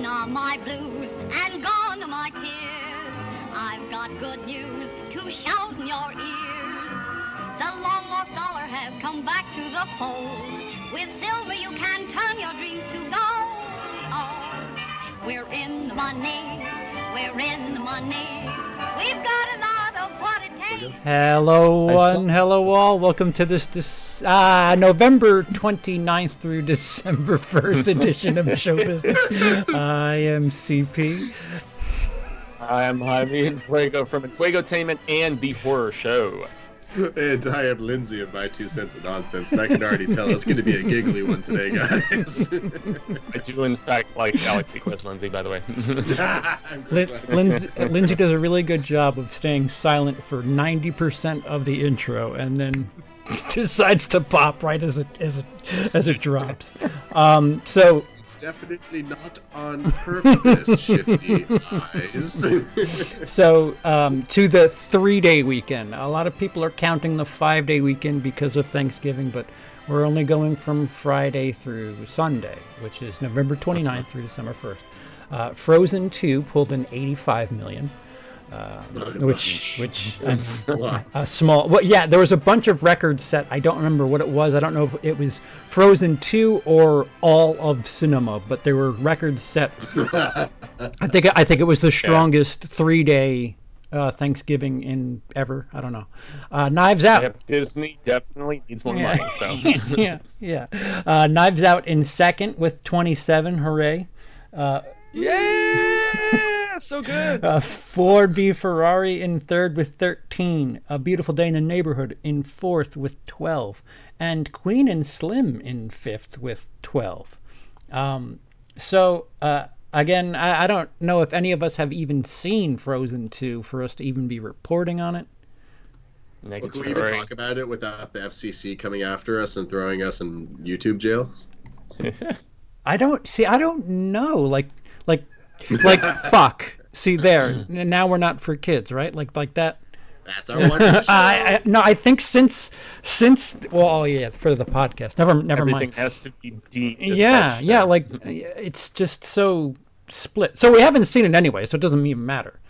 Gone are my blues and gone are my tears. I've got good news to shout in your ears. The long lost dollar has come back to the fold. With silver you can turn your dreams to gold. Oh, we're in the money. We're in the money. We've got a lot of what it takes. Hello, one, hello, all. Welcome to this, this uh, November 29th through December 1st edition of Show Business. I am CP. I am Jaime Fuego from Fuegotainment and the Horror Show. And I am Lindsey of My Two Cents of Nonsense, and I can already tell it's going to be a giggly one today, guys. I do, in fact, like Galaxy Quest Lindsey, by the way. Lin- Lindsey, Lindsey does a really good job of staying silent for 90% of the intro and then decides to pop right as it, as it, as it drops. Um, so It's definitely not on purpose, shifty eyes. So, um, to the three day weekend. A lot of people are counting the five day weekend because of Thanksgiving, but we're only going from Friday through Sunday, which is November 29th through December 1st. Uh, Frozen 2 pulled in 85 million. Uh, which, which, a small. Well, yeah, there was a bunch of records set. I don't remember what it was. I don't know if it was Frozen 2 or all of cinema, but there were records set I think I think it was the strongest three day uh, Thanksgiving in ever. I don't know. Uh, Knives Out. Yep, Disney definitely needs more Yeah. money, so. yeah, yeah. Uh, Knives Out in second with 27. Hooray. Yeah! So good! Uh, Ford v Ferrari in third with 13. A Beautiful Day in the Neighborhood in fourth with 12. And Queen and Slim in fifth with 12. Um, so, uh, again, I, I don't know if any of us have even seen Frozen 2 for us to even be reporting on it. Well, can we even talk about it without the FCC coming after us and throwing us in YouTube jail? I don't see. I don't know. Like, like, like, fuck. See there. Now we're not for kids, right? Like, like that. That's our one. I, I no. I think since since well, oh yeah, for the podcast. Never, never Everything mind. has to be deemed. as Yeah, such, yeah. Like, it's just so split. So we haven't seen it anyway, so it doesn't even matter.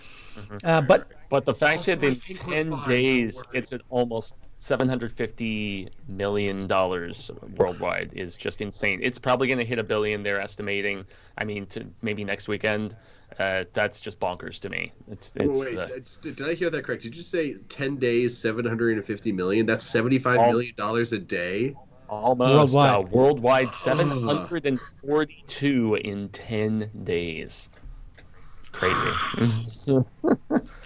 Uh, but But the fact Also, that in 10 days it's an almost 750 million dollars worldwide is just insane. It's probably going to hit a billion. They're estimating. I mean, to maybe next weekend. Uh, that's just bonkers to me. It's, it's Wait, uh, it's- did I hear that correct? Did you say 10 days, 750 million? That's 75 All- million dollars a day? almost Worldwide. uh, worldwide 742 in 10 days. Crazy.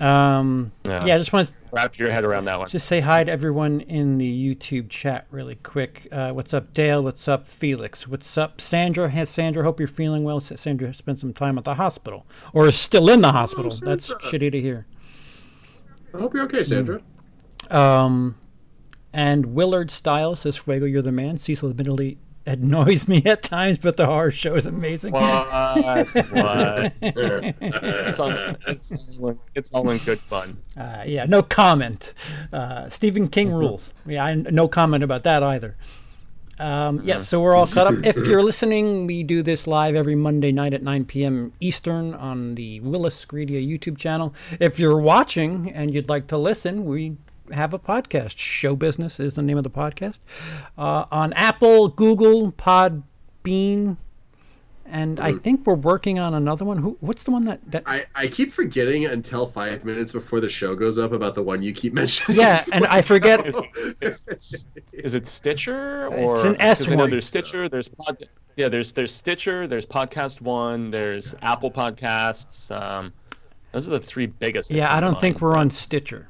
um, Yeah. yeah, I just want to Wrap your head around that one. Just say hi to everyone in the YouTube chat really quick. Uh, what's up, Dale? What's up, Felix? What's up, Sandra? Hey, Sandra, hope you're feeling well. S- Sandra spent some time at the hospital or is still in the hospital. That's shitty to hear. I hope you're okay, Sandra. Um, and Willard Styles says, Fuego, you're the man. Cecil admittedly annoys me at times, but the horror show is amazing. What? what? It's all, it's, all in, it's all in good fun. Uh, yeah, no comment. Uh, Stephen King rules. Yeah, I, no comment about that either. Um, yes, so we're all caught up. If you're listening, we do this live every Monday night at 9 p.m. Eastern on the Willis Greedia YouTube channel. If you're watching and you'd like to listen, we have a podcast. Show Business is the name of the podcast. Uh, on Apple, Google, Podbean, and I think we're working on another one. Who? What's the one that? that I, I keep forgetting until five minutes before the show goes up about the one you keep mentioning. yeah, and I forget. Is, is, is it Stitcher or It's an S I one. There's Stitcher. There's pod. Yeah, there's there's Stitcher. There's Podcast One. There's Apple Podcasts. Um, those are the three biggest. Yeah, I don't think we're on Stitcher.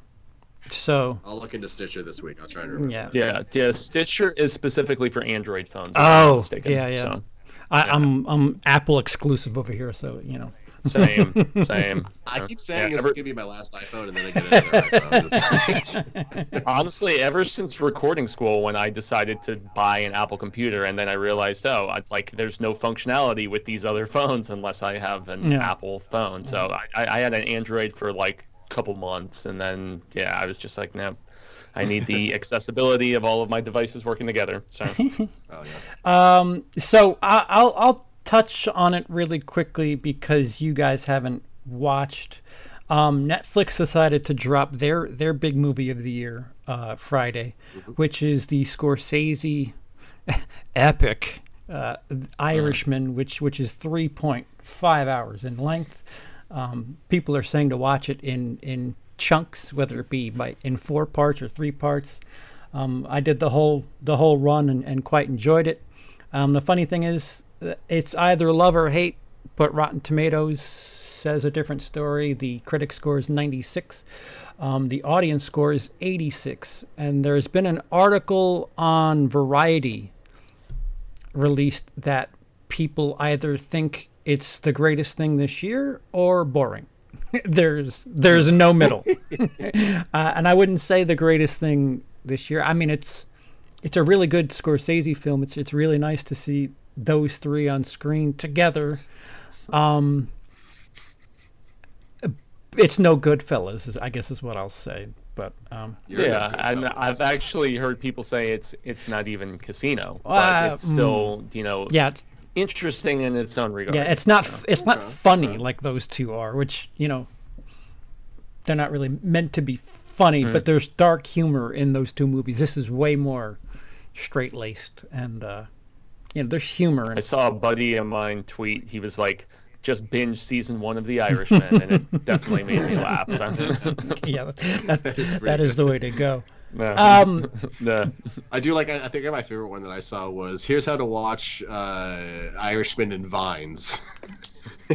So I'll look into Stitcher this week. I'll try and remember. yeah, Yeah, yeah. Stitcher is specifically for Android phones. if I'm oh, not Oh, mistaken, yeah, yeah. So, I, I'm I'm Apple exclusive over here, so you know. same, same. I keep saying Yeah, it's ever- gonna be my last iPhone, and then I get another iPhone. Honestly, ever since recording school, when I decided to buy an Apple computer, and then I realized, oh, I, like there's no functionality with these other phones unless I have an Yeah. Apple phone. So I, I had an Android for like a couple months, and then yeah, I was just like, no, I need the accessibility of all of my devices working together. So oh yeah. Um, so I, I'll I'll touch on it really quickly because you guys haven't watched. Um, Netflix decided to drop their their big movie of the year uh, Friday, which is the Scorsese epic uh, Irishman, which which is three point five hours in length. Um, people are saying to watch it in in chunks, whether it be by in four parts or three parts. Um, I did the whole the whole run and, and quite enjoyed it. Um, the funny thing is, uh, it's either love or hate, but Rotten Tomatoes says a different story. The critic score is 96. Um, the audience score is 86. And there's been an article on Variety released that people either think it's the greatest thing this year or boring. there's there's no middle, uh, and I wouldn't say the greatest thing this year. I mean, it's it's a really good Scorsese film. It's it's really nice to see those three on screen together. Um, it's no Goodfellas, is- I guess is what I'll say. But um, yeah, and I've actually heard people say it's it's not even Casino, but Uh, it's still you know yeah, it's interesting in its own regard. yeah, it's not f it's not Okay. funny like those two are, which you know they're not really meant to be funny. But there's dark humor in those two movies. This is way more straight laced, and uh, you know there's humor. In I saw a buddy of mine tweet. He was like, "Just binge season one of The Irishman," and it definitely made me laugh. So, yeah, that's, that is the way to go. No, Um, no. I do like. I I think my favorite one that I saw was here's how to watch uh, Irishman in vines.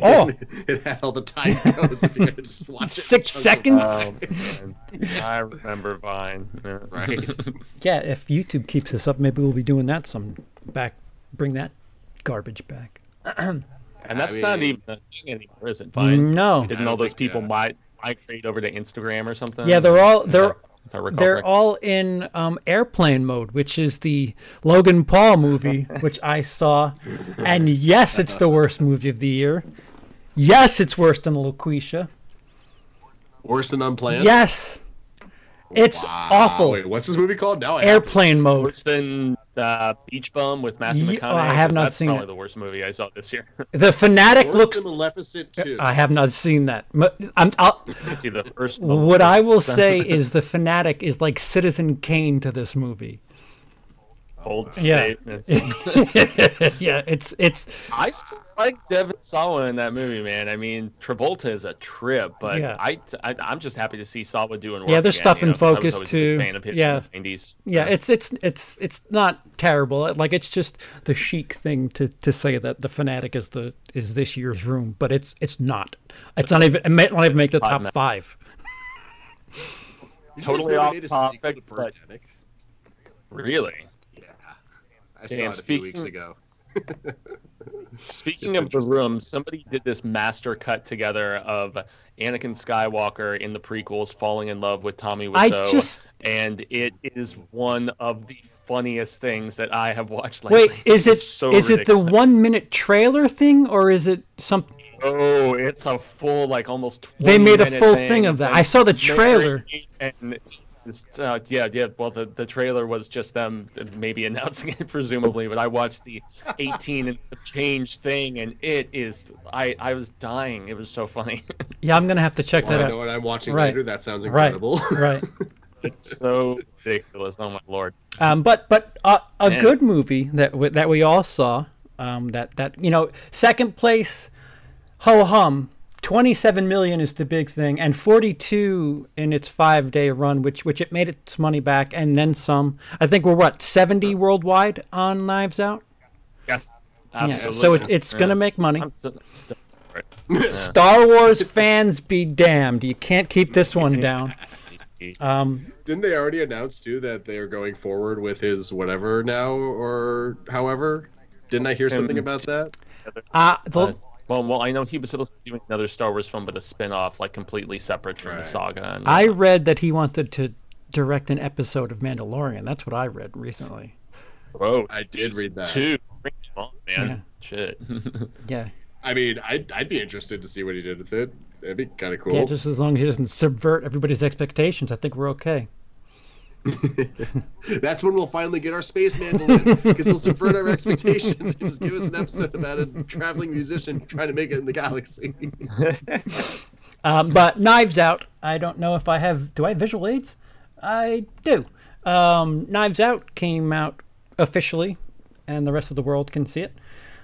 Oh. it had all the time codes if you just watch. Six seconds? Oh. I remember Vine. Yeah. Right. Yeah, if YouTube keeps this up, maybe we'll be doing that some back. Bring that garbage back. And that's I not even a thing anymore, is it? Vine. No. Didn't all those think, people uh, mi- migrate over to Instagram or something? Yeah, they're all they're If I recall they're correctly. all in um, airplane mode, which is the Logan Paul movie, which I saw, and yes, it's the worst movie of the year. Yes, it's worse than Loqueesha. Worse than unplanned. Yes, it's Wow. awful. Wait, what's this movie called? Now I have Airplane mode. Worse than uh, Beach Bum with Matthew Ye- McConaughey. oh, I have 'Cause not that's seen probably it. the worst movie I saw this year. The fanatic Worse looks. Maleficent 2. I have not seen that. M- I'm, I'll, See the first. what I will say is the fanatic is like Citizen Kane to this movie. Bold Yeah. statements. yeah, it's it's I still like Devon Sawa in that movie, man. I mean, Travolta is a trip, but Yeah. I, I am just happy to see Sawa doing work. Yeah, there's again, stuff you in know, 'cause I was focus, a too. Fan of his Yeah. in the 90s. Yeah, it's it's it's it's not terrible. Like it's just the chic thing to, to say that the fanatic is the is this year's room, but it's it's not. It's not even it may not even make the top Five five. Totally guys off made to topic, but- Birdemic? Really. Yeah. I saw it a few weeks ago. Speaking of the room, somebody did this master cut together of Anakin Skywalker in the prequels falling in love with Tommy I Wiseau, just and it is one of the funniest things that I have watched lately. wait. Is it It's so is it the one minute trailer thing or is it some? Oh, it's a full like almost. 20 They made a full thing, thing of that. I saw the trailer. And it's, uh, yeah, yeah. Well, the, the trailer was just them maybe announcing it, presumably. But I watched the 18 and change thing, and it is. I I was dying. It was so funny. Yeah, I'm gonna have to check Well, I that know out. what I'm watching Right. later. That sounds Right, incredible. right. it's so ridiculous. Oh my lord. Um, but but uh, a Man. good movie that w- that we all saw. Um, that that you know, second place, ho hum. 27 million is the big thing, and 42 in its five day run, which which it made its money back and then some. I think we're what 70 worldwide on Knives Out. Yes. Yeah, Absolutely. so it, it's Yeah. gonna make money. I'm so- Yeah. Star Wars fans be damned! You can't keep this one down. Um, Didn't they already announce too that they're going forward with his whatever now or however? Didn't I hear something about that? uh, the, Uh, well, well, I know he was supposed to be doing another Star Wars film, but a spin-off, like completely separate from the saga. And, I uh, read that he wanted to direct an episode of Mandalorian. That's what I read recently. Whoa, I did read that. Two, bring him on, man. Shit. Yeah. I mean, I'd, I'd be interested to see what he did with it. That'd be kind of cool. Yeah, just as long as he doesn't subvert everybody's expectations, I think we're okay. That's when we'll finally get our space mandolin because he'll subvert our expectations and just give us an episode about a traveling musician trying to make it in the galaxy. Um, but Knives Out, I don't know if I have. Do I have visual aids? I do. Um, Knives Out came out officially, and the rest of the world can see it.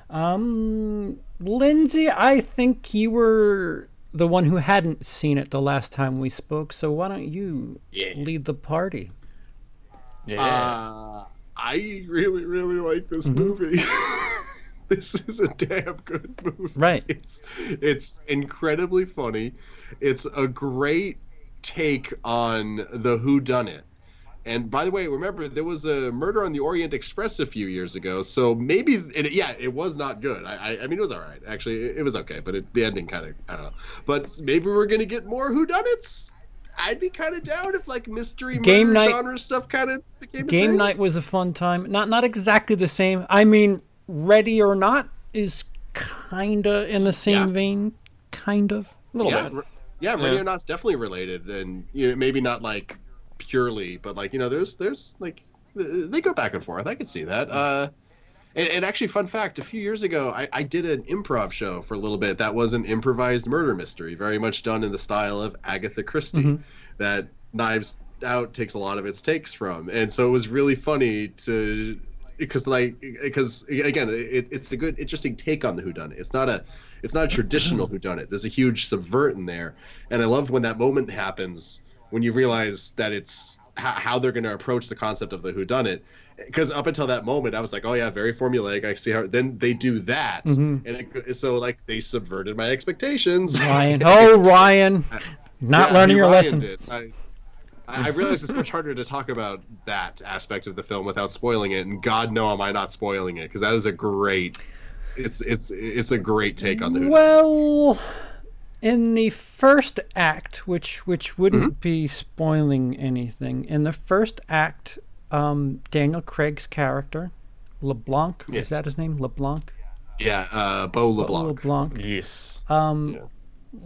Um, Lindsey, I think you were the one who hadn't seen it the last time we spoke, so why don't you Yeah. lead the party? Yeah. Uh, I really, really like this Mm-hmm. movie. this is a damn good movie. Right. It's it's incredibly funny. It's a great take on the Who Done It. And by the way, remember there was a Murder on the Orient Express a few years ago, so maybe it, yeah, it was not good. I, I, I mean, it was all right actually. It, it was okay, but it, the ending kind of I don't know. But maybe we're gonna get more Who Done It's. I'd be kind of down if like mystery Game murder night- genre stuff kind of became a Game thing. night was a fun time. Not not exactly the same. I mean, Ready or Not is kinda in the same Yeah. vein, kind of. a little yeah, bit. r- yeah, Yeah. Ready or Not's definitely related, and you know, maybe not like purely, but like you know, there's there's like they go back and forth. I could see that. Uh, and, and actually, fun fact: a few years ago, I, I did an improv show for a little bit. That was an improvised murder mystery, very much done in the style of Agatha Christie. Mm-hmm. That Knives Out takes a lot of its takes from, and so it was really funny to because like because again it, it's a good interesting take on the whodunit. It's not a it's not a traditional mm-hmm. whodunit. There's a huge subvert in there. And i love when that moment happens when you realize that it's how, how they're going to approach the concept of the whodunit because up until that moment i was like oh yeah very formulaic i see how then they do that and it, so like they subverted my expectations Ryan. Oh, Ryan. Not yeah, learning your Ryan'd lesson. I, I I realize it's much harder to talk about that aspect of the film without spoiling it, and God know am I not spoiling it because that is a great. It's it's it's a great take on the. Well, in the first act, which which wouldn't Mm-hmm. be spoiling anything, in the first act, um, Daniel Craig's character, LeBlanc, Yes. is that his name? LeBlanc. Yeah, uh, Bo LeBlanc. LeBlanc. Yes. Um, Yeah.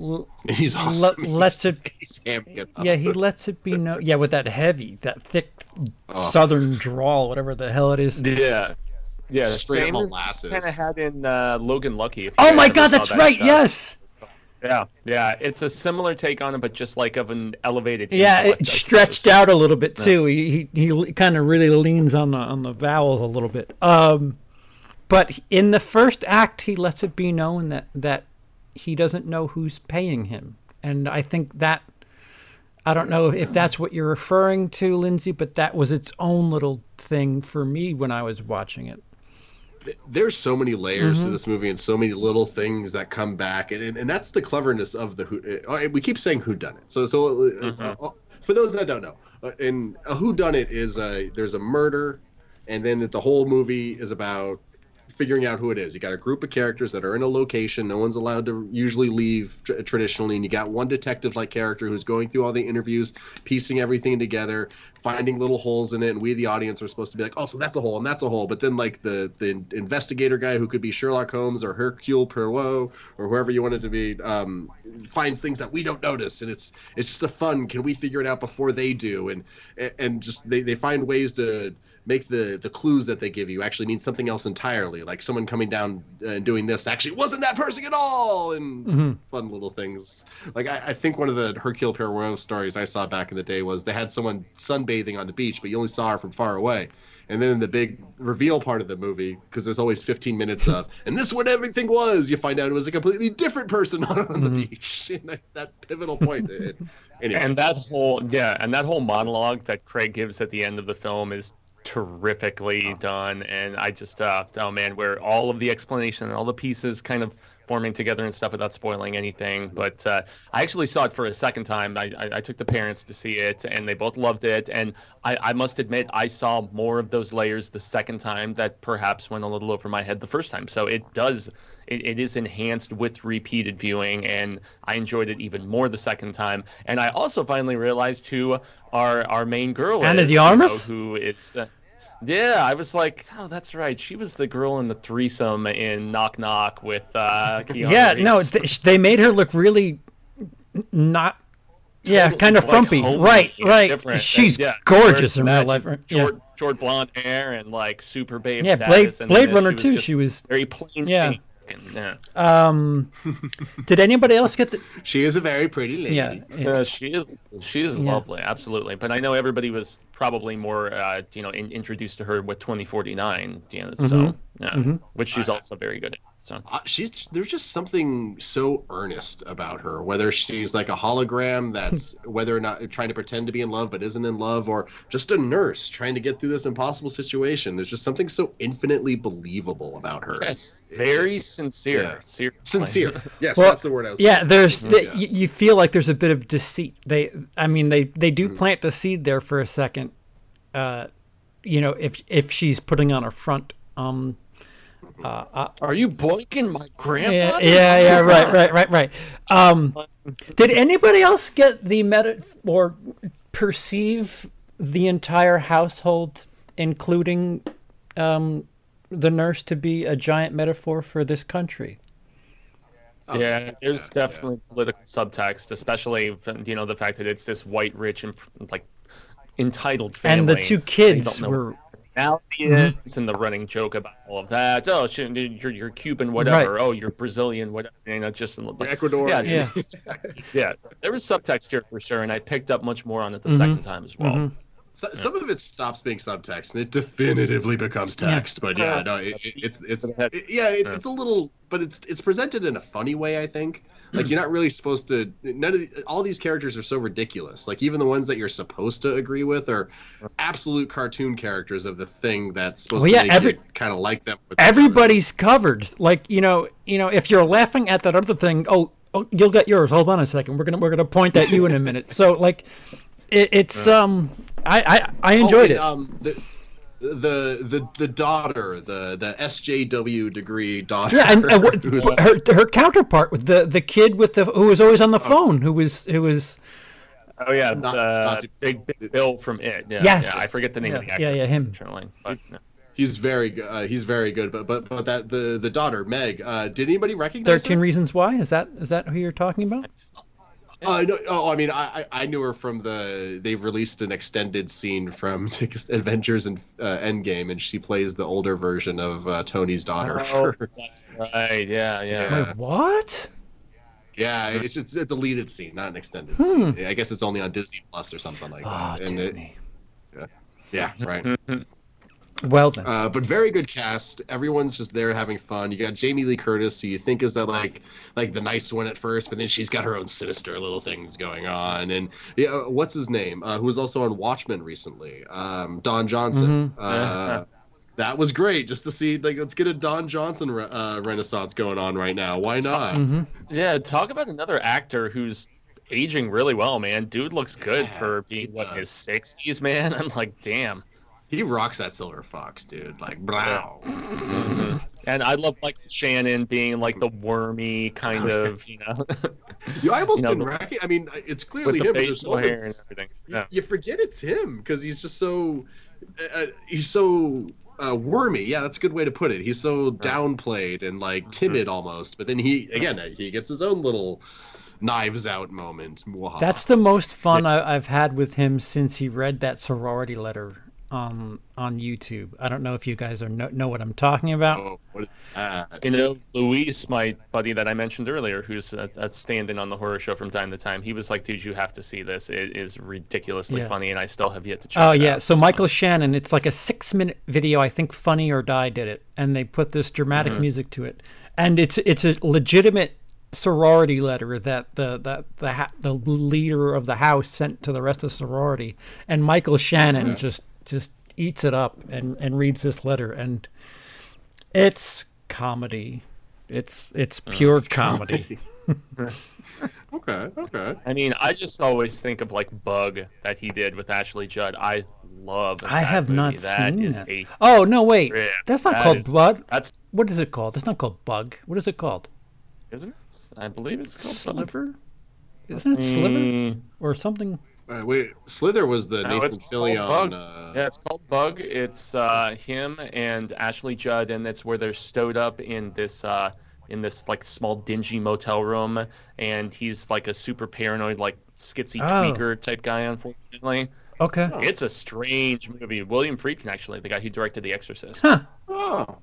l- He's awesome. Let- He's- lets it- He's it up. yeah, he lets it be known. Yeah, with that heavy, that thick Oh. Southern drawl, whatever the hell it is. Yeah. Yeah, Straight same molasses. kind of had in uh, Logan Lucky. Oh my God, that's that right. stuff. Yes. Yeah, yeah. It's a similar take on it, but just like of an elevated. Yeah, it stretched out a little bit too. He he, he kind of really leans on the on the vowels a little bit. Um, but in the first act, he lets it be known that that he doesn't know who's paying him, and I think that I don't know if that's what you're referring to, Lindsey, but that was its own little thing for me when I was watching it. There's so many layers Mm-hmm. to this movie and so many little things that come back and, and, and that's the cleverness of the who uh, we keep saying who done it so so uh, uh, for those that don't know uh, in who done it is a there's a murder and then the whole movie is about figuring out who it is. You got a group of characters that are in a location. No one's allowed to usually leave tr- traditionally and you got one detective like character who's going through all the interviews piecing everything together finding little holes in it and we the audience are supposed to be like oh so that's a hole and that's a hole. But then like the the investigator guy who could be sherlock holmes or hercule poirot or whoever you want it to be um, finds things that we don't notice and it's it's just a fun can we figure it out before they do? And and just they, they find ways to make the the clues that they give you actually mean something else entirely like someone coming down uh, and doing this actually wasn't that person at all and mm-hmm. fun little things. Like I, I think one of the hercule poirot stories i saw back in the day was they had someone sunbathing on the beach but you only saw her from far away. And then in the big reveal part of the movie because there's always 15 minutes of and this is what everything was you find out it was a completely different person on the mm-hmm. beach. And that, that pivotal point it, anyway. And that whole yeah, and that whole monologue that Craig gives at the end of the film is terrifically done. And I just uh, oh man, where all of the explanation and all the pieces kind of forming together and stuff without spoiling anything. But uh, I actually saw it for a second time. I, I, I took the parents to see it, and they both loved it. And I, I must admit, I saw more of those layers the second time that perhaps went a little over my head the first time. So it does. It, it is enhanced with repeated viewing, and I enjoyed it even more the second time. And I also finally realized who our our main girl Ana is. de you know, Armas? who it's. Uh, yeah, I was like, oh, that's right. She was the girl in the threesome in Knock Knock with uh, Keanu yeah, no, th- they made her look really not Yeah, totally, kind of like, frumpy. homey Right, right. different. She's And, yeah, gorgeous in real life, right? Yeah. Short, short blonde hair and like super babe Yeah, status. Blade, and Blade Runner she too. just She was. very plain. Yeah. Shaven. Yeah. Um, did anybody else get the? She is a very pretty lady. Yeah, yeah. Uh, she is she is Yeah. lovely, absolutely. But I know everybody was probably more, uh, you know, in, introduced to her with 2049, you know, so Mhm. yeah, Mhm. which she's also very good at. So Uh, she's there's just something so earnest about her whether she's like a hologram that's whether or not trying to pretend to be in love but isn't in love or just a nurse trying to get through this impossible situation there's just something so infinitely believable about her yes, very sincere, Yeah. seriously. sincere yes Well, that's the word i was Yeah, there's the, Yeah. you, you feel like there's a bit of deceit. They, I mean, they they do Mm. plant the seed there for a second. Uh, you know, if if she's putting on a front. Um, uh, uh, Are you boinking my yeah, grandpa? yeah, yeah, right, right, right, right. Um, did anybody else get the meta or perceive the entire household, including um, the nurse, to be a giant metaphor for this country? Yeah, there's yeah, definitely political subtext, especially you know the fact that it's this white, rich, and like entitled family. And the two kids don't know were what personality is, and the running joke about all of that. Oh, you're, you're Cuban, whatever. Oh, you're Brazilian, whatever. You know, just in the, ecuador Yeah, Yeah. yeah. There was subtext here for sure, and I picked up much more on it the Mhm. second time as well. Mhm. So, some of it stops being subtext and it definitively becomes text but yeah no it, it- it's it's it- yeah it, it's a little but it's it's presented in a funny way i think like you're not really supposed to none of the, all these characters are so ridiculous like even the ones that you're supposed to agree with are absolute cartoon characters of the thing that's supposed Well, yeah, to make every- you kind of like them with everybody's covered. Like you know, you know, if you're laughing at that other thing, oh, oh, you'll get yours. Hold on a second. We're gonna we're gonna point at you in a minute. So like, it, it's um, I I, I Oh, enjoyed and, it. um the the the the daughter the the sjw degree daughter Yeah, and, and what, who's- her her counterpart with the the kid with the who was always on the phone, who was who was Oh yeah, Not- uh, not to- big, big Bill from It. Yeah, Yes. yeah, I forget the name yeah, of the actor. yeah yeah him. Currently, but yeah. He's very good. Uh, he's very good. But but but that the the daughter Meg. Uh, did anybody recognize Thirteen her? Reasons Why is that is that who you're talking about? Uh, no, oh, I mean, I I I knew her from the. They've released an extended scene from Avengers and uh, Endgame, and she plays the older version of uh, Tony's daughter. Oh, for- that's right. Yeah, yeah. Yeah. Wait, what? yeah, it's just a deleted scene, not an extended Hmm. scene. I guess it's only on Disney Plus or something like Oh, that. And it- Disney. yeah, right. Well then. Uh, but very good cast. Everyone's just there having fun. You got Jamie Lee Curtis, who you think is that like like the nice one at first, but then she's got her own sinister little things going on. And yeah, uh, what's his name? Uh, who was also on Watchmen recently? Um, Don Johnson. Uh, that was great just to see. Like, let's get a Don Johnson re- uh, renaissance going on right now. Why not? hmm Yeah, talk about another actor who's aging really well, man. Dude looks good Yeah, for being he what does. his sixties, man. I'm like, damn. He rocks that silver fox, dude. Like, wow. And I love like Shannon being like the wormy kind of, you know, You almost You know, didn't the- recognize. I mean, it's clearly him. but there's facial hair and moments- everything. you, Yeah. you forget it's him because he's just so uh, uh, he's so uh, wormy. Yeah, that's a good way to put it. He's so downplayed and like timid almost. But then he again he gets his own little knives out moment. Mwahaha. That's the most fun I, I've had with him since he read that sorority letter um, on YouTube. I don't know if you guys are know, know what I'm talking about. oh, what is that? You know, Luis, my buddy that I mentioned earlier, who's a, a stand-in on the horror show from time to time, he was like, "Dude, you have to see this. It is ridiculously Yeah. funny, and I still have yet to check." Oh yeah, out." so Michael Shannon, it's like a six-minute video. I think Funny or Die did it, and they put this dramatic Mm-hmm. music to it, and it's it's a legitimate sorority letter that the that the ha- the leader of the house sent to the rest of sorority, and Michael Shannon just just eats it up and and reads this letter, and it's comedy. It's it's Oh, pure comedy. Okay, okay. I mean, I just always think of like Bug that he did with Ashley Judd. I love. I have movie. not That seen is that. a Oh no, wait, Yeah, that's not that called is- Blood. that's What is it called? It's not called Bug. What is it called? isn't it? I believe it's called Bug. Sliver? Isn't it Sliver Mm, or something? Uh, wait, Slither was the No, Nathan it's called Fillion. Bug. Uh, Yeah, it's called Bug. It's uh, him and Ashley Judd, and it's where they're stowed up in this uh, in this like small dingy motel room, and he's like a super paranoid, like skitsy Oh. tweaker type guy. Unfortunately, Okay. it's a strange movie. William Friedkin, actually, the guy who directed The Exorcist. Huh. Oh,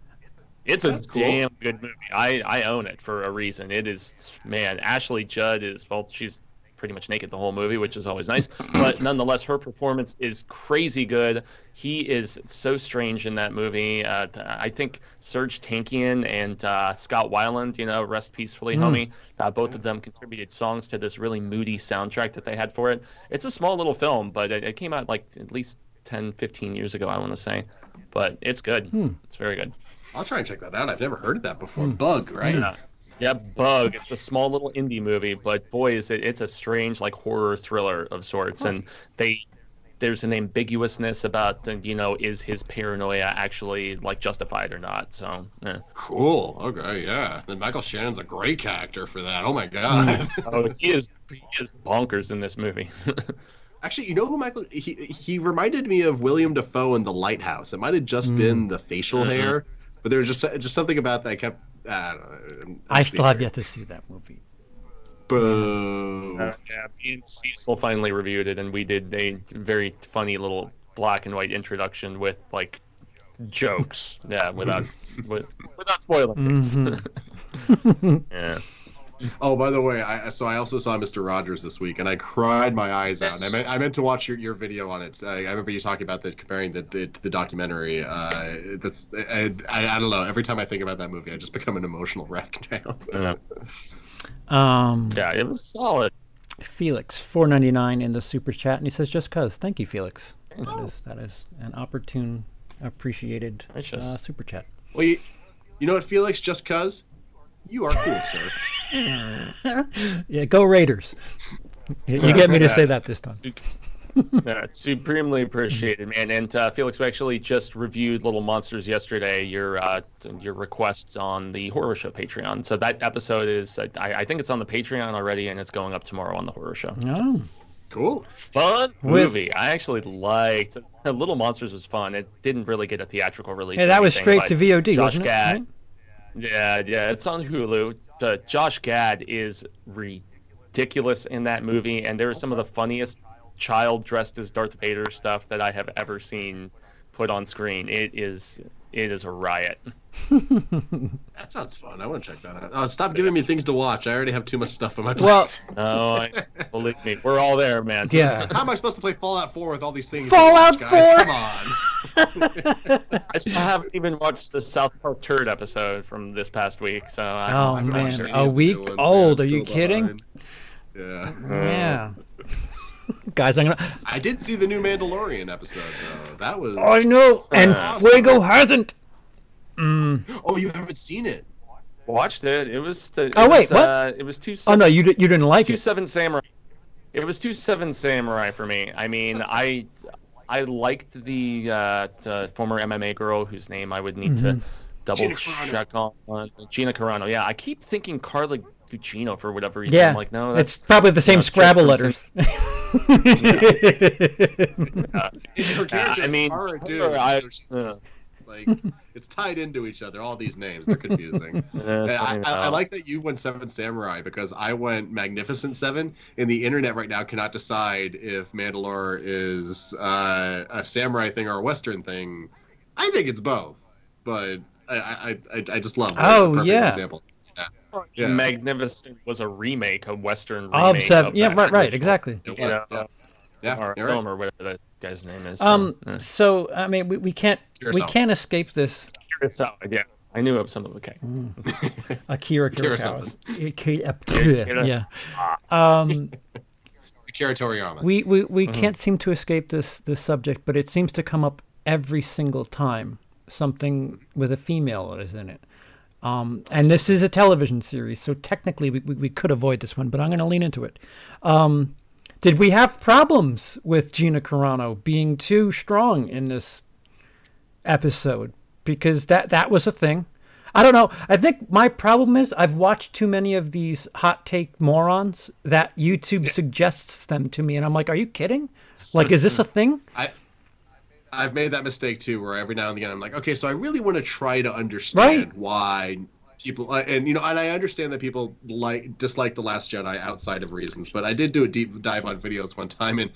It's a cool. damn good movie. I, I own it for a reason. It is man, Ashley Judd is well, she's pretty much naked the whole movie, which is always nice. But nonetheless, her performance is crazy good. He is so strange in that movie. Uh, t- I think Serj Tankian and uh, Scott Weiland, you know, rest peacefully, homie. Uh, both of them contributed songs to this really moody soundtrack that they had for it. It's a small little film, but it, it came out like at least 10, 15 years ago, I want to say. But it's good. It's very good. I'll try and check that out. I've never heard of that before. Bug, right? Yeah. Yeah, Bug. It's a small little indie movie, but boy, is it! It's a strange, like horror thriller of sorts, and they there's an ambiguousness about, uh, you know, is his paranoia actually like justified or not? So, yeah. Cool. Okay, yeah. And Michael Shannon's a great character for that. Oh my god. oh, he is he is bonkers in this movie. Actually, you know who Michael? He he reminded me of William Dafoe in The Lighthouse. It might have just been the facial Mhm. hair, but there was just just something about that kept. I don't know. I'm I just still have yet to see that movie. Boo. Uh, yeah, me and Cecil finally reviewed it, and we did a very funny little black and white introduction with like jokes. Yeah, without with, without spoiling things. Mhm. yeah. Oh, by the way, I so I also saw Mr. Rogers this week, and I cried my eyes out. And I meant I meant to watch your, your video on it. Uh, I remember you talking about the comparing the the, the documentary. Uh, that's I, I I don't know. Every time I think about that movie, I just become an emotional wreck now. yeah. Um, Yeah, it was solid. Felix, four ninety nine in the super chat, and he says, "Just cause." Thank you, Felix. That is that is an opportune, appreciated uh, super chat. well, you, you know what, Felix? Just cause you are cool, sir. Yeah, go Raiders. You you get me to say that this time. Yeah, it's supremely appreciated, man. And uh, Felix, we actually just reviewed Little Monsters yesterday. Your uh, your request on the Horror Show Patreon. So that episode is, I, I think it's on the Patreon already, and it's going up tomorrow on the Horror Show. Oh, Cool. Fun With- movie. I actually liked. Little Monsters was fun. It didn't really get a theatrical release. yeah, or that was straight to VOD, Josh wasn't it? Gad. Right? Yeah, yeah, it's on Hulu. Josh Gad is ridiculous in that movie, and there is some of the funniest child dressed as Darth Vader stuff that I have ever seen put on screen. It is, it is a riot. That sounds fun. I want to check that out. Oh, stop giving me things to watch. I already have too much stuff on my plate. Well, No, I, believe me, we're all there, man. yeah. How am I supposed to play Fallout 4 with all these things? to Fallout watch, guys? 4? Come on. I still haven't even watched the South Park turd episode from this past week, so I, Oh, I'm man. not sure. A week old, are you kidding? behind. Yeah. Yeah. Oh. Guys, I'm gonna. I did see the new Mandalorian episode though. That was. I know, and. Fuego hasn't. Mm. Oh, you haven't seen it? Watched it. It was. The, it Oh, wait, was, what? Uh, it was two. Oh no, you di- you didn't like two it. seven samurai. It was two seven samurai for me. I mean, I I liked the uh, t- former MMA girl whose name I would need to double Gina Carano. check on. Gina Carano. Yeah, I keep thinking Carla Gugino for whatever reason. Yeah, I'm like no, that's it's probably the same no, Scrabble letters. Her character I mean, Cara her, too. I- so uh. like it's tied into each other. All these names, they're confusing. And I, I, I like that you went Seven Samurai because I went Magnificent Seven, and the internet right now cannot decide if Mandalore is uh, a samurai thing or a Western thing. I think it's both, but I I, I, I just love. it. A Oh, perfect yeah. Example. Yeah. Magnificent was a remake, a Western remake of seven. Yeah, that right, right, exactly. It You know, was, yeah, or you're right. film or whatever that guy's name is. Um. so, uh, So I mean, we, we can't we can't escape this. Kurosawa, yeah, I knew of some of the K. Akira Akira Kurosawa. Akira- Akira- Yeah. Um. Akira Toriyama. we we, we Mm-hmm. can't seem to escape this this subject, but it seems to come up every single time something with a female is in it. Um, and this is a television series, so technically we, we, we could avoid this one, but I'm going to lean into it. Um, did we have problems with Gina Carano being too strong in this episode? Because that that was a thing. I don't know. I think my problem is I've watched too many of these hot take morons that YouTube suggests them to me, and I'm like, are you kidding? Like, is this a thing? I I've made that mistake too, where every now and again I'm like, okay, so I really want to try to understand Right. why people uh, and you know and i understand that people like dislike the last jedi outside of reasons but i did do a deep dive on videos one time and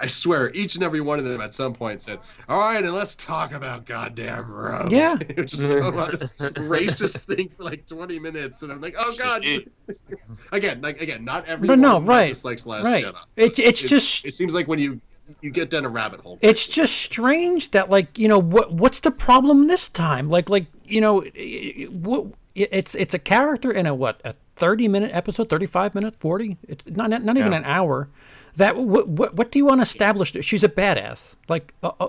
i swear each and every one of them at some point said all right and let's talk about goddamn rose Yeah. it was just go this racist thing for like 20 minutes and i'm like oh god again like again not everyone no, right, dislikes last right. jedi It's it's just it seems like when you you get down a rabbit hole. It's just strange that like you know what what's the problem this time? Like like you know i- i- what it's it's a character in a what a 30 minute episode 35 minute 40 it's not not, not even Yeah. an hour. That what, what what do you want to establish? She's a badass. Like uh, uh,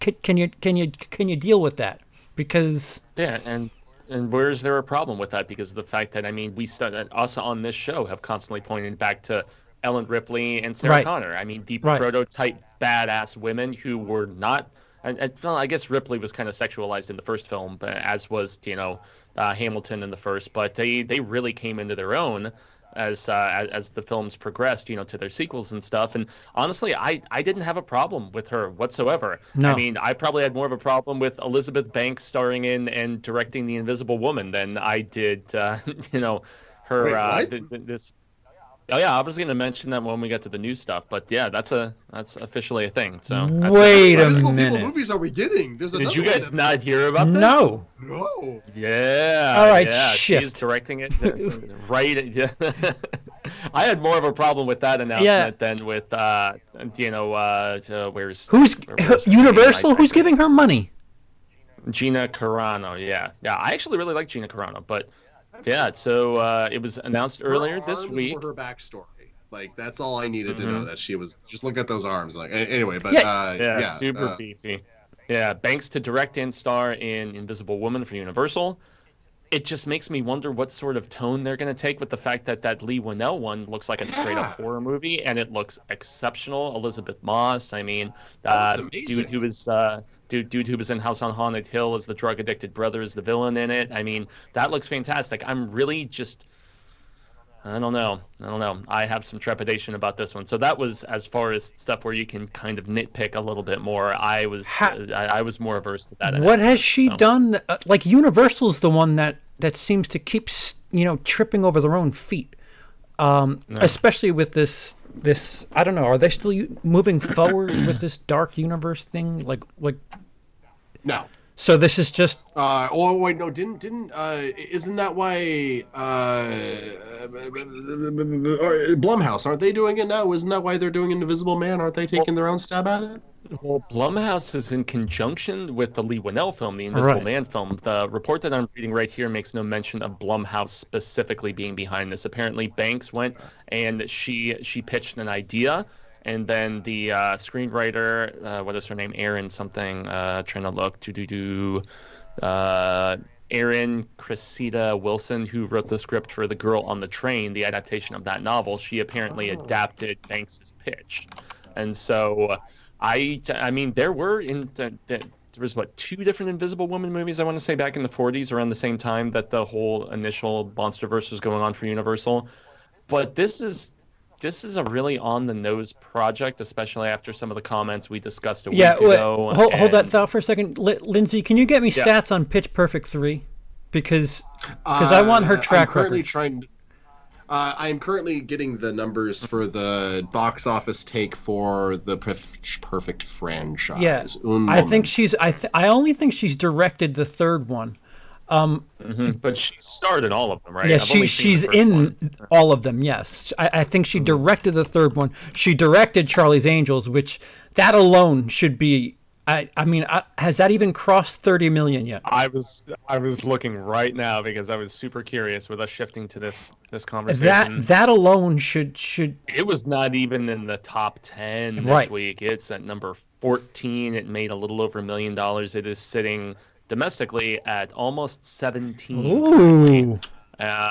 can, can you can you can you deal with that? Because Yeah, and and where is there a problem with that? Because of the fact that I mean, we st- us on this show have constantly pointed back to Ellen Ripley and Sarah Right. Connor. I mean, the Right. prototype badass women who were not. And, and, well, I guess Ripley was kind of sexualized in the first film, but as was you know uh, Hamilton in the first. But they they really came into their own as uh, as, as the films progressed, you know, to their sequels and stuff. And honestly, I I didn't have a problem with her whatsoever. No. I mean, I probably had more of a problem with Elizabeth Banks starring in and directing The Invisible Woman than I did, uh, you know, her Wait, uh, th- th- this. Oh yeah, I was going to mention that when we get to the new stuff, but yeah, that's a that's officially a thing. So that's Wait a Invisible People minute. movies are we getting there's Did you guys not hear about this? no no Yeah. All right, yeah, shift. She's directing it right. yeah. I had more of a problem with that announcement than with uh, you know, uh, uh, where's who's where's her universal I- I who's giving her money Gina Carano, yeah, yeah. I actually really like Gina Carano, but yeah. So uh, it was announced Her earlier this week. were her backstory. Like that's all I needed to Mhm. know that she was. Just look at those arms. Like anyway, but Yeah. uh, Yeah, yeah, super uh, beefy. Yeah, Banks to direct and star in Invisible Woman for Universal. It just makes me wonder what sort of tone they're going to take with the fact that that Leigh Whannell one looks like a straight up horror movie and it looks exceptional. Elisabeth Moss, I mean, That uh, dude amazing. who was uh, dude dude who was in House on Haunted Hill as the drug addicted brother is the villain in it. I mean, that looks fantastic. I'm really just I don't know. I don't know. I have some trepidation about this one. So that was as far as stuff where you can kind of nitpick a little bit more. I was Ha- uh, I, I was more averse to that. What has she so. done? Uh, like Universal's the one that that seems to keep you know tripping over their own feet, um, especially with this this. I don't know. Are they still u- moving forward with this dark universe thing? Like like no. so this is just Uh, oh wait, no, didn't didn't uh, isn't that why uh, or Blumhouse aren't they doing it now? Isn't that why they're doing Invisible Man? Aren't they taking their own stab at it? Well, Blumhouse is in conjunction with the Leigh Whannell film, the Invisible Right. Man film. The report that I'm reading right here makes no mention of Blumhouse specifically being behind this. Apparently, Banks went and she she pitched an idea, and then the uh, screenwriter, uh, what is her name, Erin something, uh, trying to look, to do do, uh, Erin Cressida Wilson, who wrote the script for The Girl on the Train, the adaptation of that novel, she apparently adapted Banks's pitch, and so. I I mean there were in the, the, there was what two different Invisible Woman movies I want to say back in the 40s around the same time that the whole initial MonsterVerse was going on for Universal, but this is this is a really on the nose project, especially after some of the comments we discussed a yeah. Wait, ago. hold, hold that thought for a second, Li- Lindsey. Can you get me Yeah. stats on Pitch Perfect three? Because because I want her Uh, track I'm currently record. trying. Uh, I'm currently getting the numbers for the box office take for the Perf- Perfect franchise. Yeah, Un I think she's. I th- I only think she's directed the third one. Mhm, but she starred in all of them, right? Yeah, I've she only seen the she's in one. all of them. Yes, I, I think she directed the third one. She directed Charlie's Angels, which that alone should be. I I mean, I, has that even crossed thirty million yet? I was I was looking right now because I was super curious with us shifting to this this conversation. That that alone should should. It was not even in the top 10 this Right. week. It's at number 14. It made a little over a million dollars. It is sitting domestically at almost 17. Ooh. Uh,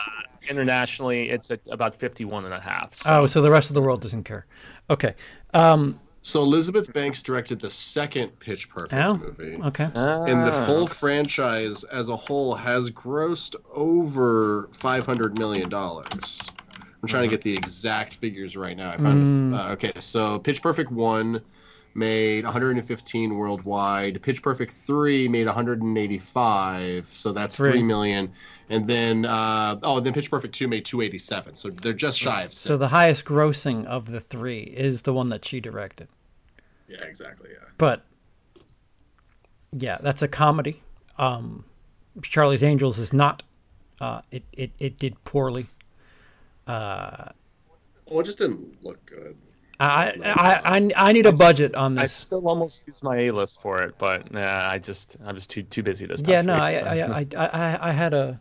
internationally, it's at about 51 and a half. So, Oh, so the rest of the world doesn't care. Okay. Um. So Elizabeth Banks directed the second Pitch Perfect Oh, movie. Okay. And the Ah. whole franchise as a whole has grossed over five hundred million dollars. I'm trying to get the exact figures right now. I found Mm. uh, okay. So Pitch Perfect one made 115 worldwide. Pitch Perfect 3 made 185, so that's Three. 3 million. And then uh, oh, and then Pitch Perfect 2 made 287. So they're just shy of So the highest grossing of the three is the one that she directed. Yeah, exactly. Yeah. But yeah, that's a comedy. Um, Charlie's Angels is not. Uh, it, it it did poorly. Uh, Well, it just didn't look good. I I I, I need a budget on this. I still almost used my A list for it, but nah, I just I was too too busy this past Yeah, no, week, I, so. I, I, I, I- had a,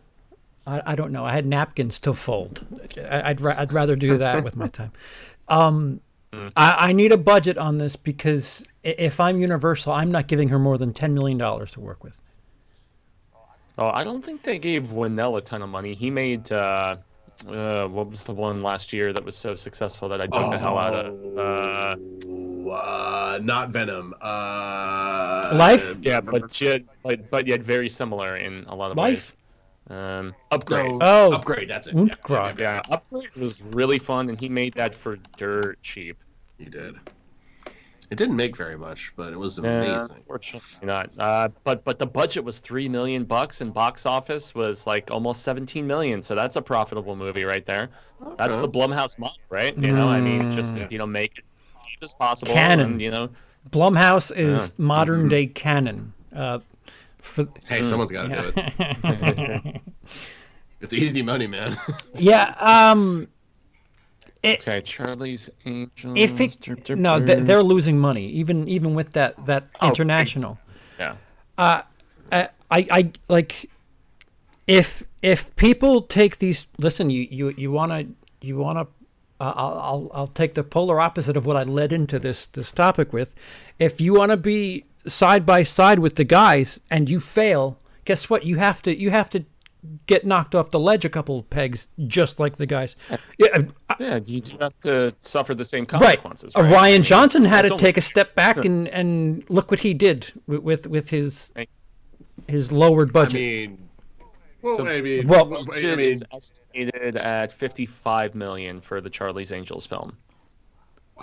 I, I don't know, I had napkins to fold. I, I'd, ra- I'd rather do that with my time. Um, I, I need a budget on this because if I'm Universal, I'm not giving her more than ten million dollars to work with. Oh, I don't think they gave Whannell a ton of money. He made uh, uh, what was the one last year that was so successful that I dug the hell out of? Uh, Oh, uh, not Venom. Uh, Life? yeah, but yet, but, but yet very similar in a lot of Life? ways. Um, upgrade. No, Oh, upgrade. That's it. Und Yeah, yeah, Yeah, upgrade was really fun, and he made that for dirt cheap. He did. It didn't make very much, but it was amazing. unfortunately not. Uh, but but the budget was three million bucks, and box office was like almost seventeen million. So that's a profitable movie right there. That's the Blumhouse model, right? You know, I mean, just Mm. you know, make it as cheap as possible, Cannon. and you know, Blumhouse is modern Mm-hmm. day Cannon. Uh, for Hey, someone's got to do it. It's easy money, man. yeah, um, okay, Charlie's Angels. if it dur- no, th- they're losing money even even with that that Oh, international. yeah. Uh, I, I like if if people take these listen you you you want to you want to uh, I'll, I'll I'll take the polar opposite of what I led into this this topic with if you want to be side by side with the guys and you fail guess what you have to you have to get knocked off the ledge a couple of pegs just like the guys yeah uh, Yeah, you do have to suffer the same consequences. Uh, right? Rian Johnson had It's to only- take a step back and and look what he did with with, with his his lowered I budget mean, well, So- I mean, Well- I Budget mean, is estimated at 55 million for the Charlie's Angels film.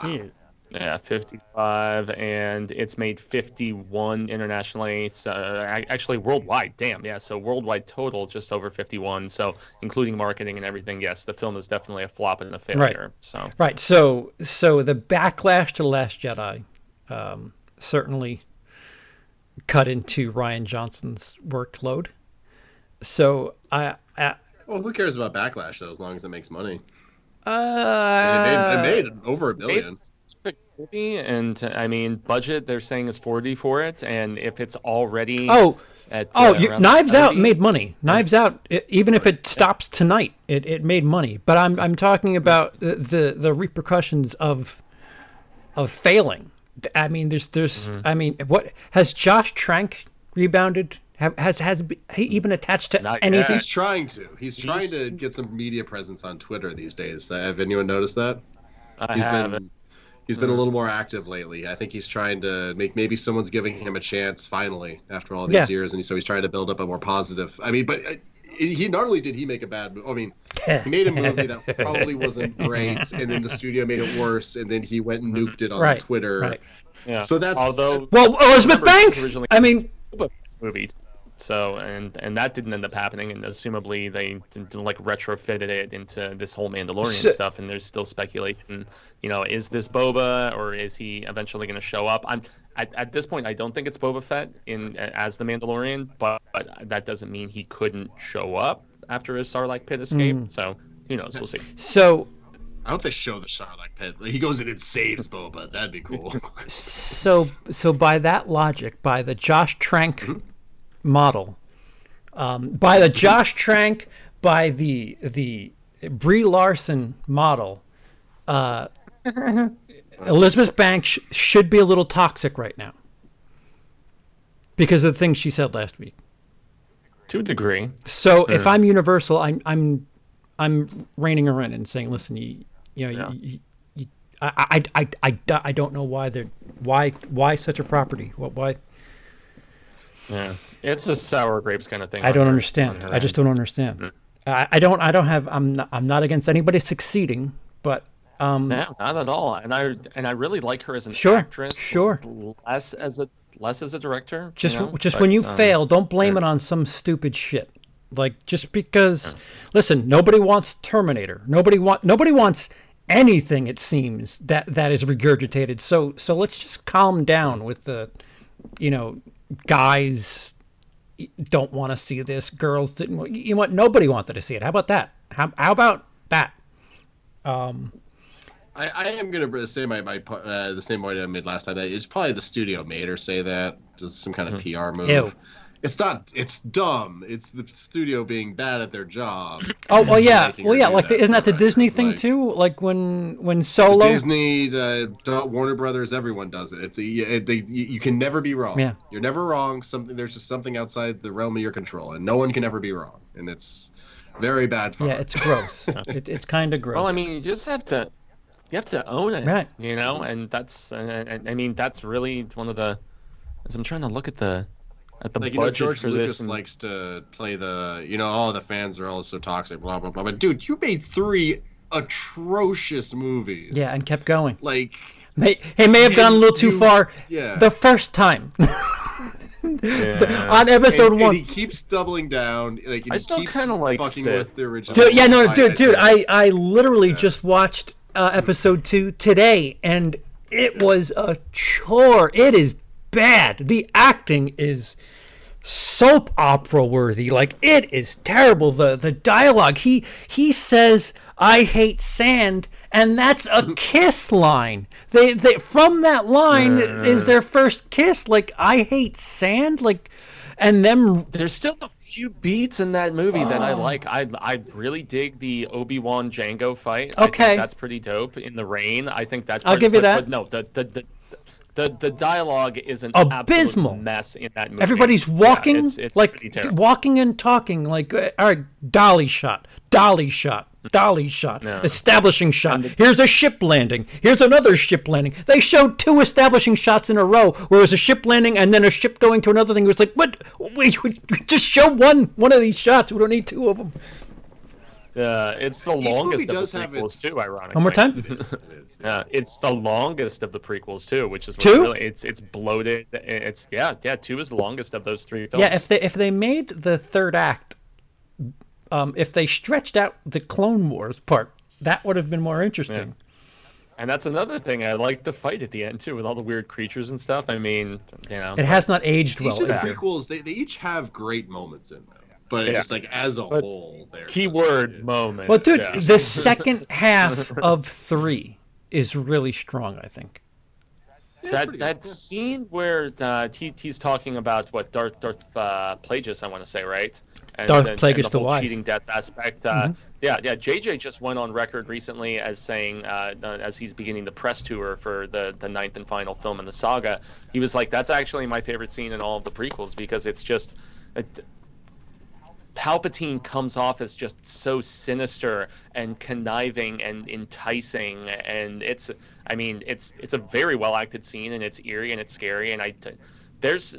Yeah. Yeah, 55, and it's made 51 internationally. So uh, actually worldwide, damn, yeah. So worldwide total, just over 51. So including marketing and everything, yes, the film is definitely a flop and a failure. Right. So Right. So so the backlash to Last Jedi um, certainly cut into Rian Johnson's workload. So I, I well, who cares about backlash though, as long as it makes money? uh, it, made, it made over a billion. Perfect movie, and I mean budget they're saying is 40 for it, and if it's already oh at oh uh, you, around Knives Out made money. Knives Out i even if it stops tonight, it, it made money. But I'm I'm talking about the the, the repercussions of of failing. I mean, there's there's Mm-hmm. I mean, what has Josh Trank rebounded? Have, has has he even attached to Not anything? He's trying to. He's trying to get some media presence on Twitter these days. Uh, have anyone noticed that? I He's have been he's been a little more active lately. I think he's trying to make maybe someone's giving him a chance finally after all these Yeah. years, and so he's trying to build up a more positive. I mean, but uh, he not only did he make a bad movie. I mean, he made a movie that probably wasn't great, and then the studio made it worse, and then he went and nuked it on Right, Twitter. right. yeah. So that's- although Well, Elizabeth Remember, Banks. originally- I mean, movies. So and and that didn't end up happening, and assumably they didn't, like retrofitted it into this whole Mandalorian So- stuff, and there's still speculation. You know, is this Boba or is he eventually going to show up? I'm at, at this point, I don't think it's Boba Fett in as the Mandalorian, but, but that doesn't mean he couldn't show up after his Sarlacc pit escape. Mm. So who knows? We'll see. so I hope they show the Sarlacc pit. He goes in and saves Boba. That'd be cool. so so by that logic, by the Josh Trank Mm-hmm. Model, um, by the Josh Trank, by the the Brie Larson model, uh, Elizabeth Banks sh- should be a little toxic right now because of the things she said last week. To a degree, So if I'm Universal, I'm I'm I'm reining her in and saying, listen, you you know, Yeah. you, you, I, I, I, I, I don't know why they're why why such a property. What why yeah, it's a sour grapes kind of thing. I don't her- understand. I just don't understand. I, I don't I don't have I'm not, I'm not against anybody succeeding, but Um, No, not at all. And I and I really like her as an Sure, actress. sure. Less as a less as a director. just you know? just But, when you um, fail, don't blame it on some stupid shit. Like just because, listen, nobody wants Terminator. Nobody want nobody wants anything. It seems that that is regurgitated. So so let's just calm down with the, you know, guys don't want to see this. Girls didn't. You know what? Nobody wanted to see it. How about that? How how about that? I, I am gonna say my my uh, the same point I made last time. That it's probably the studio made her say that, just some kind of PR move. Ew. It's not. It's dumb. It's the studio being bad at their job. Oh well, yeah, well yeah. do Like isn't that the for Disney record, thing like- too? Like when when Solo. Disney, uh, don't- Warner Brothers, everyone does it. It's a, it, they, you, you can never be wrong. Yeah. you're never wrong. Something there's just something outside the realm of your control, and no one can ever be wrong. And it's very bad for Yeah, it's gross. it, it's kind of gross. Well, I mean, you just have to you have to own it, Right. You know, and that's and, and I mean that's really one of the. As I'm trying to look at the at the like you know George for Lucas this, and- likes to play the you know oh the fans are all so toxic blah blah blah but dude you made three atrocious movies yeah, and kept going. like May, he may have gone a little too you- far yeah. the first time yeah. on episode and, and one. he keeps doubling down like and I still kinda like fucking Sid. with the original Dude, yeah, no, dude, dude, I, I, I literally just watched uh, episode two today, and it was a chore. It is bad. The acting is soap opera worthy. Like it is terrible. The the dialogue. He he says, "I hate sand." And that's a mm. kiss line. They, they from that line uh. is their first kiss. Like I hate sand. Like, and them There's still a few beats in that movie that Oh. I like. I I really dig the Obi Wan Jango fight. Okay. that's pretty dope. In the rain, I think that's. I'll give you but- that. But no, the the. the the, the dialogue is an Abysmal. mess in that movie. Everybody's Yeah, walking it's, it's like walking and talking like uh, all right, dolly shot, dolly shot, dolly shot, No. establishing shot. Here's a ship landing. Here's another ship landing. They showed two establishing shots in a row, where it was a ship landing and then a ship going to another thing. It was like, what? Wait, we- we just show one one of these shots. We don't need two of them. Uh, it's the movie longest of the prequels its- too. Ironically, One more time. Yeah, it's the longest of the prequels too, which is Two? Really, it's it's bloated. It's yeah, yeah. Two is the longest of those three films. Yeah, if they if they made the third act, um, if they stretched out the Clone Wars part, that would have been more interesting. and that's another thing. I like the fight at the end too, with all the weird creatures and stuff. I mean, you know, It has not aged well. each of the prequels they, they each have great moments in them but Yeah. just like as a But whole they're just- keyword moment. Well, dude, yeah. the second half of three is really strong. I think. That that good, yeah. scene where uh, he, he's talking about what Darth Darth uh, Plagueis, I want to say, right? And, Darth and- Plagueis and the the whole Wise. cheating death aspect. Uh, Yeah, yeah. JJ just went on record recently as saying, uh, uh, as he's beginning the press tour for the the ninth and final film in the saga, he was like, "That's actually my favorite scene in all of the prequels because it's just." It, Palpatine comes off as just so sinister and conniving and enticing, and it's, I mean, it's it's a very well acted scene, and it's eerie and it's scary, and I, there's,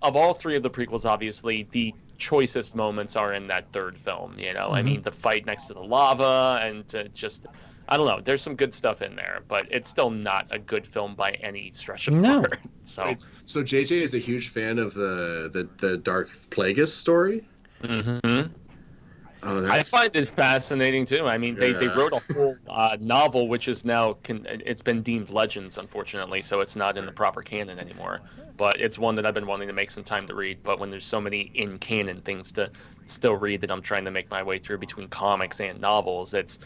of all three of the prequels, obviously the choicest moments are in that third film. You know, I mm-hmm. mean, the fight next to the lava, and just, I don't know, there's some good stuff in there, but it's still not a good film by any stretch of the No. word. So, It's- so jj is a huge fan of the the, the darth plagueis story Mhm. oh I find it fascinating too. I mean, they, they wrote a whole uh, novel, which is now con- it's been deemed legends, unfortunately, so it's not in the proper canon anymore. But it's one that I've been wanting to make some time to read. But when there's so many in canon things to still read that I'm trying to make my way through between comics and novels, it's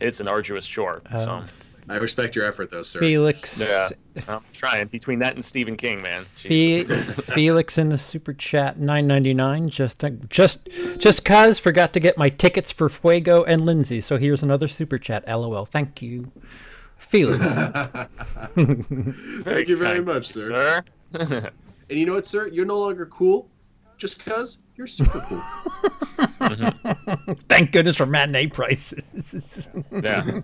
it's an arduous chore. so Um, i respect your effort though sir Felix. yeah, I'm trying between that and Stephen King, man. Fe- Felix in the super chat, nine ninety nine. Just uh, just just cause forgot to get my tickets for Fuego and Lindsey. So here's another super chat. LOL. Thank you, Felix. thank you very much sir sir. and you know what sir you're no longer cool just because you're super cool Thank goodness for matinee prices. Yeah.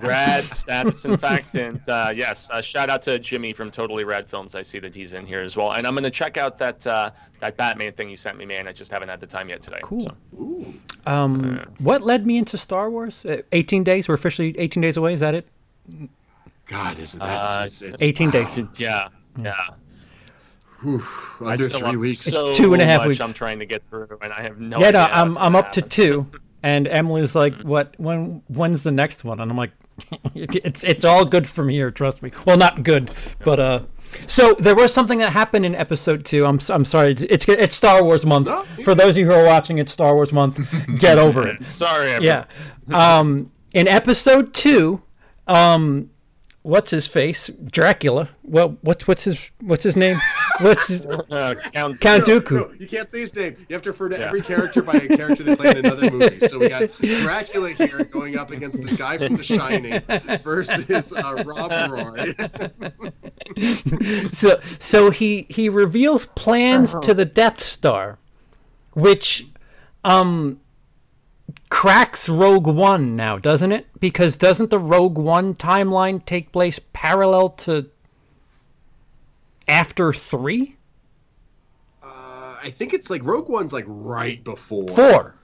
Rad status, in fact. And uh, yes, uh, shout out to Jimmy from Totally Rad Films. I see that he's in here as well. And I'm going to check out that uh, that Batman thing you sent me, man. I just haven't had the time yet today. Cool. So. Ooh. um, what led me into Star Wars? Uh, 18 days. We're officially 18 days away. Is that it? God, is it Uh, that's it's, it's, 18 days. Yeah, yeah. Whew, I under still three have weeks. It's two and a half weeks. I'm trying to get through, and I have no. yeah, no, idea how I'm I'm gonna up to two, and Emily's like, "What? When? When's the next one?" And I'm like, "It's it's all good from here. Trust me. Well, not good, but uh." So there was something that happened in episode two. I'm s- I'm sorry. It's it's, it's Star Wars month. No, For those of you who are watching, it's Star Wars month. Get over it. Sorry. Yeah. Um, in episode two, um, what's his face? Dracula. Well, what's what's his what's his name? What's Uh, Count. Count No, Dooku? no, you can't say his name. You have to refer to every character by a character they played in another movie. So we got Dracula here going up against the guy from The Shining versus uh, Rob Roy. so so he he reveals plans to the Death Star, which um cracks Rogue One now, doesn't it? Because doesn't the Rogue One timeline take place parallel to after three? Uh, I think it's like Rogue One's like right before Four.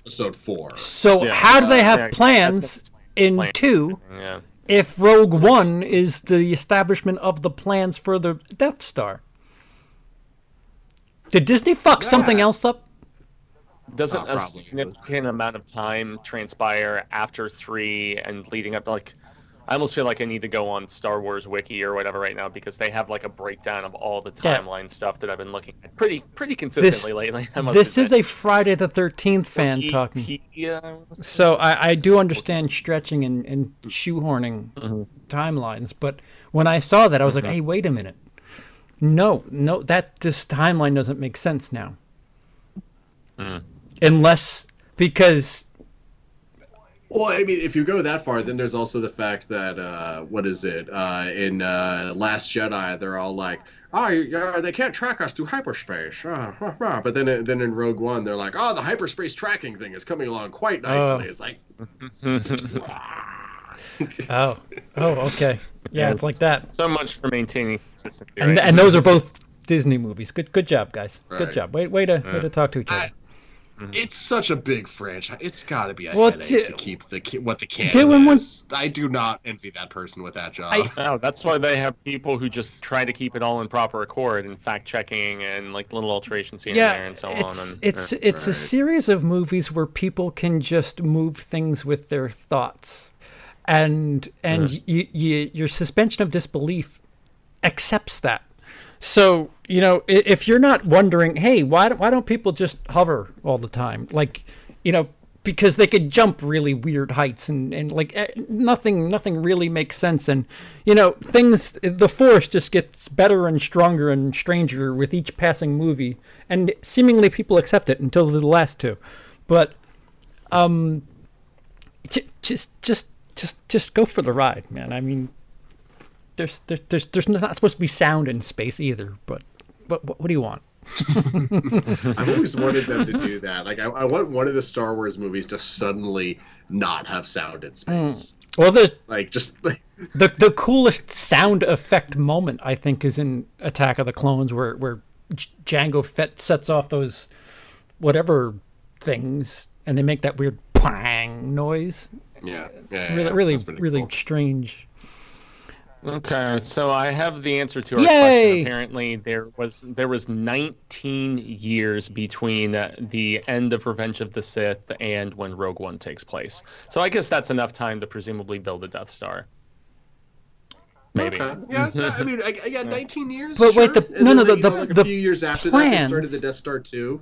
episode four. So Yeah, how do they uh, have yeah, plans the in plan. two Yeah. if Rogue One is the establishment of the plans for the Death Star? Did Disney fuck something else up? Doesn't Uh, a significant amount of time transpire after three and leading up? Like, I almost feel like I need to go on Star Wars Wiki or whatever right now because they have like a breakdown of all the Yeah. timeline stuff that I've been looking at pretty pretty consistently lately. This is a Friday the Thirteenth fan talking. uh, so I, I do understand stretching and, and shoehorning Mm-hmm. timelines, but when I saw that, I was like, "Hey, wait a minute! No, no, that this timeline doesn't make sense now, Mm. unless because Well, I mean, if you go that far, then there's also the fact that uh, what is it uh, in uh, Last Jedi? They're all like, "Oh, you- uh, they can't track us through hyperspace." Uh, huh, huh. But then, then in Rogue One, they're like, "Oh, the hyperspace tracking thing is coming along quite nicely." Oh. It's like, oh, oh, okay, yeah, it's like that, so much for maintaining consistency. and right? and those are both Disney movies. Good, good job, guys. Good Right. job. Wait, way to, way to talk to each other. I- Mm-hmm. it's such a big franchise. It's got to be a Well, headache do- to keep the what the canon Doing. I do not envy that person with that job. I- No, that's why they have people who just try to keep it all in proper accord and fact checking and like little alterations here and there and so on. it's And, it's yeah. it's a series of movies where people can just move things with their thoughts, and and mm-hmm. you, you, your suspension of disbelief accepts that. So you know if you're not wondering, hey, why don't, why don't people just hover all the time? Like you know because they could jump really weird heights and, and like eh, nothing nothing really makes sense. And you know things the force just gets better and stronger and stranger with each passing movie. And seemingly people accept it until the last two. But um just just just just go for the ride man. I mean there's there's there's, there's not supposed to be sound in space either but but what, what do you want I've always wanted them to do that. Like, I, I want one of the Star Wars movies to suddenly not have sound in hmm. space. well there's Like, just like, the the coolest sound effect moment I think is in Attack of the Clones where where J- Jango Fett sets off those whatever things and they make that weird pang noise. yeah, uh, yeah, Really yeah, really really cool. strange. Okay, so I have the answer to our Yay! question. Apparently, there was there was 19 years between uh, the end of Revenge of the Sith and when Rogue One takes place. So I guess that's enough time to presumably build a Death Star. Maybe. Okay. Yeah, yeah, I mean, I, yeah, 19 years. But wait, the- And no, no, they- the- you know, the- a the few years after that, they started the Death Star 2.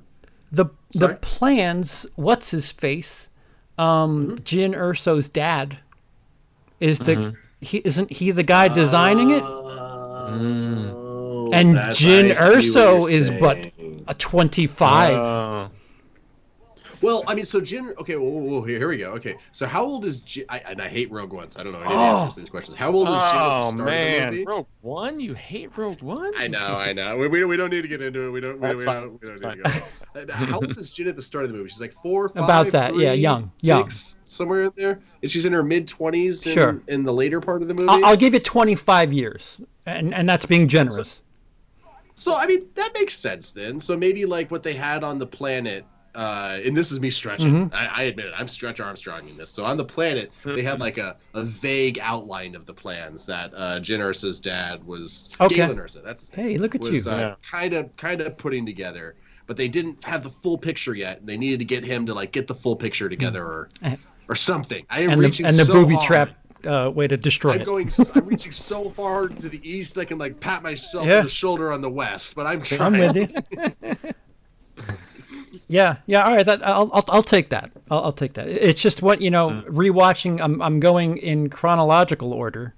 The the plans, what's his face? Um Jyn Erso's dad is the he isn't he the guy designing it? Oh, And that's- Jyn I see what Erso you're is but a 25. Oh. Well, I mean, so Jyn. Okay, whoa, whoa, whoa, here, here we go. Okay, so how old is Jyn? I, and I hate Rogue One, so I don't know any Oh. answers to these questions. How old is Jyn at the Oh start of the man, movie? Rogue One? You hate Rogue One? I know, I know. We, we, we don't need to get into it. We don't. We, That's we fine. don't, we don't That's need to go. How old is Jyn at the start of the movie? She's like four, five, About that, yeah, three, young, young. six, somewhere in there. And she's in her mid twenties. Sure. In the later part of the movie. I'll, I'll give you 25 years, and and that's being generous. So I mean that makes sense then. So maybe like what they had on the planet uh, and this is me stretching. Mm-hmm. I, I admit it. I'm Stretch Armstrong in this. So on the planet, they had like a, a vague outline of the plans that uh, Jyn Erso's dad was Okay. Galen Erso. That's his name. Hey, look at was you. uh, Yeah. kind of kind of putting together, but they didn't have the full picture yet. And they needed to get him to like get the full picture together or or something. I am and reaching the, and the so booby hard. trap uh, way to destroy I'm it. going. I'm reaching so far to the east. I can like pat myself Yeah. on the shoulder on the west, but I'm I'm trying. with you. yeah, yeah. All right, that I'll I'll, I'll take that. I'll, I'll take that. It's just what you know. Rewatching, I'm I'm going in chronological order.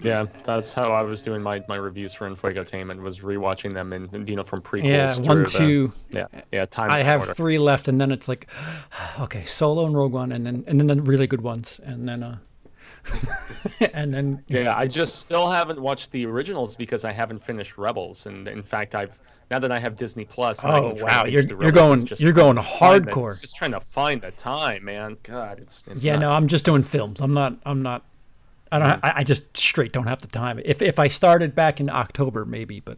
Yeah, that's how I was doing my, my reviews for Infotainment was rewatching them and you know from prequels. Yeah, one, the- two. Yeah, yeah. Time. I have order. three left, and then it's like, okay, Solo and Rogue One, and then and then the really good ones, and then uh, and then Yeah, I just still haven't watched the originals because I haven't finished Rebels, and in fact, I've now that I have Disney Plus. I Oh, can wow, to you're- you're Rebels, going- just you're going to the- hardcore. just trying to find the time, man. God, it's, it's yeah, no. I'm just doing films. I'm not. I'm not. I don't. Mm-hmm. I, I just straight don't have the time. If if I started back in October, maybe, but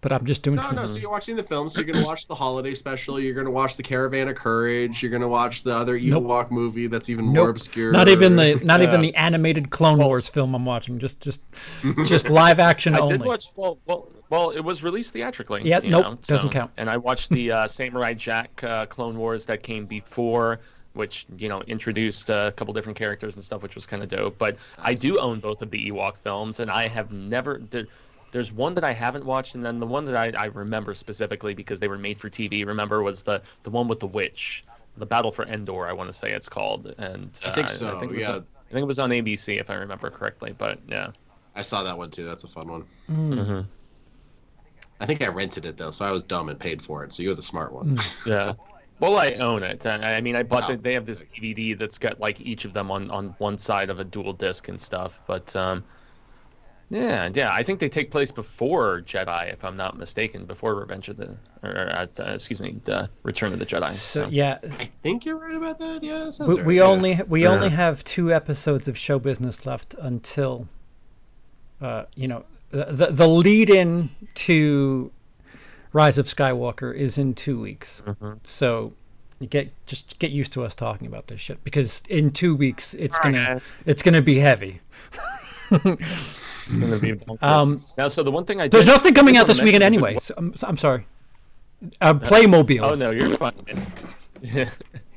but I'm just doing. No, no. films. So you're watching the films. So you're gonna watch the holiday special. You're gonna watch the Caravan of Courage. You're gonna watch the other Nope. Ewok movie that's even more Nope. obscure. Not even the not even the animated Clone Wars film I'm watching. Just just just live action I only. did watch. Well, well, well, it was released theatrically. Yeah, you nope, know, doesn't count. And I watched the uh, Samurai Jack uh, Clone Wars that came before, which you know introduced uh, a couple different characters and stuff, which was kind of dope. But I do own both of the Ewok films, and I have never. There, there's one that I haven't watched, and then the one that I, I remember specifically because they were made for TV. Remember was the the one with the witch, the Battle for Endor. I want to say it's called, and uh, I think so, I think it was yeah. on- I think it was on ABC if I remember correctly. But yeah. I saw that one too. That's a fun one. Mhm. I think I rented it though, so I was dumb and paid for it. So you're the smart one. Yeah. Well, I own it. I, I mean, I bought Wow. the, they have this DVD that's got like each of them on, on one side of a dual disc and stuff. But um, yeah, yeah, I think they take place before Jedi, if I'm not mistaken, before Revenge of the, or uh, uh, excuse me, the Return of the Jedi. So So, yeah, I think you're right about that. Yeah, that we, right, we yeah. only we Yeah. only have two episodes of show business left until, uh, you know, the the, lead in to Rise of Skywalker is in two weeks. Mm-hmm. So get just get used to us talking about this shit because in two weeks it's gonna guys. it's gonna be heavy. it's gonna be. Um, now, so the one thing I There's nothing coming out this weekend anyway. So I'm, I'm sorry. Uh, Playmobil. Oh no, you're fine.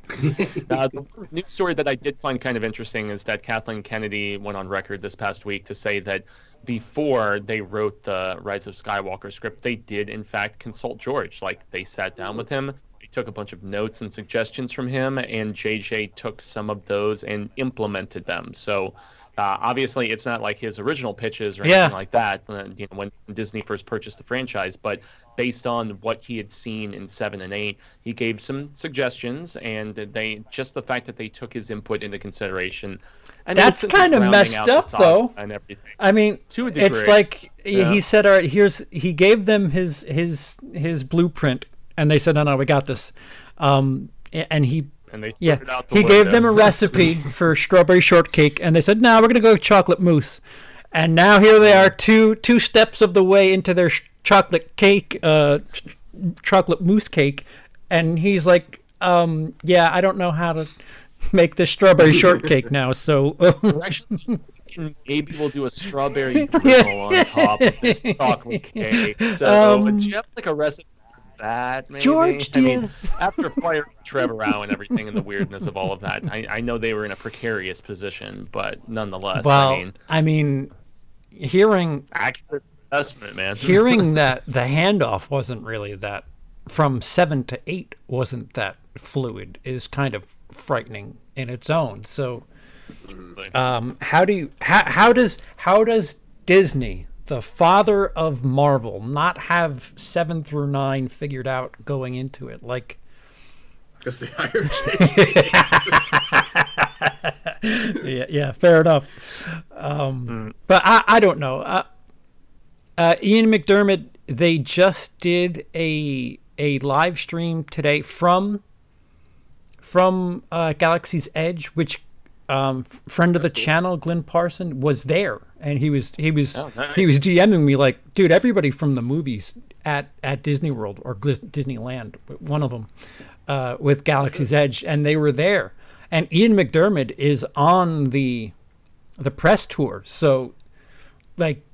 uh, the news story that I did find kind of interesting is that Kathleen Kennedy went on record this past week to say that before they wrote the Rise of Skywalker script, they did in fact consult George. Like they sat down with him, they took a bunch of notes and suggestions from him, and JJ took some of those and implemented them. So. Uh, obviously, it's not like his original pitches or Yeah. anything like that. Uh, you know, when Disney first purchased the franchise, but based on what he had seen in seven and eight, he gave some suggestions, and they just the fact that they took his input into consideration. And That's it's kinda messed up, though. and everything. I mean, To a it's like he- Yeah. he said, "All right, here's." He gave them his his his blueprint, and they said, "No, no, we got this." Um, and he And they yeah, it out the he gave them a recipe for strawberry shortcake, and they said, "No, we're gonna go chocolate mousse." And now here they are, two two steps of the way into their sh- chocolate cake, uh, ch- chocolate mousse cake, and he's like, um, "Yeah, I don't know how to make this strawberry shortcake now, so." Actually maybe we'll do a strawberry drizzle on top of this chocolate cake. So Um, do you have like a recipe for that? Maybe? George, I mean, after firing Trevorrow and everything and the weirdness of all of that, I, I know they were in a precarious position, but nonetheless, well, I mean, I mean, hearing accurate assessment, man. hearing that the handoff wasn't really that from seven to eight wasn't that fluid is kind of frightening in its own. So, um, how do you how, how does how does Disney, the father of Marvel, not have seven through nine figured out going into it? Like, Because they hired JJ. yeah, yeah, fair enough. Um, But I, I don't know. Uh, uh, Ian McDiarmid, they just did a a live stream today from from uh, Galaxy's Edge, which um, f- friend of the channel, Glenn Parson, was there, and he was he was Oh, nice. he was DMing me like, dude, everybody from the movies at at Disney World or Disneyland, one of them, uh, with Galaxy's Edge, and they were there, and Ian McDiarmid is on the the press tour, so like.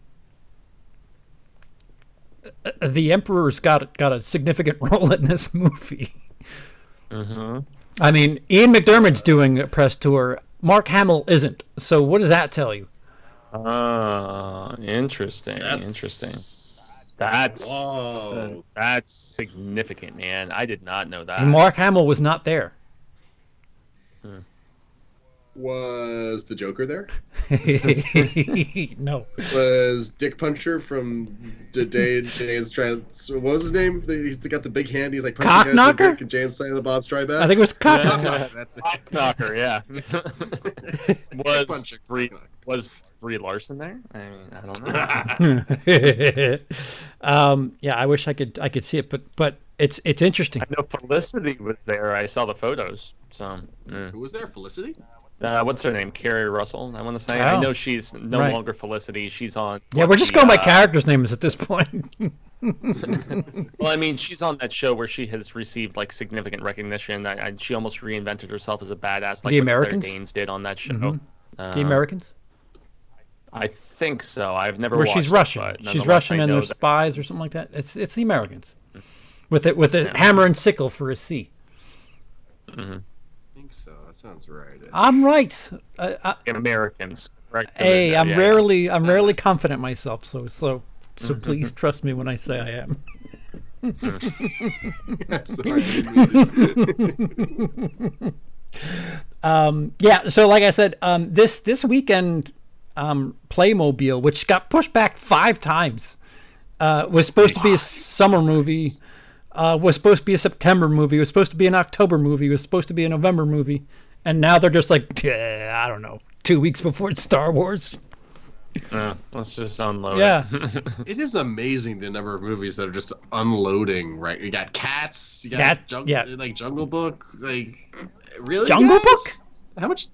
uh, The Emperor's got got a significant role in this movie. Mm-hmm. I mean, Ian McDiarmid's doing a press tour. Mark Hamill isn't. So what does that tell you? Ah, interesting. That's- Interesting. That's Whoa. that's significant, man. I did not know that. And Mark Hamill was not there. Was the Joker there? no. Was Dick Puncher from the day James Trans? What was his name? He's got the big hand. He's like punching guys with Cockknocker? Dick and James Slaying the Bob Stryback. I think it was Cock. Cockknocker, That's it. Knocker, yeah. was Puncher, Brie, was Brie Larson there? I mean, I don't know. um, yeah, I wish I could I could see it, but but it's it's interesting. I know Felicity was there. I saw the photos. So, mm. Who was there? Felicity. uh, what's her name? Keri Russell. I want to say. Oh. I know she's no Right. longer Felicity. She's on. Yeah, we're just the, going by uh, characters' names at this point. Well, I mean, she's on that show where she has received like significant recognition. I, I, she almost reinvented herself as a badass, like The Americans? Danes did on that show. Mhm. Uh, the Americans, I think so. I've never. where watched she's Russian. but She's Russian and know they're that- spies or something like that. It's it's the Americans, with it with a hammer and sickle for a C. I think so. That sounds right. I'm right. Uh, I, Americans. Correct. Hey, I'm yeah. rarely I'm rarely confident myself, so so so please trust me when I say I am. I'm sorry. I didn't mean to- Yeah, so like I said, um, this this weekend, um, Playmobil, which got pushed back five times, uh, was supposed to be a summer movie, uh, was supposed to be a September movie, was supposed to be an October movie, was supposed to be a November movie, and now they're just like, "Eh, I don't know, two weeks before it's Star Wars. Uh, let's just unload. Yeah. it. It is amazing the number of movies that are just unloading. Right, you got Cats, you got Cat- Jung- yeah. like Jungle Book, like really Jungle guys? Book? How much?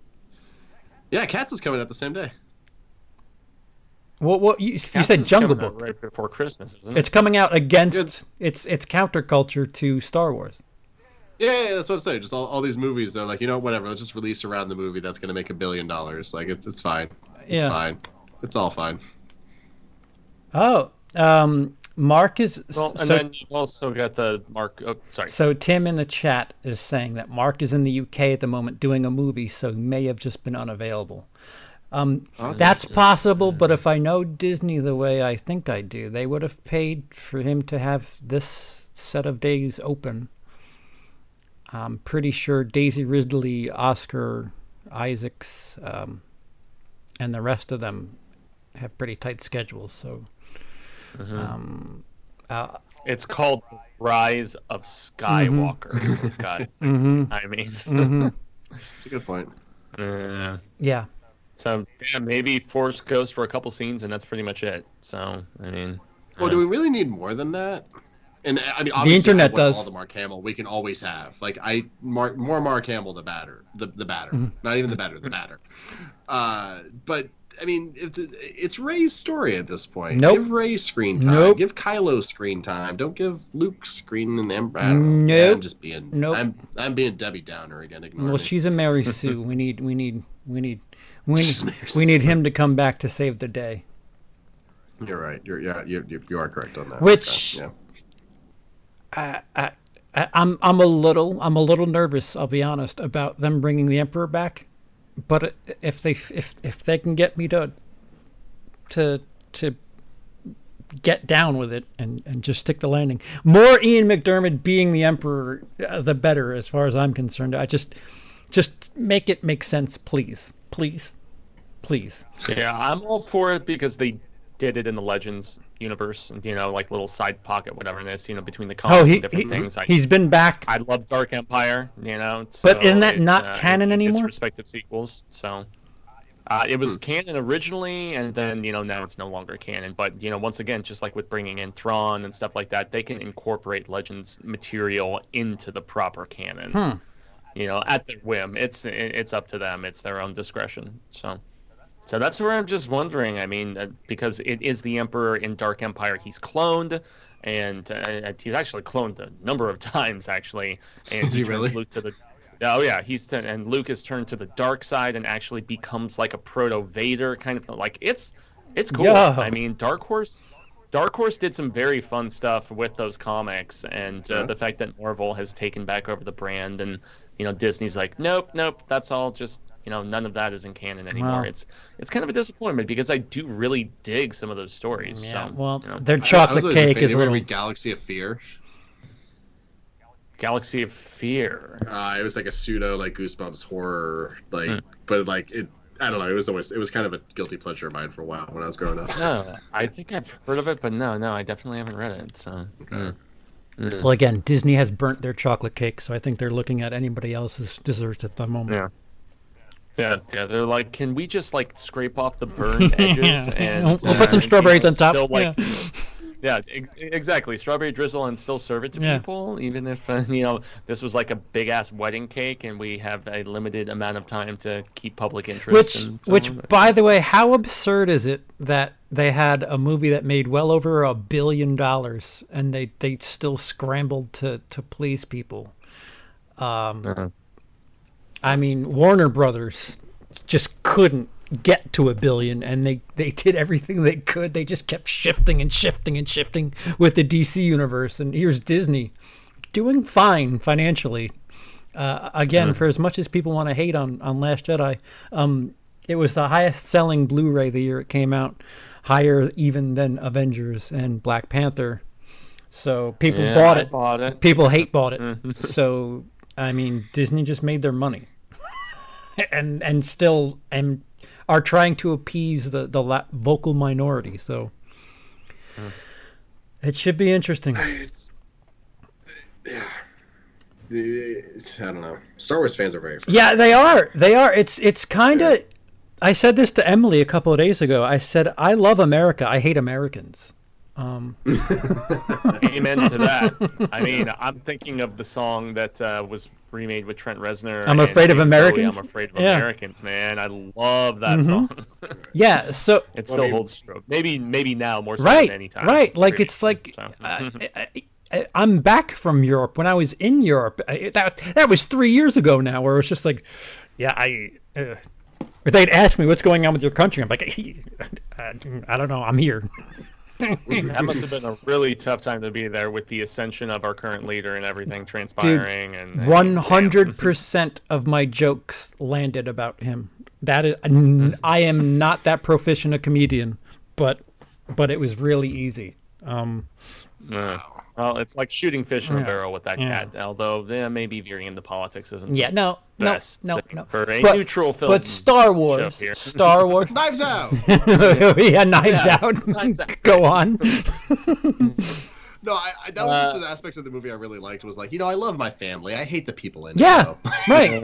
Yeah, Cats is coming out the same day. What what you, you said Jungle Book? right before Christmas, isn't it? It's coming out against it's it's counterculture to Star Wars. Yeah, yeah, that's what I'm saying. Just all, all these movies, they're like, you know, whatever. Let's just release around the movie that's going to make a billion dollars. Like, it's it's fine. It's Yeah. fine. It's all fine. Oh, um, Mark is Well, and so then you also got the Mark. Oh, sorry. So Tim in the chat is saying that Mark is in the UK at the moment doing a movie, so he may have just been unavailable. Um, that's possible, but if I know Disney the way I think I do, they would have paid for him to have this set of days open. I'm pretty sure Daisy Ridley, Oscar Isaacs, um, and the rest of them have pretty tight schedules. So, um, uh, It's called Rise of Skywalker. God, mhm, I mean. It's a good point. uh, yeah. So yeah, maybe Force Ghost for a couple scenes, and that's pretty much it. So I mean, Well, uh, do we really need more than that? And I mean, obviously, internet I does. all the Mark Hamill we can always have. Like I, Mark, more Mark Hamill, the batter, the the batter, Mm-hmm. not even the batter, the batter. Uh, but I mean, if the, it's Rey's story at this point. Nope. Give Rey screen time. Nope. Give Kylo screen time. Don't give Luke screen and them. I don't know. Yeah, Nope. I'm just being. Nope. I'm I'm being Debbie Downer again. Ignore Well, me. she's a Mary Sue. We need, we need, we need, we need, we need him to come back to save the day. You're right. You're yeah. You're, you are correct on that. Which- Yeah. I, I, I'm, I'm a little, I'm a little nervous. I'll be honest about them bringing the Emperor back, but if they, if, if they can get me to, to, to get down with it and, and just stick the landing. More Ian McDiarmid being the Emperor, uh, the better, as far as I'm concerned. I just, just make it make sense, please, please, please. yeah, I'm all for it because they did it in the Legends universe, and you know, like little side pocket, whatever it is, you know, between the comics Oh, he, and different he things. I, he's been back. I love Dark Empire, you know. But isn't that it, not uh, canon it- anymore? Its respective sequels. So uh, it was canon originally, and then you know now it's no longer canon. But you know, once again, just like with bringing in Thrawn and stuff like that, they can incorporate Legends material into the proper canon. Hmm. You know, at their whim. It's it's up to them. It's their own discretion. So. So that's where I'm just wondering. I mean, uh, because it is the Emperor in Dark Empire. He's cloned, and uh, he's actually cloned a number of times, actually. And Is he turns really? Luke to the, oh yeah, he's t- and Luke is turned to the dark side and actually becomes like a proto Vader kind of thing. Like it's it's cool. Yeah. I mean, Dark Horse. Dark Horse did some very fun stuff with those comics, and uh, Yeah. the fact that Marvel has taken back over the brand, and you know Disney's like, nope, nope, that's all just you know none of that is in canon anymore. Wow. It's it's kind of a disappointment because I do really dig some of those stories. Yeah, so, well, you know, their I- I chocolate cake is a You little. read Galaxy of Fear? Galaxy of Fear. Uh, it was like a pseudo like Goosebumps horror, like, Hmm. but like it. I don't know. It was always it was kind of a guilty pleasure of mine for a while when I was growing up. No, I think I've heard of it, but no, no, I definitely haven't read it. So, Okay. mm. Mm. Well, again, Disney has burnt their chocolate cake, so I think they're looking at anybody else's desserts at the moment. yeah. Yeah, yeah, they're like, can we just like scrape off the burned edges Yeah, and we'll, we'll uh, put some strawberries know, on top. Still, like, yeah. Yeah, ex- exactly. Strawberry drizzle and still serve it to Yeah. people, even if uh, you know this was like a big ass wedding cake, and we have a limited amount of time to keep public interest. Which, so which, on. by the way, how absurd is it that they had a movie that made well over a billion dollars and they, they still scrambled to, to please people? Um, Uh-huh. I mean, Warner Brothers just couldn't get to a billion, and they, they did everything they could. They just kept shifting and shifting and shifting with the DC universe. And here's Disney doing fine financially. Uh, again, for as much as people want to hate on, on Last Jedi, um, it was the highest selling Blu ray the year it came out, higher even than Avengers and Black Panther. So people Yeah, bought it. Bought it. People hate bought it. Mhm. so I mean, Disney just made their money, and and still and are trying to appease the the la- vocal minority. So it should be interesting. It's yeah. It's, I don't know. Star Wars fans are very. Yeah, they are. They are. It's it's kind of. I said this to Emily a couple of days ago. I said I love America. I hate Americans. Um, Amen to that. I mean, I'm thinking of the song that uh, was remade with Trent Reznor. I'm Afraid of David Bowie, Americans? I'm afraid of Yeah. Americans, man. I love that Mhm. song. yeah. So it still I mean- holds true. Maybe, maybe now more so right, than any time. right. Like Pretty it's like. So- uh, I, I, I'm back from Europe. When I was in Europe, I, that that was three years ago now. Where it was just like, yeah, I. Uh, or they'd ask me what's going on with your country. I'm like, I, I don't know. I'm here. That must have been a really tough time to be there with the ascension of our current leader and everything transpiring. and and- hundred percent of my jokes landed about him. That is, I am not that proficient a comedian, but but it was really easy. Um, Yeah. Well, it's like shooting fish in a Yeah. barrel with that Yeah. cat. Although, yeah, maybe veering into politics isn't yeah, no, no, no, no. for a But- neutral film. But Star Wars, here. Star Wars, Knives out. yeah, Knives Yeah, Out. Knives Out. Go on. No, I, I, that was Uh, just an aspect of the movie I really liked. Was like, you know, I love my family. I hate the people in it. Yeah, though. right.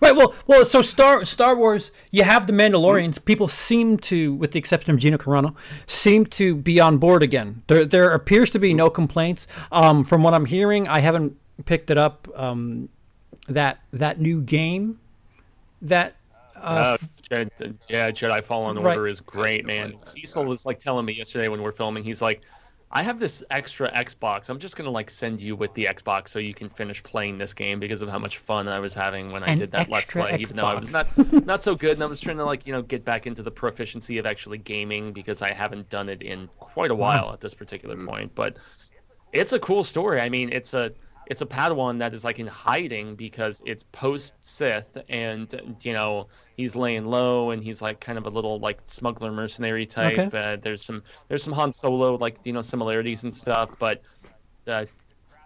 Right. Well, well. So Star Star Wars, you have the Mandalorians. People seem to, with the exception of Gina Carano, seem to be on board again. There there appears to be no complaints. Um, from what I'm hearing, I haven't picked it up. Um, that that new game, that uh, Uh, f- Jedi, yeah, Jedi Fallen Right. Order is great, man. Cecil was like telling me yesterday when we're filming, he's like, I have this extra Xbox. I'm just gonna like send you with the Xbox so you can finish playing this game because of how much fun I was having when I An did that Let's extra Play. Even though I was not not so good, and I was trying to like you know get back into the proficiency of actually gaming because I haven't done it in quite a while at this particular mm-hmm. point. But it's a cool story. I mean, it's a it's a Padawan that is like in hiding because it's post Sith, and you know he's laying low, and he's like kind of a little like smuggler mercenary type. Okay. Uh, there's some there's some Han Solo like you know similarities and stuff, but the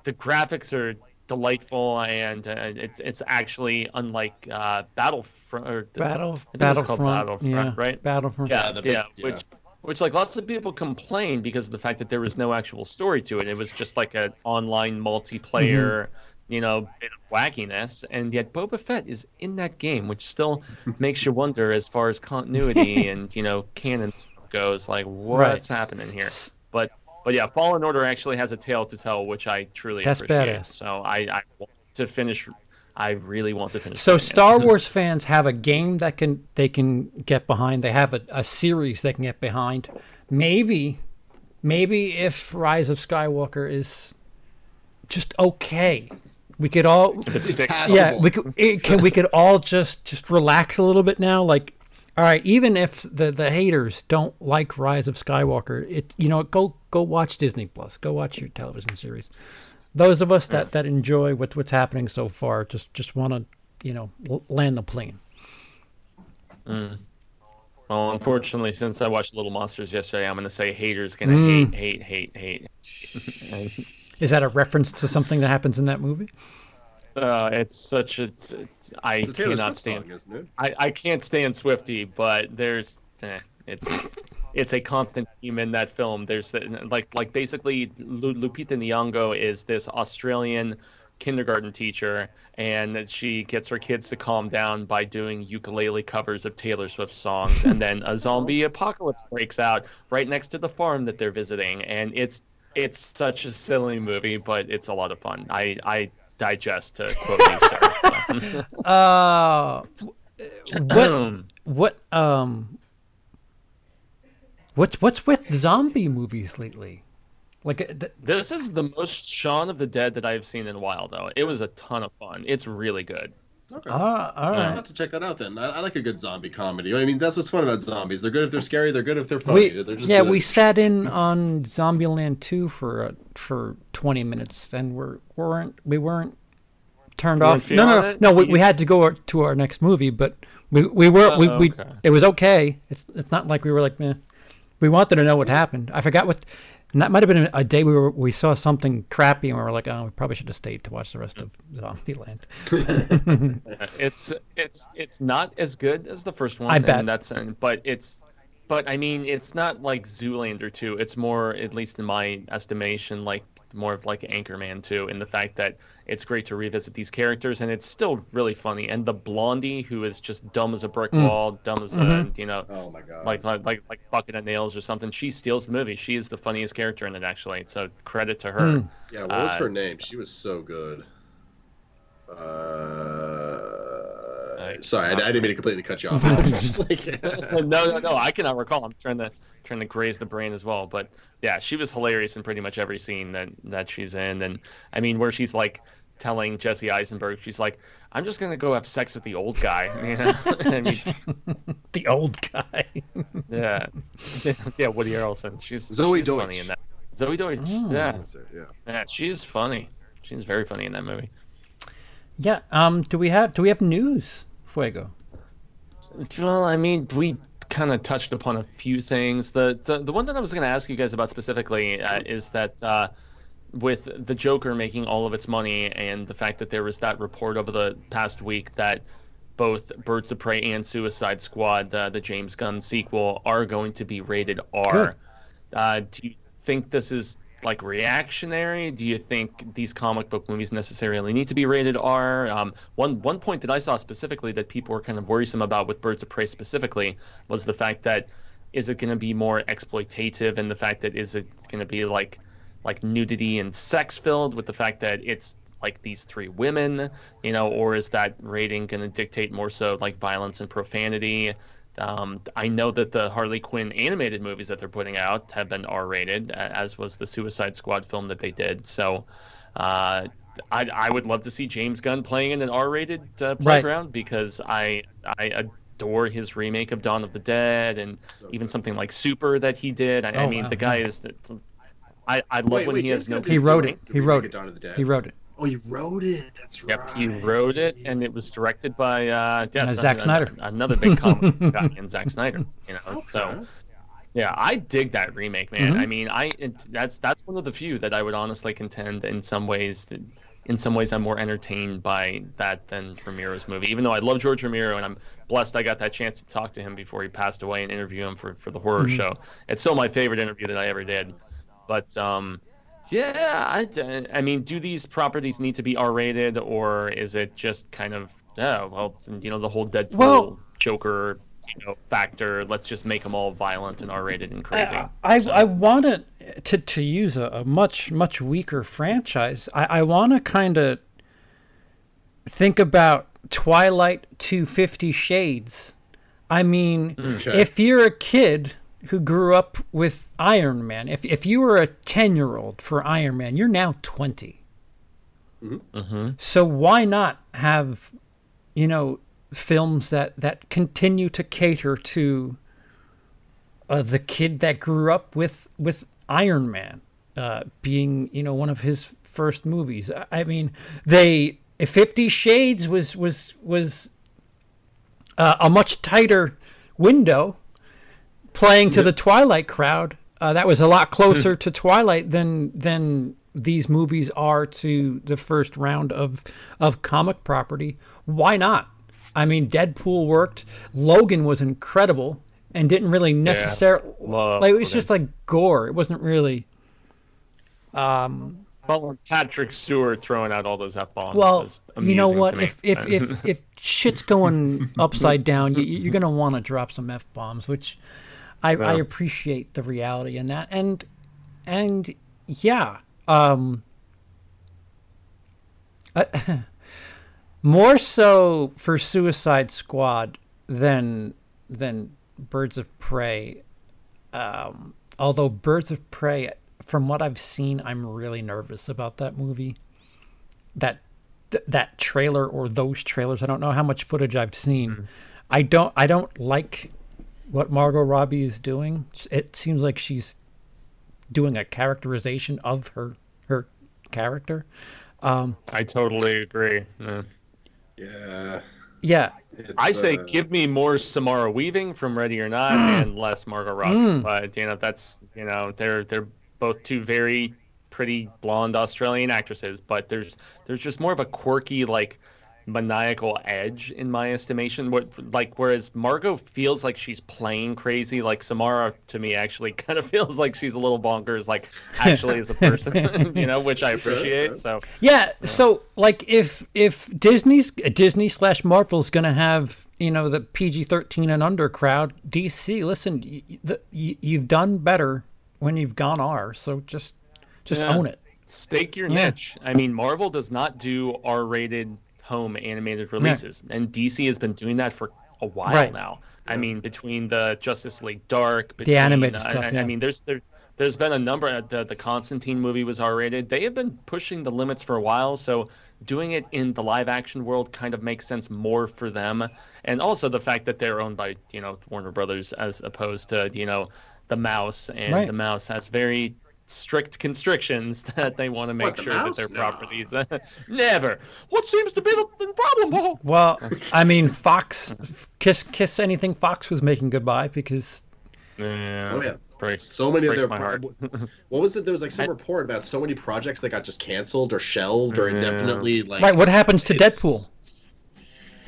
the graphics are delightful, and uh, it's it's actually unlike uh, Battlefront or Battle I think it was called Battlefront, Battlefront, yeah, right? Battlefront. yeah, Yeah, the big- yeah, yeah. which which like lots of people complain because of the fact that there was no actual story to it. It was just like an online multiplayer, mm-hmm. you know, bit of wackiness. And yet Boba Fett is in that game, which still makes you wonder as far as continuity and you know canon goes. Like what's happening here? But but yeah, Fallen Order actually has a tale to tell, which I truly That's appreciate. badass. So I, I want to finish I really want to finish. So playing it. Star Wars fans have a game that can they can get behind. They have a, a series they can get behind. Maybe, maybe if Rise of Skywalker is just okay, we could all It yeah we could it, can we could all just just relax a little bit now. Like, all right, even if the the haters don't like Rise of Skywalker, it you know go go watch Disney Plus. Go watch your television series. Those of us that that enjoy what what's happening so far just just want to you know land the plane. Well, unfortunately, since I watched Little Monsters yesterday, I'm going to say haters gonna Mm. hate, hate, hate, hate. Is that a reference to something that happens in that movie? Uh, it's such a. It's, I It's cannot Swift stand. song, isn't it? I, I can't stand Swifty, but there's. Eh, it's. It's a constant theme in that film. There's the- like like basically Lu- Lupita Nyong'o is this Australian kindergarten teacher, and she gets her kids to calm down by doing ukulele covers of Taylor Swift songs, and then a zombie apocalypse breaks out right next to the farm that they're visiting, and it's it's such a silly movie, but it's a lot of fun. I I digest to quote Sarah. Uh, what what um what's what's with zombie movies lately? Like uh, th- This is the most Shaun of the Dead that I've seen in a while, though. It was a ton of fun. It's really good. Okay. ah, all I'll right. have to check that out then. I, I like a good zombie comedy. I mean, that's what's fun about zombies. They're good if they're scary. They're good if they're funny. We, they're just yeah, good. we sat in on Zombieland 2 for uh, for 20 minutes and we're weren't we weren't turned You weren't off. No, no, no. No, we, we had to go to our next movie, but we we were we, Oh, we okay. it was okay. It's it's not like we were like, eh. We wanted to know what happened. I forgot what and that might have been a day we were we saw something crappy and we were like, oh, we probably should have stayed to watch the rest of Zombieland. It's it's it's not as good as the first one. I bet. And that's but it's but I mean it's not like Zoolander 2. It's more at least in my estimation like more of like Anchorman 2 in the fact that it's great to revisit these characters and it's still really funny. And the blondie who is just dumb as a brick Mm. wall, dumb as a Mhm. you know Oh my god. like like like like bucket of nails or something. She steals the movie. She is the funniest character in it actually. So credit to her. Mm. yeah. What was uh, her name? She was so good. Uh, I- sorry, I, I didn't mean to completely cut you off. I was just like, no, no, no. I cannot recall. I'm trying to trying to graze the brain as well. But yeah, she was hilarious in pretty much every scene that that she's in. And I mean, where she's like telling Jesse Eisenberg, she's like, "I'm just gonna go have sex with the old guy." You know? I mean, The old guy. yeah, yeah. Woody Harrelson. She's Zoey she's funny in that. Zoey Deutch. Oh. Yeah, yeah. yeah. She's funny. She's very funny in that movie. yeah, um do we have do we have news? Fuego. Well, I mean, we kind of touched upon a few things. The the, the one that I was going to ask you guys about specifically uh, is that uh, with the Joker making all of its money and the fact that there was that report over the past week that both Birds of Prey and Suicide Squad, uh, the James Gunn sequel, are going to be rated R. Uh, do you think this is like reactionary? Do you think these comic book movies necessarily need to be rated R? Um, one one point that I saw specifically that people were kind of worrisome about with Birds of Prey specifically was the fact that is it going to be more exploitative, and the fact that is it going to be like like nudity and sex filled with the fact that it's like these three women, you know, or is that rating going to dictate more so like violence and profanity? Um, I know that the Harley Quinn animated movies that they're putting out have been R-rated, as was the Suicide Squad film that they did. So, uh, I, I would love to see James Gunn playing in an R-rated uh, playground because I I adore his remake of Dawn of the Dead and So even something like Super that he did. I, I Oh, mean, wow, the guy is. I I love Wait, when wait, he James has no. Gunn did He wrote it. He wrote it. Dawn of the Dead. He wrote it. Oh, he wrote it. That's right. Yep, he wrote it, and it was directed by uh, yeah, Uh, Zack an- Snyder. another big comic book guy in Zack Snyder. You know, Okay. so yeah, I dig that remake, man. Mhm. I mean, I it, that's that's one of the few that I would honestly contend in some ways. That, in some ways, I'm more entertained by that than Romero's movie. Even though I love George Romero, and I'm blessed I got that chance to talk to him before he passed away and interview him for for the horror Mhm. show. It's still my favorite interview that I ever did. But um, yeah, I, I mean, do these properties need to be R-rated, or is it just kind of, yeah, well, you know, the whole Deadpool, Well- Joker, you know, factor? Let's just make them all violent and R-rated and crazy. I I, So- I wanted to to use a, a much much weaker franchise. I, I want to kind of think about Twilight to Fifty Shades. I mean, mm. Okay. if you're a kid who grew up with Iron Man, if if you were a ten year old for Iron Man, you're now 20 So why not have, you know, films that that continue to cater to uh, the kid that grew up with with Iron Man uh, being you know one of his first movies. I, I mean, they Fifty Shades was was was uh, a much tighter window, playing to the Twilight crowd. Uh, that was a lot closer to Twilight than than these movies are to the first round of of comic property. Why not? I mean, Deadpool worked. Logan was incredible and didn't really necessarily Love like it was just like gore. It wasn't really Well, Patrick Stewart throwing out all those f bombs. well. You know what? If if if if shit's going upside down, you, you're gonna want to drop some f bombs, which I, I appreciate the reality in that. And and yeah, um, uh, more so for Suicide Squad than than Birds of Prey. Um, although Birds of Prey, from what I've seen, I'm really nervous about that movie. That th- that trailer or those trailers. I don't know how much footage I've seen. I don't. I don't like what Margot Robbie is doing. It seems like she's doing a characterization of her her character. I totally agree. Yeah. Yeah. Yeah, I say uh, give me more Samara Weaving from Ready or Not and less Margot Robbie. Mm. But you know that's you know they're they're both two very pretty blonde Australian actresses, but there's there's just more of a quirky like maniacal edge in my estimation. What like whereas Margot feels like she's playing crazy, like Samara to me actually kind of feels like she's a little bonkers, like actually as a person, you know, which I appreciate. So Yeah, so like if if Disney's Disney slash Marvel's gonna have you know the PG thirteen and under crowd, DC, listen, y- y- the, y- you've done better when you've gone R, so just just Yeah. own it. stake your Yeah. niche. I mean, Marvel does not do R-rated home animated releases, and DC has been doing that for a while Right. now. I mean, between the Justice League Dark, between, animated uh, stuff, I, yeah. I mean, there's there, there's been a number. uh, The the Constantine movie was R-rated. They have been pushing the limits for a while, so doing it in the live action world kind of makes sense more for them. And also the fact that they're owned by you know Warner Brothers as opposed to you know the Mouse, and Right. the Mouse has very strict constrictions that they want to make What, the sure that their No. properties never. What seems to be the, the problem? Paul? Well, I mean, Fox, kiss kiss anything Fox was making goodbye because Yeah. Oh yeah. Breaks, So many of their my heart. what was it? There was like some report about so many projects that got just canceled or shelved or Yeah. indefinitely like. right. What happens to it's- Deadpool?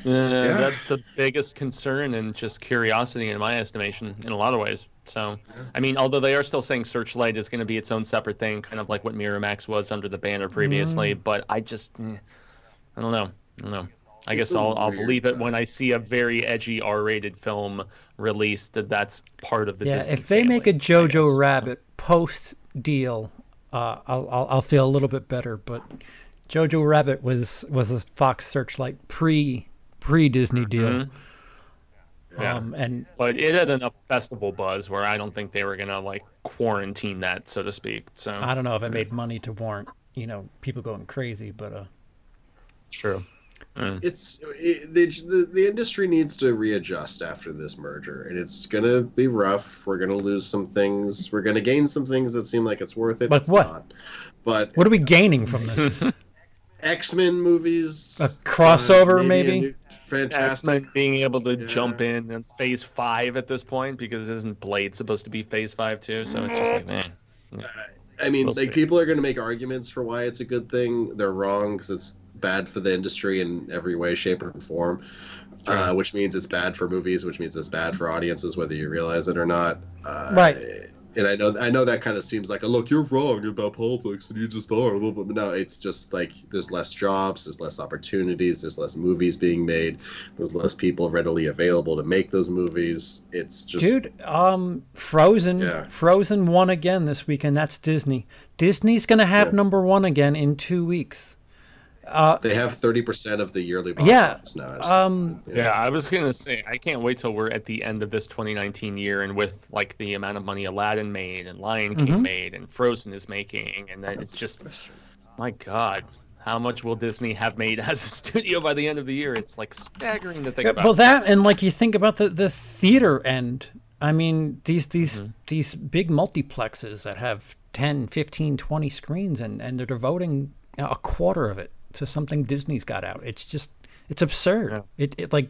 Yeah, that's the biggest concern and just curiosity in my estimation in a lot of ways. So, I mean, although they are still saying Searchlight is going to be its own separate thing, kind of like what Miramax was under the banner previously, Mm. but I just, eh, I don't know. I don't know. I It's guess a I'll, I'll weird believe it when. I see a very edgy R-rated film released that that's part of the Yeah, Disney if they make a family, I guess. Jojo Rabbit post deal, uh, I'll, I'll I'll feel a little bit better. But Jojo Rabbit was was a Fox Searchlight pre pre Disney deal, Mhm. Yeah. um, and but it had enough festival buzz where I don't think they were gonna like quarantine that, so to speak. So I don't know if it made money to warrant you know people going crazy, but uh, true. Mm. It's it, the, the the industry needs to readjust after this merger, and it's gonna be rough. We're gonna lose some things. We're gonna gain some things that seem like it's worth it. Like It's what? not. But what are we gaining from this? X Men movies, A crossover, a maybe? new- fantastic. X-Men being able to Yeah. jump in in phase five at this point because isn't Blade supposed to be phase five too? So it's just like, man. I mean, We'll like see. people are going to make arguments for why it's a good thing. They're wrong because it's bad for the industry in every way, shape, or form. Uh, which means it's bad for movies, which means it's bad for audiences, whether you realize it or not. Uh, Right. And I know, I know that kind of seems like, a look, you're wrong about politics, and you just are. But no, it's just like there's less jobs, there's less opportunities, there's less movies being made, there's less people readily available to make those movies. It's just, Dude, um, Frozen, Yeah. Frozen won again this weekend. That's Disney. Disney's gonna have Yeah. number one again in two weeks. Uh, They have thirty percent of the yearly box Yeah, office now. um, Yeah, I was gonna say I can't wait till we're at the end of this 2019 year, and with like the amount of money Aladdin made, and Lion King Mhm. made, and Frozen is making, and then it's just, my God, how much will Disney have made as a studio by the end of the year? It's like staggering to think Yeah, about. Well, that and like you think about the the theater end. I mean, these these Mm-hmm. these big multiplexes that have 10, 15, 20 screens, and and they're devoting a quarter of it to something Disney's got out. It's just it's absurd. Yeah. It it like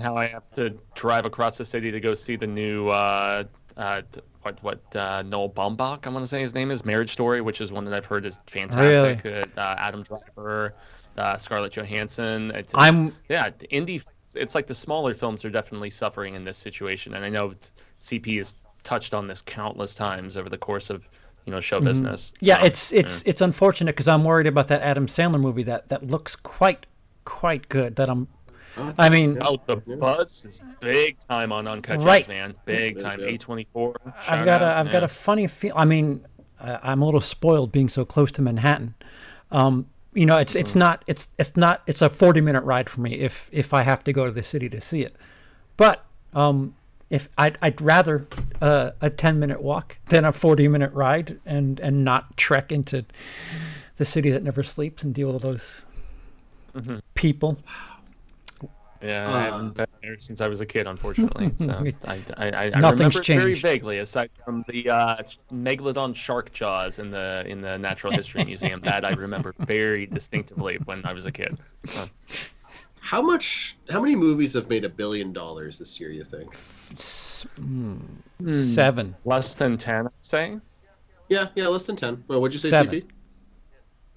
how I have to drive across the city to go see the new uh, uh, what what uh, Noel Baumbach, I'm gonna say his name is Marriage Story, which is one that I've heard is fantastic. Uh, uh, Adam Driver, uh, Scarlett Johansson. It's, I'm yeah, the indie. It's like the smaller films are definitely suffering in this situation, and I know CP has touched on this countless times over the course of you know show business. Mm-hmm. yeah, So, it's it's it's unfortunate because I'm worried about that Adam Sandler movie that that looks quite quite good. That I'm. I mean, Oh, the buzz is big time on Uncut Gems, Right. man. Big time. A24. I've got a out, I've got a funny feel. I mean, uh, I'm a little spoiled being so close to Manhattan. Um, you know, it's Mm. it's not it's it's not it's a 40 minute ride for me if if I have to go to the city to see it. But um, if I'd, I'd rather uh, a 10 minute walk than a 40 minute ride and and not trek into the city that never sleeps and deal with those Mm-hmm. people. Yeah, Uh, I haven't been there since I was a kid, unfortunately. So I, I, I, I Nothing's remember it very vaguely, aside from the uh, megalodon shark jaws in the in the Natural History Museum. That I remember very distinctively when I was a kid. Uh, How much? How many movies have made a billion dollars this year? You think? Hmm. Seven. less than ten, I'd say. Yeah, yeah, less than ten. Well, what'd you say, Seven. CP?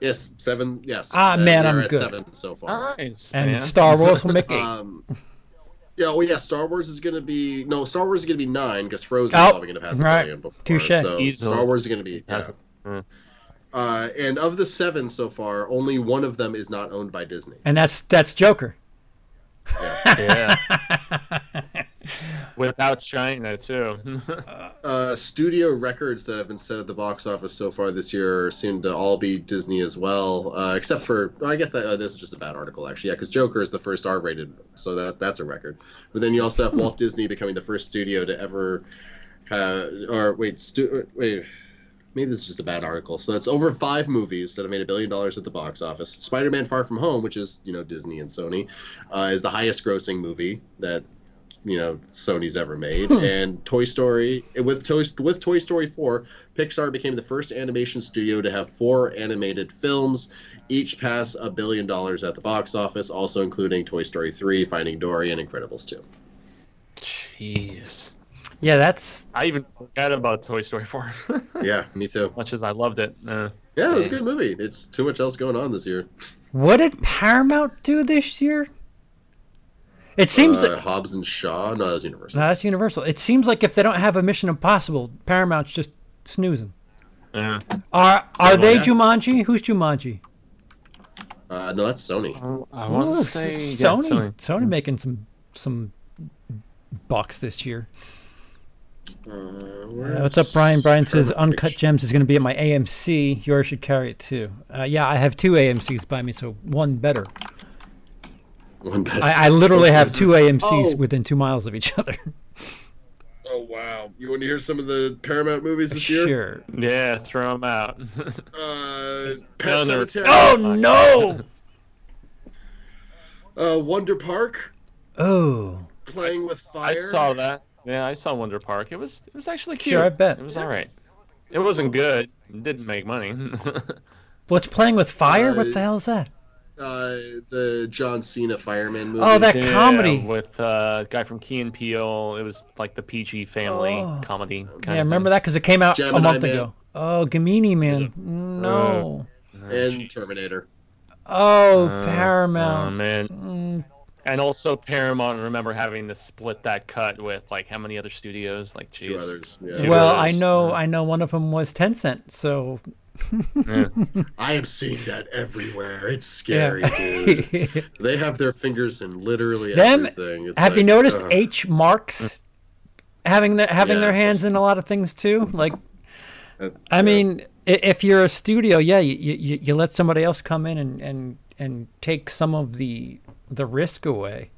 Yes, seven. Yes. Ah, Uh, man, I'm at good. Seven so far. Nice. And man. Star Wars will make eight. Um, yeah, well, yeah. Star Wars is gonna be no. Star Wars is gonna be nine because Frozen Oh, is probably gonna pass a right. billion before. Touche. So Easily. Star Wars is gonna be. Yeah. That's- mm. Uh, and of the seven so far, only one of them is not owned by Disney. and that's that's Joker. Yeah. Without China too. Uh, studio records that have been set at the box office so far this year seem to all be Disney as well, uh, except for well, I guess that uh, this is just a bad article actually. Yeah, because Joker is the first R-rated, so that that's a record. But then you also have Walt Disney becoming the first studio to ever, uh, or wait, stu- wait. Maybe this is just a bad article. So it's over five movies that have made a billion dollars at the box office. Spider-Man: Far From Home, which is you know Disney and Sony, uh, is the highest-grossing movie that you know Sony's ever made. and Toy Story with Toy with Toy Story 4, Pixar became the first animation studio to have four animated films, each pass a billion dollars at the box office, also including Toy Story 3, Finding Dory, and Incredibles 2. Jeez. Yeah, that's I even forgot about Toy Story 4. yeah, me too. much as I loved it. Uh, Yeah, it was a good movie. It's too much else going on this year. what did Paramount do this year? It seems uh, that Hobbs and Shaw. No, that's Universal. no, that's Universal. It seems like if they don't have a Mission Impossible, Paramount's just snoozing. yeah. Are are they yeah. Jumanji? Who's Jumanji? Uh, no, that's Sony. I want Ooh, to S- say yeah, Sony. Sony. Sony making some some bucks this year. Uh, what's up, Brian? Brian says Uncut Gems is going to be at my AMC. Yours should carry it too. Uh, yeah, I have two AMC's by me, so one better. One better. I, I literally have two AMC's Oh. within two miles of each other. oh wow! You want to hear some of the Paramount movies this year? sure. Yeah, throw them out. Uh, No, Pet. Cemetery. Oh no! Uh, Wonder Park. Oh, Playing with Fire. I saw that. Yeah, I saw Wonder Park. It was it was actually cute. Sure, I bet. It was all right. It wasn't good. It didn't make money. what's playing with fire? what Uh, the hell is that? Uh, the John Cena fireman movie. Oh, that Yeah, comedy. with uh, guy from Key and Peele. It was like the PG family Oh. comedy. Kind Yeah, of remember that because it came out a month Man. ago. Oh, Gemini Man. No. Thing. and jeez. Terminator. Oh, Uh, Oh Paramount. man. Mm, And also Paramount. Remember having to split that cut with like how many other studios? Like, Two jeez. others. Yeah. Two well, others, I know, yeah. I know one of them was Tencent. So Yeah. I am seeing that everywhere. It's yeah. scary, dude. They have their fingers in literally Them- everything. It's Have you noticed uh, H marks having their having Yeah. their hands in a lot of things too? Like, uh, I mean, if you're a studio, yeah, you, you, you let somebody else come in and, and and take some of the the risk away.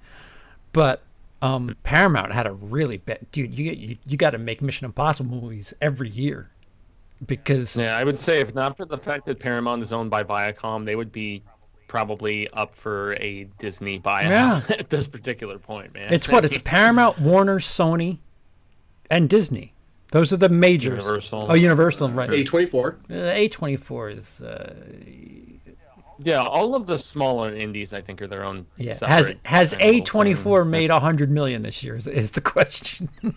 But um, Paramount had a really bad dude. You you, you got to make Mission Impossible movies every year because Yeah, I would say if not for the fact that Paramount is owned by Viacom, they would be probably up for a Disney buyout Yeah. at this particular point, man. it's what it's Paramount, Warner, Sony, and Disney. Those are the majors. Universal. Oh, Universal, right? A twenty four. A twenty four is uh, Yeah, all of the smaller indies, I think, are their own. yeah. Has has kind of little A twenty four made a hundred million this year? Is, is the question.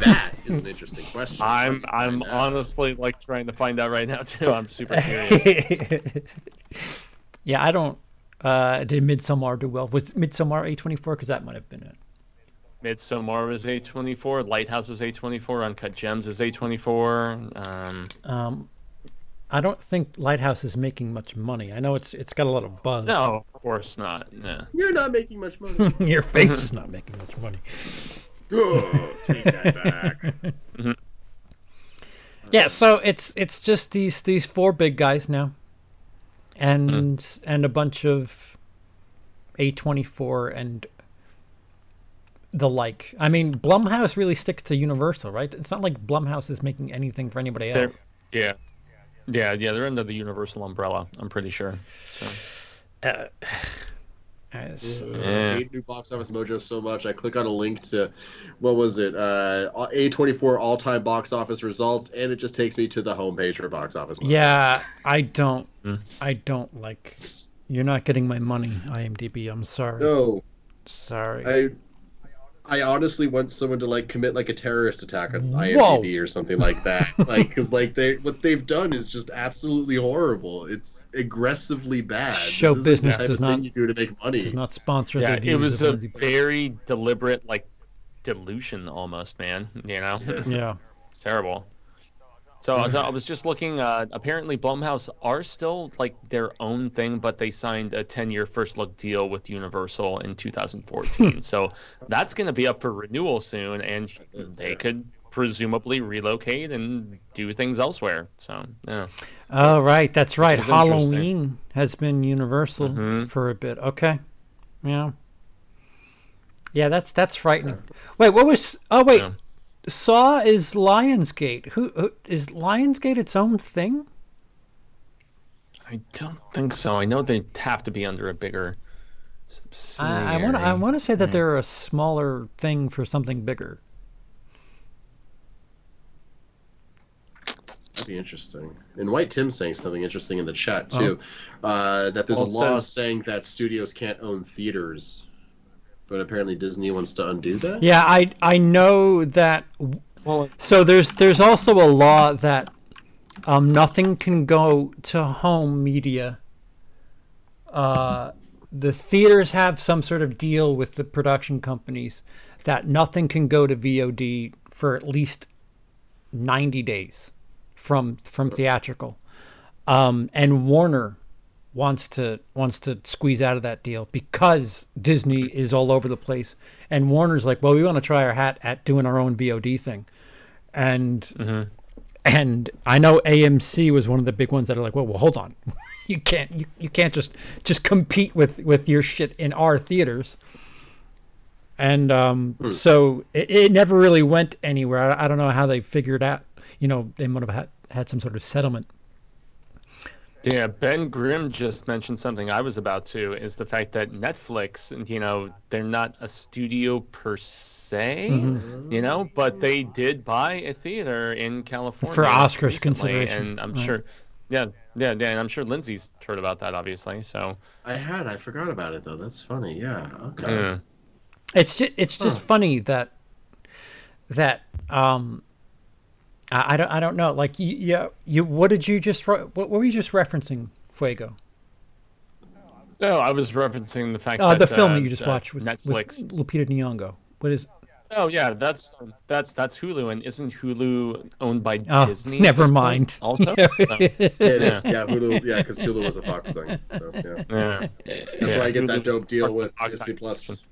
That is an interesting question. I'm I'm Find honestly like trying to find out right now too. I'm super curious. yeah, I don't. Uh, did Midsommar do well? Was Midsommar A twenty four? Because that might have been it. Midsommar was A24, Lighthouse was A24, Uncut Gems is A24. Um, Um, I don't think Lighthouse is making much money. I know it's it's got a lot of buzz. no, of course not. Yeah. You're not making much money. Your face is not making much money. oh, take that back. Mm-hmm. Yeah, so it's it's just these these four big guys now, and mm-hmm. and a bunch of A twenty four and the like. I mean, Blumhouse really sticks to Universal, right? It's not like Blumhouse is making anything for anybody They're, else. yeah. Yeah, yeah, they're under the Universal umbrella, I'm pretty sure. So, As- Yeah. I hate new box office mojo so much. I click on a link to what was it? Uh, A24 all time box office results, and it just takes me to the homepage for box office. Mojo. yeah, I don't. Hmm. I don't like. You're not getting my money, IMDb. I'm sorry. No, Sorry. I I honestly want someone to like commit like a terrorist attack on Whoa. IMDb or something like that. like because like they what they've done is just absolutely horrible. It's aggressively bad. Show This isn't the business does not- you do to make money. Does not sponsor yeah, the it was a very deliberate, like, delusion almost, man. You know? Yeah. It's terrible. So, so I was just looking. Uh, apparently, Blumhouse are still like their own thing, but they signed a 10-year first look deal with Universal in 2014. so that's going to be up for renewal soon, and they could presumably relocate and do things elsewhere. So, yeah. Oh, right. That's right. Halloween has been universal Mhm. for a bit. Okay. Yeah. Yeah, that's that's frightening. Wait, what was? Oh, wait. Yeah. Saw is Lionsgate. Who, who is Lionsgate its own thing? I don't think so. I know they have to be under a bigger. I, I want I want to say that they're a smaller thing for something bigger. That'd be interesting. And White Tim saying something interesting in the chat too, uh, that there's Well, a law says- saying that studios can't own theaters, but apparently Disney wants to undo that. Yeah, I I know that Well, So there's there's also a law that um, nothing can go to home media. Uh, the theaters have some sort of deal with the production companies that nothing can go to VOD for at least ninety days from from theatrical. Um, and Warner wants to wants to squeeze out of that deal because Disney is all over the place, and Warner's like, well, we want to try our hat at doing our own VOD thing, and and I know AMC was one of the big ones that are like, well, well, hold on, you can't you, you can't just just compete with with your shit in our theaters. And um, so it, it never really went anywhere. I, I don't know how they figured out. You know, they might have had, had some sort of settlement. Yeah, Ben Grimm just mentioned something I was about to is the fact that Netflix, you know, they're not a studio per se, Mm-hmm. you know, but they did buy a theater in California For Oscars recently, consideration, and I'm right. sure, yeah, yeah, yeah, and I'm sure Lindsay's heard about that, obviously. So, I had. I forgot about it though. That's funny. Yeah. Okay. yeah. It's just, it's just funny that that um I, I don't I don't know like you, you you what did you just re- what, what were you just referencing Fuego? no, I was referencing the fact Uh, that the film uh, that you just uh, watched with, Netflix. with Lupita Nyong'o. What is? Oh yeah, that's that's that's Hulu, and isn't Hulu owned by Oh, Disney? never mind. Also, Yeah. So, Yeah, it is. Yeah, Hulu. Yeah, because Hulu was a Fox thing. So, yeah. yeah. That's Yeah, why I get that dope deal with Fox Disney Plus.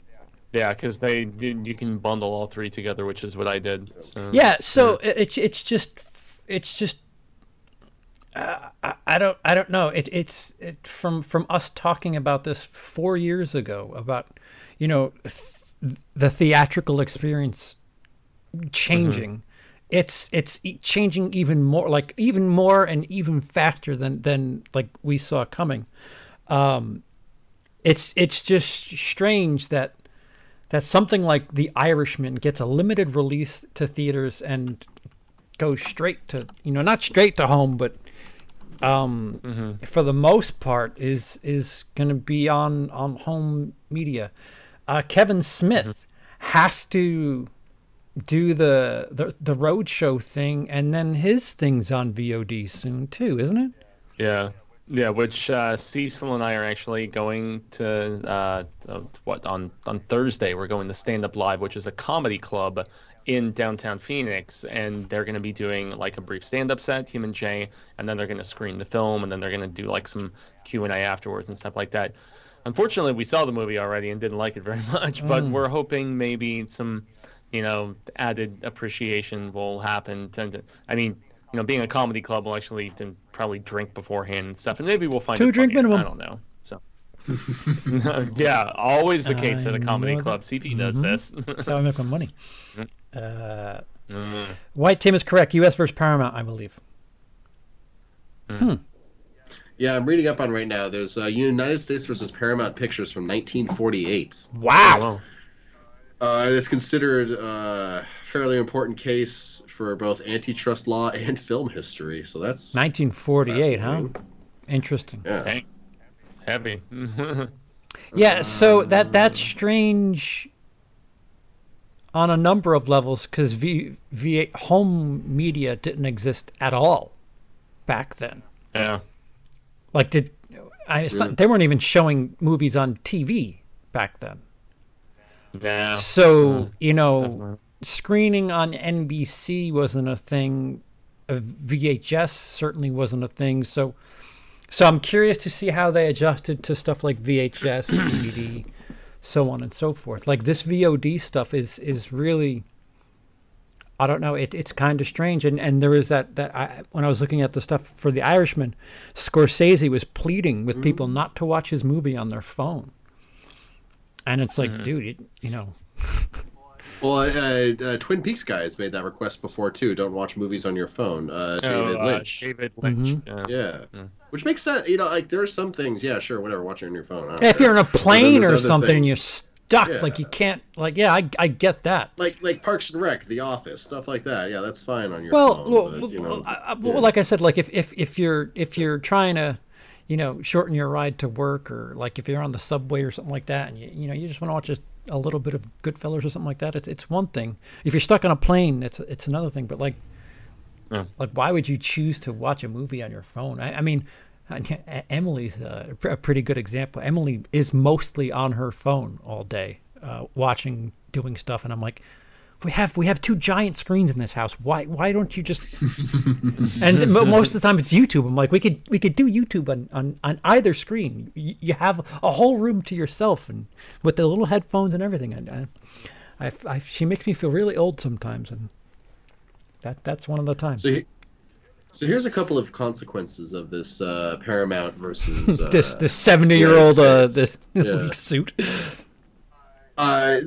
Yeah, because they you can bundle all three together, which is what I did. So. yeah, so it- it's it's just it's just I, I don't I don't know. It it's it from from us talking about this four years ago about you know th- the theatrical experience changing. It's it's e- changing even more like even more and even faster than than like we saw coming. Um, it's it's just strange that that something like The Irishman gets a limited release to theaters and goes straight to you know not straight to home but um for the most part is is going to be on on home media. Uh kevin smith has to do the the the road show thing and then his thing's on vod soon too isn't it? Yeah, yeah. Which uh, Cecil and I are actually going to uh, uh, what on on Thursday. We're going to Stand Up Live, which is a comedy club in downtown Phoenix, and they're going to be doing like a brief stand-up set, Tim and Jay, and then they're going to screen the film, and then they're going to do like some Q and A afterwards and stuff like that. Unfortunately, we saw the movie already and didn't like it very much, but we're hoping maybe some, you know, added appreciation will happen. To- I mean, you know, being a comedy club will actually to probably drink beforehand and stuff, and maybe we'll find Two drink funnier. minimum. I don't know. So. yeah, always the case at a comedy club. that. CP knows this. that's how i make my money uh Mm. white tim is correct us versus paramount i believe Hmm. Yeah, I'm reading up on right now. There's uh, United States versus Paramount Pictures from 1948. wow Uh, it's considered a fairly important case for both antitrust law and film history. So that's 1948 huh interesting Yeah. Dang. Heavy. Yeah, so that that's strange on a number of levels because v, v home media didn't exist at all back then. yeah. Like, did I? It's not, they weren't even showing movies on TV back then. Yeah. So mm-hmm. you know, definitely. Screening on NBC wasn't a thing. Uh, VHS certainly wasn't a thing. So, so I'm curious to see how they adjusted to stuff like VHS, DVD, so on and so forth. Like this VOD stuff is is really. I don't know. It, it's kind of strange, and and there is that that I, when I was looking at the stuff for The Irishman, Scorsese was pleading with people not to watch his movie on their phone, and it's like, dude, it, you know, Well, uh, uh, Twin Peaks guys made that request before too. Don't watch movies on your phone. Uh, David Oh, uh, Lynch. David Lynch. Mm-hmm. Yeah. Yeah. Which makes sense. You know, like there are some things. Yeah, sure, whatever. Watch it on your phone. Yeah, if care. you're in a plane or something and you're stuck, Yeah. like you can't, like, yeah, I, I get that. like like Parks and Rec, The Office, stuff like that. Yeah, that's fine on your Well, phone. well, but, you know, well, I- I- well, like I said, like if, if, if you're if you're trying to, you know, shorten your ride to work, or like if you're on the subway or something like that, and you you know you just want to watch just a little bit of Goodfellas or something like that, it's it's one thing. If you're stuck on a plane, it's it's another thing. But like, Yeah. like why would you choose to watch a movie on your phone? I, I mean. Emily's a, a pretty good example. Emily is mostly on her phone all day, uh, watching, doing stuff, and I'm like, we have we have two giant screens in this house. Why why don't you just? and most of the time it's YouTube. I'm like, we could we could do YouTube on on, on either screen. You, you have a whole room to yourself, and with the little headphones and everything. And I, I, I, she makes me feel really old sometimes, and that that's one of the times. so, he- so here's a couple of consequences of this uh, Paramount versus uh, this this seventy year old uh, the Yeah. suit. Uh,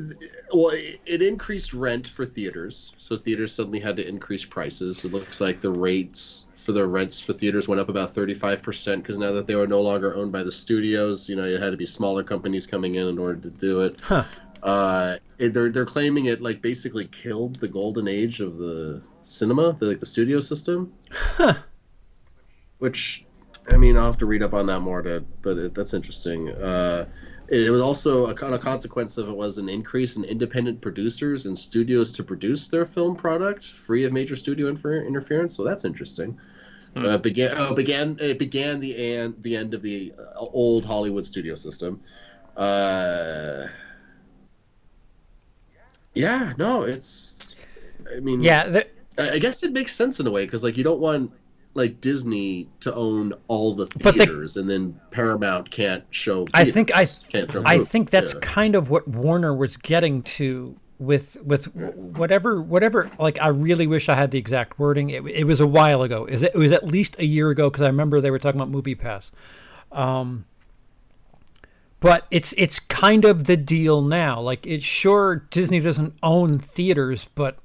well, it, it increased rent for theaters, so theaters suddenly had to increase prices. It looks like the rates for the rents for theaters went up about 35% because now that they were no longer owned by the studios, you know, it had to be smaller companies coming in in order to do it. Huh. Uh, it, they're they're claiming it like basically killed the golden age of the cinema, the, like the studio system. Which, I mean, I'll have to read up on that more to, but it, that's interesting. Uh, it was also a kind of consequence of it was an increase in independent producers and studios to produce their film product free of major studio infer- interference. So that's interesting. Uh, began oh, began it began the and the end of the uh, old Hollywood studio system. Uh, yeah, no, it's. I mean, Yeah, the, I I guess it makes sense in a way because like you don't want like Disney to own all the they- theaters and then Paramount can't show. I think I I movies. think that's Yeah. kind of what Warner was getting to with with whatever whatever like I really wish I had the exact wording. It, it was a while ago. Is it, it was at least a year ago because I remember they were talking about Movie Pass. Um, but it's it's kind of the deal now. Like it's sure Disney doesn't own theaters, but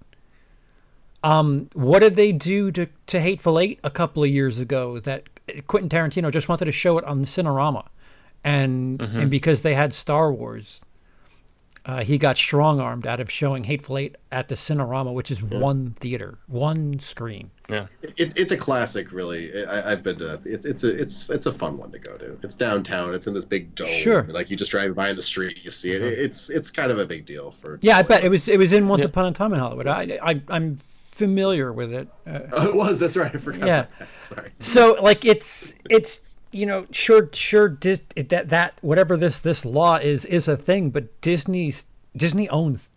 um, what did they do to to Hateful Eight a couple of years ago that Quentin Tarantino just wanted to show it on the Cinerama, and Mm-hmm. and because they had Star Wars, uh, he got strong armed out of showing Hateful Eight at the Cinerama, which is one theater, one screen. Yeah. It, it's a classic, really. I, I've been to that. It's it's a it's it's a fun one to go to. It's downtown. It's in this big dome. Sure. Like you just drive by in the street, you see it. It's it's kind of a big deal for. Yeah, I bet it was it was in Once Yeah. Upon a Time in Hollywood. I, I I'm familiar with it. Uh, Oh, it was. That's right. I forgot. Yeah. About that. Sorry. so like it's it's you know sure sure Dis- that that whatever this this law is is a thing but disney's disney owns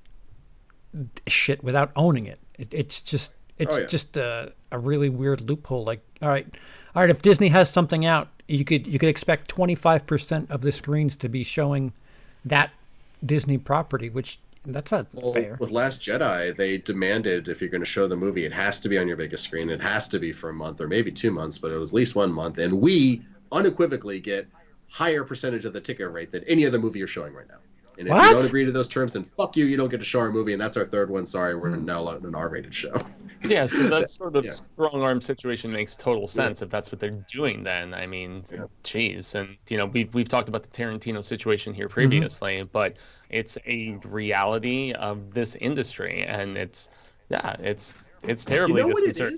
shit without owning it, it it's just it's Oh, yeah. just a, a really weird loophole like all right all right if disney has something out you could you could expect 25% of the screens to be showing that disney property which that's not Well, fair with Last Jedi, they demanded if you're going to show the movie, it has to be on your biggest screen. It has to be for a month or maybe two months, but it was at least one month. And we unequivocally get higher percentage of the ticket rate than any other movie you're showing right now. And if What? you don't agree to those terms, then fuck you. You don't get to show our movie, and that's our third one. Sorry, we're Hmm. now an R-rated show. Yeah, so that sort of Yeah. strong arm situation makes total sense if that's what they're doing. Then I mean, Yeah. geez, and you know we've we've talked about the Tarantino situation here Mm-hmm. previously, but it's a reality of this industry, and it's yeah, it's it's terribly you know it disconcerting.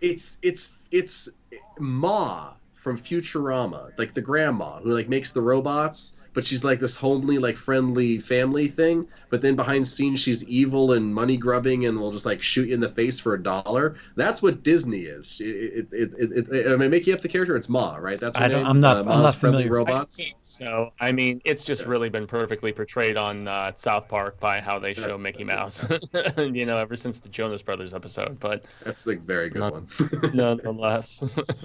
it's it's it's Ma from Futurama, like the grandma who like makes the robots, but she's like this homely, like friendly family thing. But then behind scenes, she's evil and money grubbing, and will just like shoot you in the face for a dollar. That's what Disney is. It, it, it, it, it, I mean, make you up the character. It's Ma, right? That's her I don't- name? I'm not- Uh, I'm Ma's not friendly familiar. robots. So I mean, it's just Yeah. really been perfectly portrayed on uh, South Park by how they Yeah, show Mickey Mouse, you know, ever since the Jonas Brothers episode. But That's a very good Not- one. nonetheless,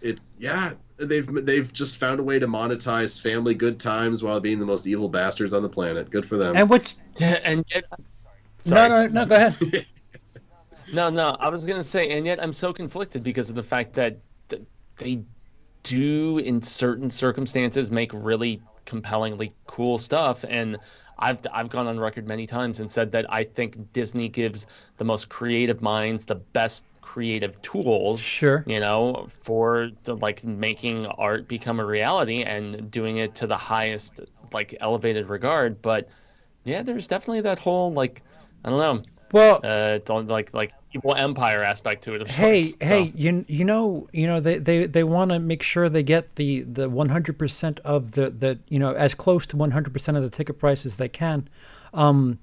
it yeah they've they've just found a way to monetize family good times while being the most evil bastards on the planet good for them and what's and yet, no sorry. no no go ahead No, no, I was gonna say, and yet I'm so conflicted because of the fact that th- they do, in certain circumstances, make really compellingly cool stuff. And I've I've gone on record many times and said that I think Disney gives the most creative minds the best creative tools. sure You know, for the, like making art become a reality and doing it to the highest like elevated regard. But yeah, there's definitely that whole like I don't know well uh don't like like evil empire aspect to it hey sorts, so. hey you you know you know they they, they want to make sure they get the the 100% of the the you know as close to 100% of the ticket price as they can um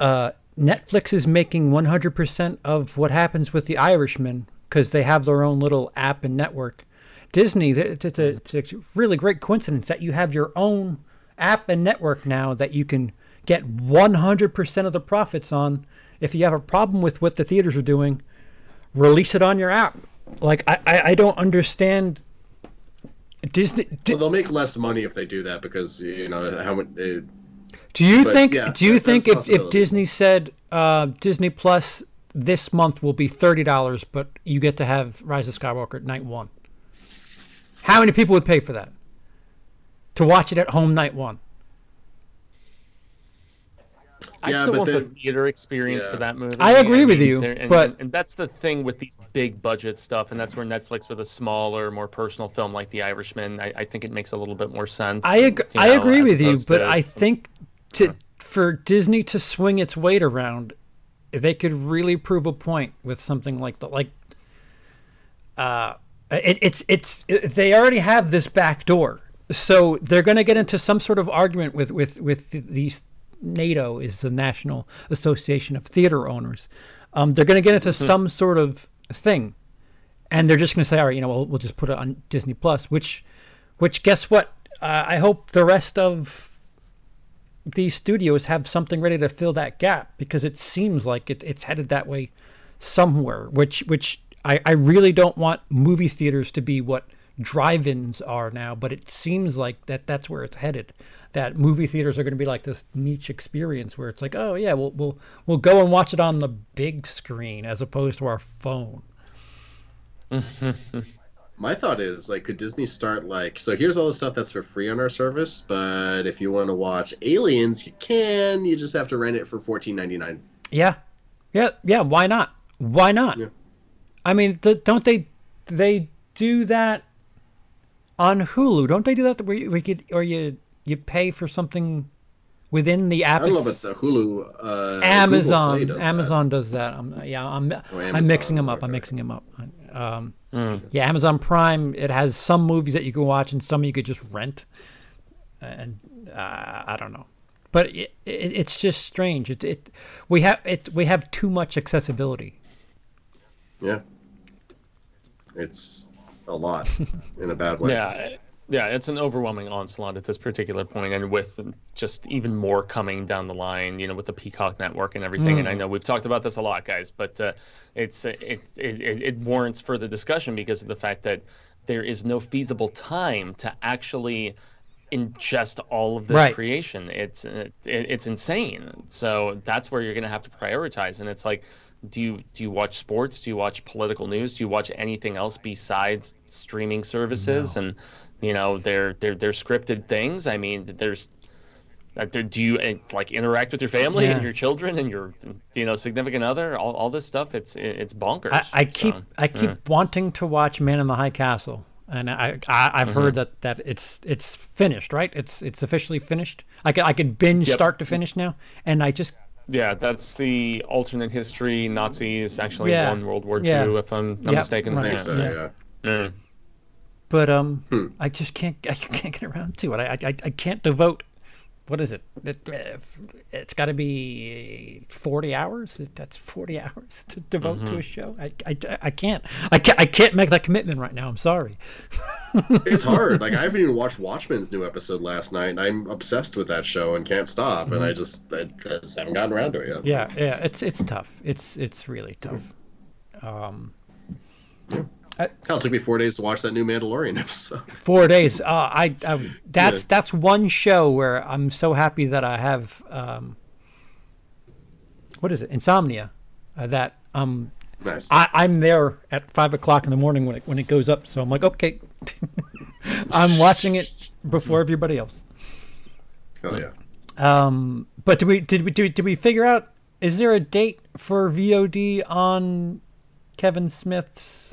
uh Netflix is making 100% of what happens with the Irishman because they have their own little app and network. Disney, th- it's a, it's a really great coincidence that you have your own app and network now that you can get 100% of the profits on. If you have a problem with what the theaters are doing, release it on your app. Like I, I, I don't understand. Disney. Di- well they'll make less money if they do that because you know how much uh, do you but think? yeah, do you that- think if, if Disney said uh, Disney Plus this month will be thirty dollars, but you get to have Rise of Skywalker at night one? How many people would pay for that? To watch it at home night one. I Yeah, still but want the theater experience yeah. for that movie. I agree with you, and, but- and that's the thing with these big budget stuff, and that's where Netflix with a smaller, more personal film like The Irishman, I, I think it makes a little bit more sense. I ag- you I know, agree with you, but to I think to for Disney to swing its weight around, they could really prove a point with something like the like. Uh, it, it's it's it, they already have this back door, so they're going to get into some sort of argument with with with these. NATO is the National Association of Theater Owners. Um, they're going to get into some sort of thing, and they're just going to say, "All right, you know, we'll, we'll just put it on Disney Plus." Which, which, guess what? Uh, I hope the rest of these studios have something ready to fill that gap because it seems like it, it's headed that way somewhere. Which, which I, I really don't want movie theaters to be what drive-ins are now, but it seems like that that's where it's headed. That movie theaters are going to be like this niche experience where it's like, oh yeah, we'll we'll we'll go and watch it on the big screen as opposed to our phone. My thought is like, could Disney start like, so here's all the stuff that's for free on our service, but if you want to watch Aliens, you can. You just have to rent it for fourteen ninety nine. Yeah, yeah, yeah. Why not? Why not? Yeah. I mean, th- don't they they do that on Hulu? Don't they do that where you, we could or you you pay for something within the app? I don't know about the Hulu. Uh, Google Play Amazon. that. Amazon does that. I'm, yeah, I'm I'm mixing them up. I'm mixing them up. Um, Yeah, Amazon Prime. It has some movies that you can watch and some you could just rent. And uh, I don't know, but it, it, it's just strange. It, it we have it we have too much accessibility. Yeah. It's a lot in a bad way. Yeah, yeah, it's an overwhelming onslaught at this particular point, and with just even more coming down the line, you know, with the Peacock network and everything. And I know we've talked about this a lot, guys, but uh, it's uh, it, it, it warrants further discussion because of the fact that there is no feasible time to actually ingest all of this Right. creation. It's it, it's insane. So that's where you're going to have to prioritize, and it's like. Do you do you watch sports? Do you watch political news? Do you watch anything else besides streaming services and you know they're they're they're scripted things? I mean, there's uh, do do you like interact with your family and your children and your you know significant other? All, all this stuff, it's it's bonkers. I, I keep So, I keep wanting to watch Man in the High Castle, and I, I I've Mm-hmm. heard that, that it's it's finished, right? It's it's officially finished. I could I could binge Yep. start to finish now, and I just yeah, that's the alternate history. Nazis actually Yeah. won World War Yeah. II, if I'm not Yep, mistaken. right. Yeah. so, Yeah. yeah. Mm. But um Hmm. I just can't I can't get around to it. I I, I can't devote. What is it? it it's got to be forty hours. That's forty hours to devote Mm-hmm. to a show. I, I, I can't I can't I can't make that commitment right now. I'm sorry. It's hard. Like I haven't even watched Watchmen's new episode last night. I'm obsessed with that show and can't stop. And I just, I just haven't gotten around to it yet. Mm-hmm. Yeah, yeah, it's it's tough. It's it's really tough. Hell, it took me four days to watch that new Mandalorian episode. Four days. Uh, I, I that's that's one show where I'm so happy that I have um, what is it? Insomnia. Uh, that um Nice. I, I'm there at five o'clock in the morning when it when it goes up. So I'm like, okay, I'm watching it before everybody else. Hell yeah. Um, but did we did we did we, did we figure out? Is there a date for VOD on Kevin Smith's?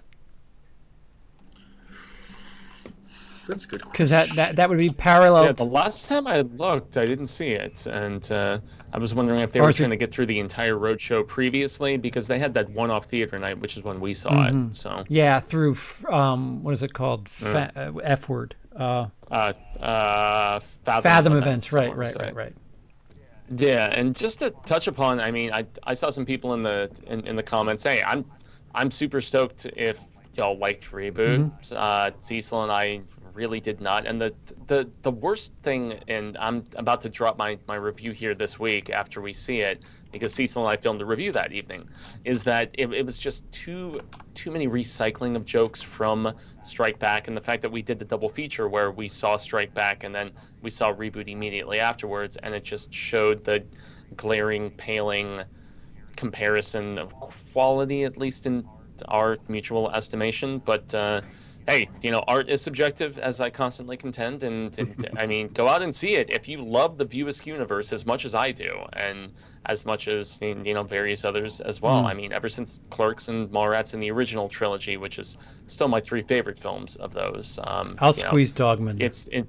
That's a good question. Because that, that that would be parallel. Yeah, the last time I looked, I didn't see it, and uh, I was wondering if they Or were is it- to get through the entire roadshow previously because they had that one-off theater night, which is when we saw Mm-hmm. it. So, Yeah, through f- um, what is it called? Fa- uh, F word. Uh, uh, uh, Fathom, Fathom events. I Right, wanna right, right, right. Yeah, and just to touch upon, I mean, I I saw some people in the in, in the comments saying I'm I'm super stoked if y'all liked reboot. Mm-hmm. Uh, Cecil and I really did not, and the the the worst thing, and I'm about to drop my my review here this week after we see it because Cecil and I filmed the review that evening, is that it, it was just too too many recycling of jokes from Strike Back, and the fact that we did the double feature where we saw Strike Back and then we saw reboot immediately afterwards, and it just showed the glaring, paling comparison of quality, at least in our mutual estimation. But uh, hey, you know, art is subjective, as I constantly contend. And, and, I mean, go out and see it if you love the View Askew universe as much as I do, and as much as you know various others as well. I mean, ever since Clerks and Mallrats in the original trilogy, which is still my three favorite films of those. Um, I'll you know, squeeze Dogma. in. It's it.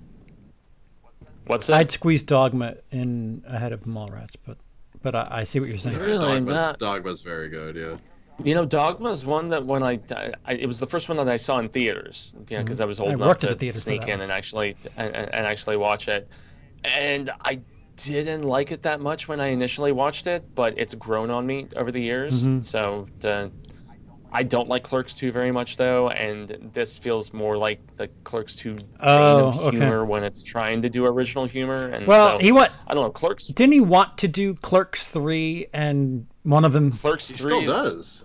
What's that? I'd squeeze Dogma in ahead of Mallrats, but but I, I see what you're saying. Really Dogma's, not- Dogma's very good, yeah. You know, Dogma is one that when I, I it was the first one that I saw in theaters, you know, because I was old I enough to the sneak in and actually and, and and actually watch it, and I didn't like it that much when I initially watched it, but it's grown on me over the years. Mm-hmm. So uh, I don't like Clerks 2 very much though, and this feels more like the Clerks 2 vein Oh, of okay. humor when it's trying to do original humor. And Well, so, he what I don't know, Clerks didn't he want to do Clerks three and one of them? Clerks He 3 still does.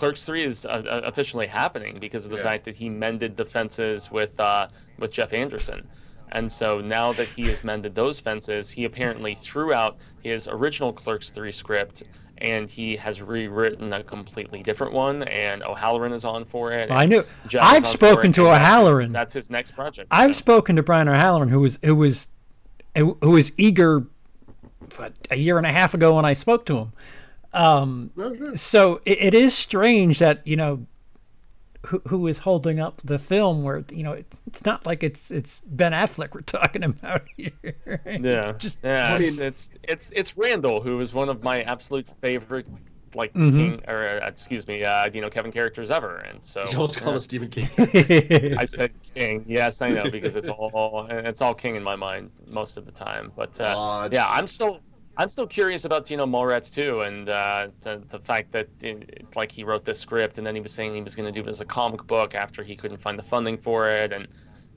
Clerks Three is uh, uh, officially happening because of the Yeah. fact that he mended the fences with uh, with Jeff Anderson, and so now that he has mended those fences, he apparently threw out his original Clerks Three script. And he has rewritten a completely different one, and O'Halloran is on for it. I knew. Jeff I've spoken to and that's his- O'Halloran. That's his next project. I've so. spoken to Brian O'Halloran, who was who was who was eager a year and a half ago when I spoke to him. Um, No, no. so it, it is strange that you know who, who is holding up the film where you know it, it's not like it's it's Ben Affleck we're talking about here. Yeah, Just- yeah. I It's, mean- it's it's it's Randall, who is one of my absolute favorite, like Mhm. King or uh, excuse me, uh, you know Kevin characters ever, and so You almost call yeah. him Stephen King. I said King. Yes, I know because it's all it's all King in my mind most of the time. But uh, Aw, yeah, I'm still I'm still curious about Tino Mallrats too, and uh, the, the fact that it, like he wrote this script and then he was saying he was going to do it as a comic book after he couldn't find the funding for it, and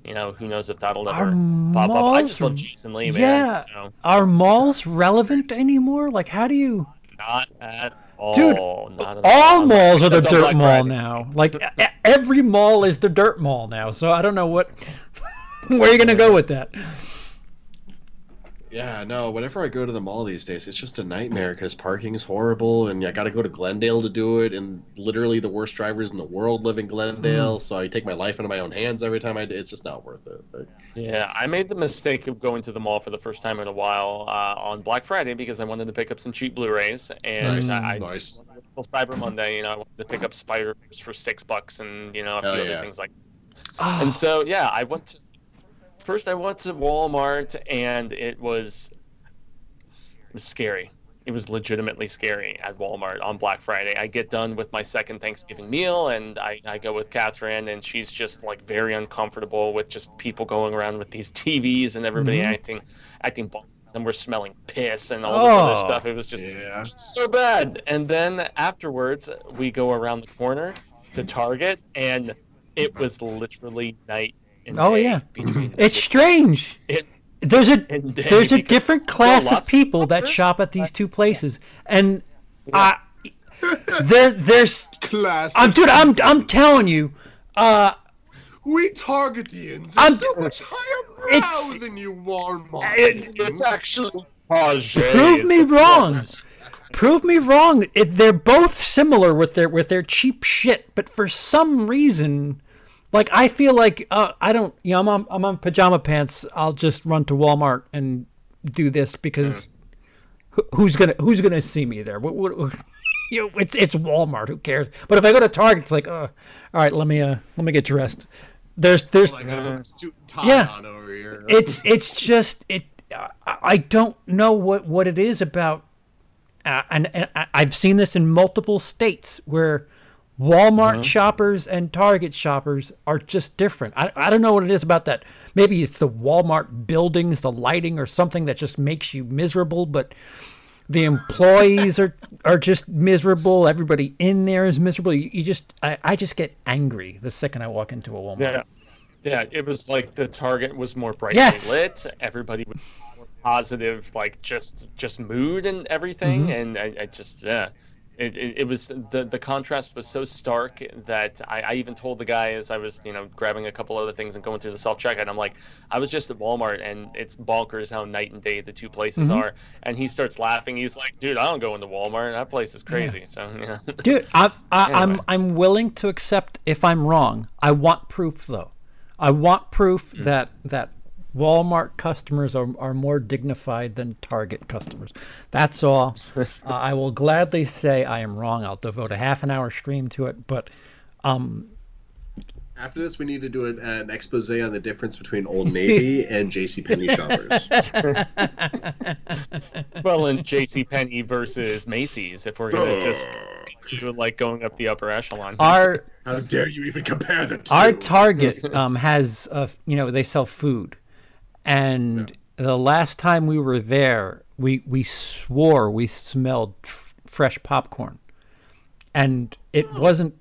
you know who knows if that'll ever pop up. I just love Jason Lee, man. yeah. So Are malls relevant anymore? Like, how do you? not at all. Dude, at All all. malls are the dirt Black mall now. Like every mall is the dirt mall now. So I don't know what. Where are you gonna go with that? Yeah, no. Whenever I go to the mall these days, it's just a nightmare because parking is horrible, and I got to go to Glendale to do it, and literally the worst drivers in the world live in Glendale. So I take my life into my own hands every time I do. It's just not worth it. But, Yeah, I made the mistake of going to the mall for the first time in a while uh, on Black Friday because I wanted to pick up some cheap Blu-rays, and nice, I, I nice. well, Cyber Monday, you know, I wanted to pick up Spider for six bucks, and you know, a few Hell other yeah. things like. Oh, And so yeah, I went to first. I went to Walmart, and it was it was scary. It was legitimately scary at Walmart on Black Friday. I get done with my second Thanksgiving meal, and I, I go with Catherine, and she's just like very uncomfortable with just people going around with these TVs and everybody Mhm. acting acting bonkers, and we're smelling piss and all this other Oh. stuff. It was just Yeah. so bad. And then afterwards, we go around the corner to Target, and it was literally night Oh, day yeah. between it's strange. It- There's a there's a different class Well, of lots of people that shop at these two places, and I there there's Classic. I'm dude I'm I'm telling you, uh, we Targetians I'm- so much higher It's- brow than you Walmart. It- It's actually Prove me wrong. best. prove me wrong. It, they're both similar with their with their cheap shit, but for some reason, like I feel like uh, I don't. You know, I'm on, I'm on pajama pants. I'll just run to Walmart and do this because who, who's gonna who's gonna see me there? What, what, you know, it's it's Walmart. Who cares? But if I go to Target, it's like, uh, all right, let me uh let me get dressed. There's there's like a suit and tie Yeah. on over here. it's it's just it I- i don't know what what it is about uh, and, and i've seen this in multiple states where walmart shoppers and target shoppers are just different I, I don't know what it is about that maybe it's the walmart buildings the lighting or something that just makes you miserable but the employees are are just miserable everybody in there is miserable you, you just I, I just get angry the second i walk into a walmart Yeah. Yeah, it was like the Target was more brightly Yes. lit. Everybody was more positive, like just just mood and everything. Mm-hmm. And I, I just yeah, it, it, it was the the contrast was so stark that I, I even told the guy as I was you know grabbing a couple other things and going through the self checkout. I'm like, I was just at Walmart and it's bonkers how night and day the two places Mm-hmm. are. And he starts laughing. He's like, dude, I don't go into Walmart. That place is crazy. So yeah. Dude, I, I, I'm I'm willing to accept if I'm wrong. I want proof though. I want proof that that Walmart customers are, are more dignified than Target customers. That's all. uh, I will gladly say I am wrong. I'll devote a half an hour stream to it. But um, After this, we need to do an, an expose on the difference between Old Navy and J.C. Penney shoppers. well, in J.C. Penney versus Macy's, if we're gonna just do like going up the upper echelon. our How dare you even compare the two? our Target um, has uh, you know they sell food, and the last time we were there, we we swore we smelled f- fresh popcorn, and it wasn't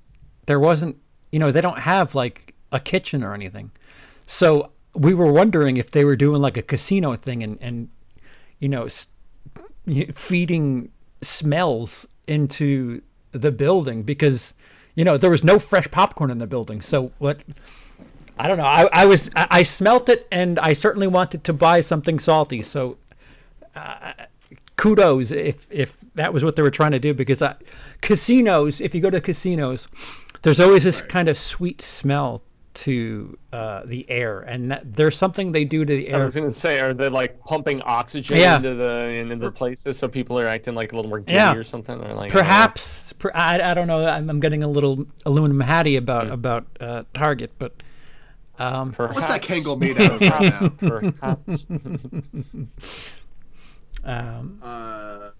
there wasn't you know they don't have like a kitchen or anything, so we were wondering if they were doing like a casino thing and and you know s- feeding smells into the building because you know there was no fresh popcorn in the building. So what? I don't know. I, I was I, I smelt it and I certainly wanted to buy something salty. So uh, kudos if if that was what they were trying to do because I, casinos if you go to casinos there's always this kind of sweet smell to uh, the air and that, there's something they do to the air. I was gonna say, are they like pumping oxygen Yeah. into the into the places so people are acting like a little more giddy Yeah. or something? Or like perhaps per, I, I don't know I'm, I'm getting a little aluminum hatty about Hmm. about uh, target but um, perhaps, What's that Kangol made out of right now? perhaps. um, Uh,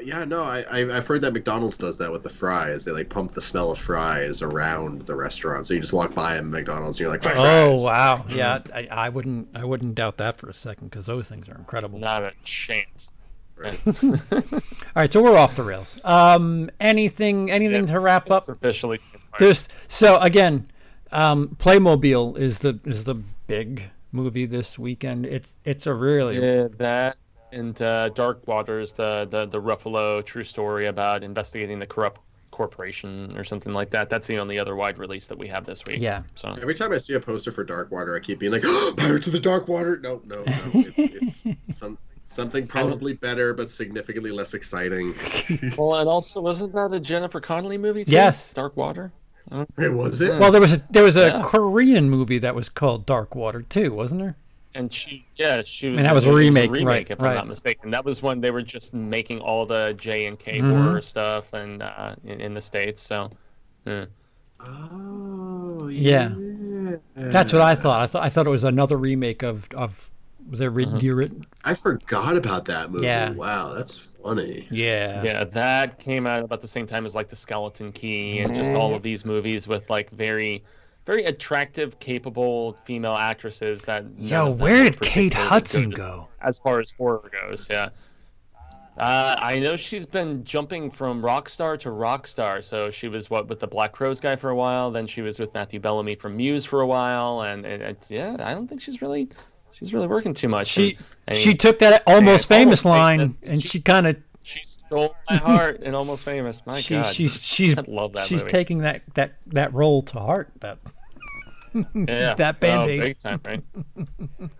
yeah, no, I, I I've heard that McDonald's does that with the fries. They like pump the smell of fries around the restaurant, so you just walk by a McDonald's and you're like, "French oh wow yeah I, I wouldn't I wouldn't doubt that for a second because those things are incredible Not a chance. Right. all right so we're off the rails um, anything anything Yeah. to wrap up It's officially. There's so again, um, Playmobil is the is the big movie this weekend. It's it's a really Yeah, that and uh, Dark Waters, the, the the Ruffalo true story about investigating the corrupt corporation or something like that. That's the only other wide release that we have this week. yeah. So Every time I see a poster for Dark Water, I keep being like, oh, Pirates of the Darkwater. No, no, no. It's, it's some, something probably better, but significantly less exciting. well, and also wasn't that a Jennifer Connelly movie? Too? Yes. Dark Water. Hey, was it? Well, there was a there was a Yeah. Korean movie that was called Dark Water too, wasn't there? And she, yeah, she was. And that was a it remake, right, if right. I'm not mistaken. That was when they were just making all the J and K Mhm. horror stuff and uh, in, in the states. So, yeah. oh, Yeah. yeah. That's what I thought. I thought I thought it was another remake of of the Rid- I forgot about that movie. Yeah. Wow, that's funny. yeah. Yeah, that came out about the same time as like the Skeleton Key and just all of these movies with like very, very attractive, capable female actresses. That none Yo, where did Kate Hudson go? As far as horror goes, yeah. Uh, I know she's been jumping from rock star to rock star. So she was what with the Black Crowes guy for a while. Then she was with Matthew Bellamy from Muse for a while, and, and it's yeah. I don't think she's really, she's really working too much. She And, I she took that almost Yeah, famous Almost line Famous. and She- she kind of She stole my heart and almost famous. My she, God, she's she's I love that she's movie. taking that that that role to heart. That yeah. that Oh, Band-Aid. big time, right?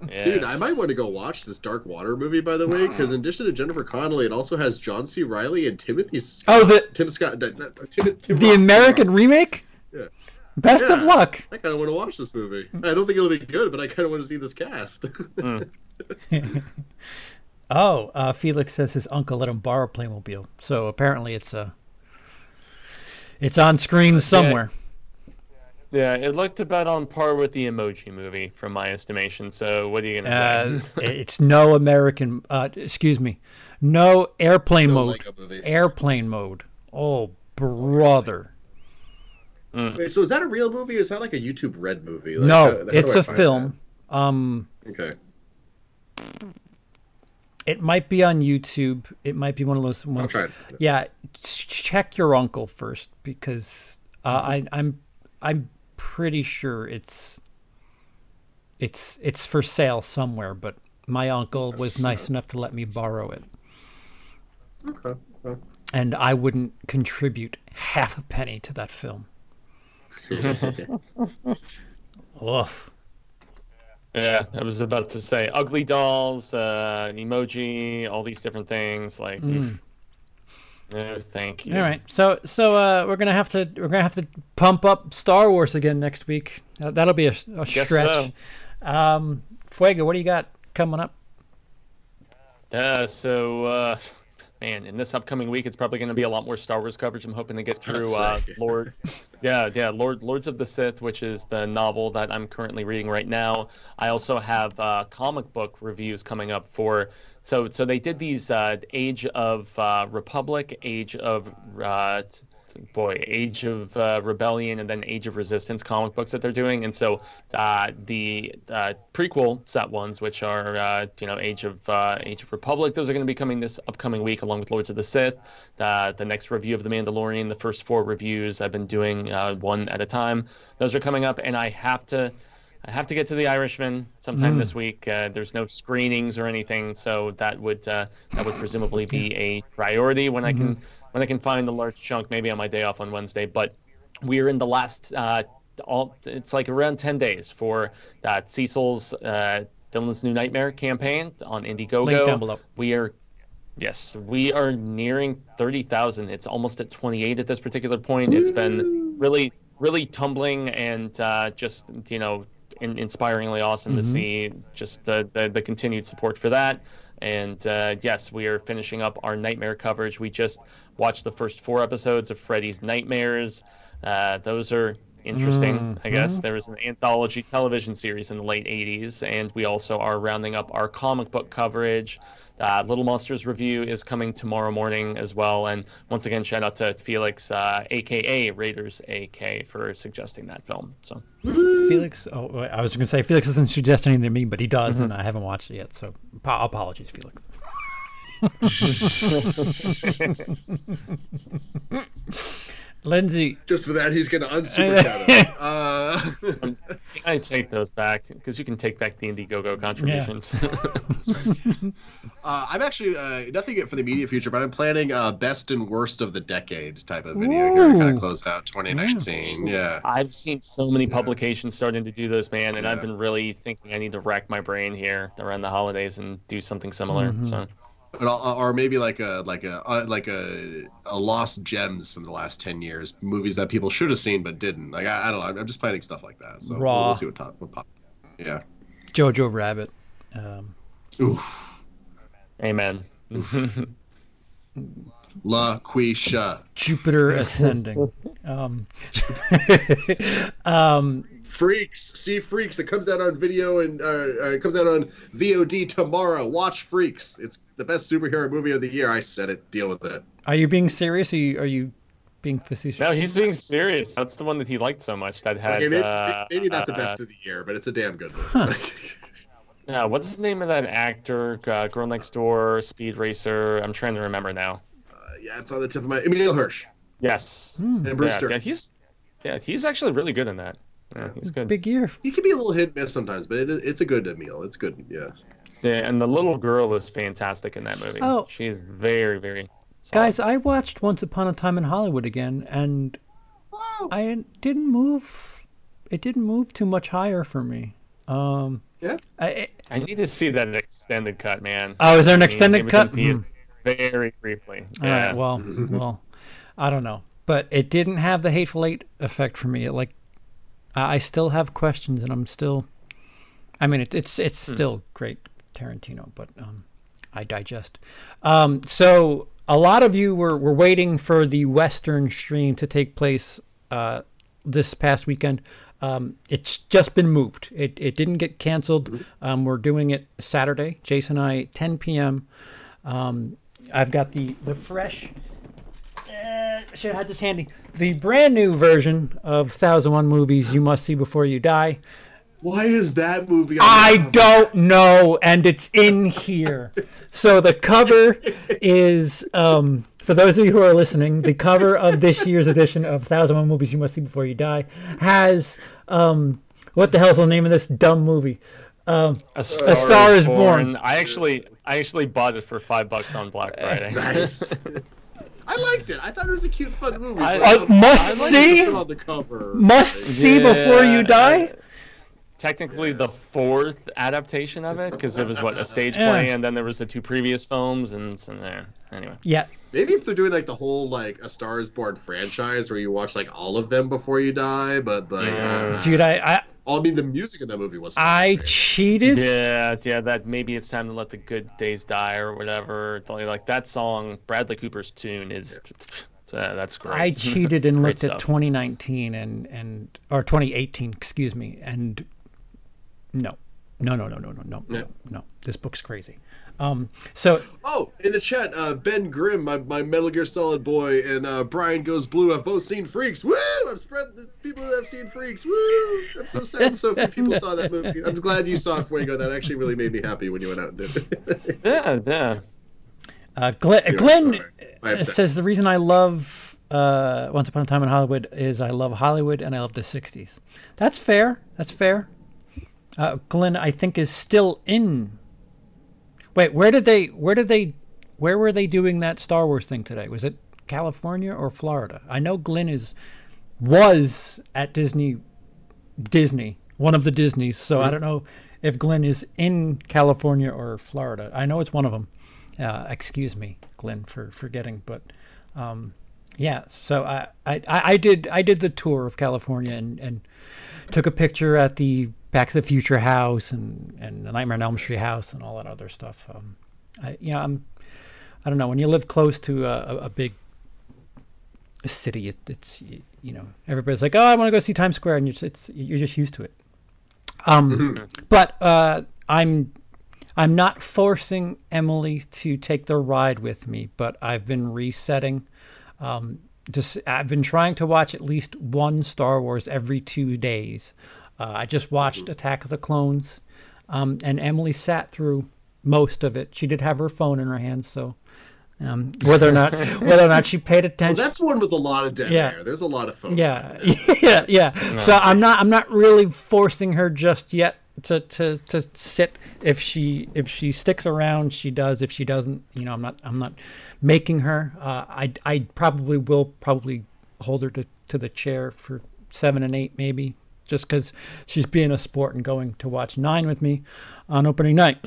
Yeah. Dude, I might want to go watch this Dark Water movie, by the way, because in addition to Jennifer Connelly, it also has John C. Reilly and Timothy. Scott, Oh, the- Tim Scott, no, no, Tim, Tim the Roth, American Tim remake. Yeah. Best of luck. I kind of want to watch this movie. I don't think it'll be good, but I kind of want to see this cast. Oh, uh, Felix says his uncle let him borrow Playmobil, so apparently it's uh, it's on screen somewhere. Yeah, it looked about on par with the Emoji Movie, from my estimation. So what are you gonna Uh, say? it's no American. Uh, excuse me, no airplane No mode. Airplane mode. Oh, brother. Wait, so is that a real movie? Or is that like a YouTube Red movie? Like, no, how- how it's a I a find film. Um. Okay. it might be on YouTube. It might be one of those I'll ones. try it. Yeah, check your uncle first because uh, I, I'm I'm pretty sure it's it's it's for sale somewhere. But my uncle was nice enough to let me borrow it, Okay. well, and I wouldn't contribute half a penny to that film. Oof. Yeah, I was about to say ugly dolls, uh, an emoji, all these different things. Like, oof. no, thank you. Mm. All right, so so uh, we're gonna have to we're gonna have to pump up Star Wars again next week. Uh, that'll be a, a stretch. Um, Fuego, what do you got coming up? Yeah, so uh, man, in this upcoming week, it's probably going to be a lot more Star Wars coverage. I'm hoping to get through uh. Lord, yeah, yeah, Lord, Lords of the Sith, which is the novel that I'm currently reading right now. I also have uh, comic book reviews coming up for. So, so they did these uh, Age of uh, Republic, Age of uh, boy, Age of uh, Rebellion, and then Age of Resistance comic books that they're doing. And so uh, the uh, prequel set ones, which are uh, you know Age of uh, Age of Republic, those are going to be coming this upcoming week, along with Lords of the Sith. Uh, the next review of The Mandalorian, the first four reviews I've been doing uh, one at a time. Those are coming up, and I have to. I have to get to The Irishman sometime this week. Uh, there's no screenings or anything, so that would uh, that would presumably be a priority when I can when I can find the large chunk, maybe on my day off on Wednesday. But we're in the last uh, all it's like around 10 days for that Cecil's uh, Dylan's New Nightmare campaign on Indiegogo. Link down below. We are yes, we are nearing 30,000. It's almost at 28 at this particular point. It's been really really tumbling and uh, just you know in, inspiringly awesome to see just the, the the continued support for that. And uh, yes, we are finishing up our nightmare coverage. We just watched the first four episodes of Freddy's Nightmares. Uh, those are interesting, I guess. There was an anthology television series in the late 80s, and we also are rounding up our comic book coverage. Uh, Little Monsters review is coming tomorrow morning as well. And once again, shout out to Felix, uh, aka Raiders AK, for suggesting that film. So Felix. Oh, wait, I was going to say Felix doesn't suggest anything to me, but he does, and I haven't watched it yet. So ap- apologies, Felix. Lindsey, Just for that, he's going to unsuper chat us. Uh, I take those back because you can take back the Indiegogo contributions. uh, I'm actually uh, nothing for the immediate future, but I'm planning uh, best and worst of the decade type of video here to kind Ooh. of close out 2019. Yeah. I've seen so many publications starting to do this, man, and I've been really thinking I need to rack my brain here around the holidays and do something similar. So But or maybe like a like a uh, like a, a lost gems from the last 10 years, movies that people should have seen but didn't. Like I, I don't know, I'm- I'm just planning stuff like that. So we'll- we'll see what, top, what pops. Yeah. Jojo Rabbit. Um, Oof. amen. Loqueesha. Jupiter Ascending. Um, um, Freaks, see Freaks. It comes out on video and uh, uh, it comes out on VOD tomorrow. Watch Freaks. It's the best superhero movie of the year. I said it. Deal with it. are you being serious? Or are you, are you being facetious? no, he's being serious. That's the one that he liked so much. That had Okay, maybe, uh, maybe not the uh, best of the year, but it's a damn good movie. Yeah, what's the name of that actor? Uh, Girl Next Door, Speed Racer. I'm trying to remember now. Uh, yeah, it's on the tip of my. Emile Hirsch Yes. Hmm. and Brewster. Yeah, yeah, he's yeah, he's actually really good in that. Yeah, he's good. Big year. He can be a little hit and miss sometimes, but it is, it's a good meal. It's good. Yeah. Yeah, and the little girl is fantastic in that movie. Oh. she's very, very. solid. Guys, I watched Once Upon a Time in Hollywood again, and I didn't move. It didn't move too much higher for me. Um, Yeah. I, it, I need to see that extended cut, man. oh, is there an I mean, extended it was in cut? theater Hmm. Very briefly. All yeah. right. Well, well, I don't know, but it didn't have the Hateful Eight effect for me. It, like, I still have questions, and I'm still. I mean, it, it's it's Hmm. still great Tarantino, but um, I digest. Um, so a lot of you were were waiting for the Western stream to take place uh, this past weekend. Um, it's just been moved. It, it didn't get canceled. Um, we're doing it Saturday. Jason and I, 10 p.m. Um, I've got the the fresh. Uh, should have had this handy. The brand new version of 1001 movies you must see before you die. Why is that movie? On I the cover? don't know, and it's in here. So the cover is, um, for those of you who are listening, the cover of this year's edition of 1001 Movies You Must See Before You Die has, um, what the hell's the name of this dumb movie? Um, A Star, Star is Born. I actually, I actually bought it for five bucks on Black Friday. Nice. I liked it. I thought it was a cute, fun movie. I- Uh, must I see? on the cover. must see before you Yeah, die? Technically, the fourth adaptation of it, because it was what a stage Yeah. play, and then there was the two previous films, and so there. Anyway, Yeah. Maybe if they're doing like the whole like a Star is Born franchise where you watch like all of them before you die, but like, Yeah. uh, Dude, I, I, well, I mean, the music in that movie was. I great. cheated. Yeah, yeah. That maybe it's time to let the good days die or whatever. Like that song, Bradley Cooper's tune is. Yeah. Uh, that's great. I cheated and looked stuff. at 2019 and and or 2018, excuse me, and no, no, no, no, no, no, no, yeah. no. This book's crazy. Um, so Oh, in the chat, uh, Ben Grimm, my, my Metal Gear Solid boy, and uh, Brian Goes Blue have both seen Freaks. Woo! I've spread the people that have seen Freaks. Woo! I'm so sad so few people saw that movie. I'm glad you saw it before you go. That actually really made me happy when you went out and did it. Yeah, yeah. uh, Glenn, Anyway, Glenn sorry. I have sex. says the reason I love uh, Once Upon a Time in Hollywood is I love Hollywood and I love the 60s. That's fair. That's fair. Uh, Glenn, I think, is still in. Wait, where did they? Where did they? Where were they doing that Star Wars thing today? Was it California or Florida? I know Glenn is was at Disney, Disney, one of the Disneys. So I don't know if Glenn is in California or Florida. I know it's one of them. Uh, excuse me, Glenn, for forgetting, but um, yeah. So I, I I did I did the tour of California and and took a picture at the Back to the Future house and and the Nightmare on Elm Street house and all that other stuff. Um, I you know I'm I don't know when you live close to a, a, big city, it, it's you know everybody's like, oh, I want to go see Times Square, and you're just, it's you're just used to it. Um, but uh, I'm I'm not forcing Emily to take the ride with me, but I've been resetting. Um, just I've been trying to watch at least one Star Wars every two days. Uh, I just watched Attack of the Clones, um, and Emily sat through most of it. She did have her phone in her hand, so um, whether or not whether or not she paid attention. Well, that's one with a lot of dead Yeah. air. There's a lot of phone. Yeah, yeah, yeah. So I'm not I'm not really forcing her just yet to, to to sit. If she if she sticks around, she does. If she doesn't, you know, I'm not I'm not making her. Uh, I I probably will probably hold her to, to the chair for seven and eight maybe. Just because she's being a sport and going to watch nine with me on opening night,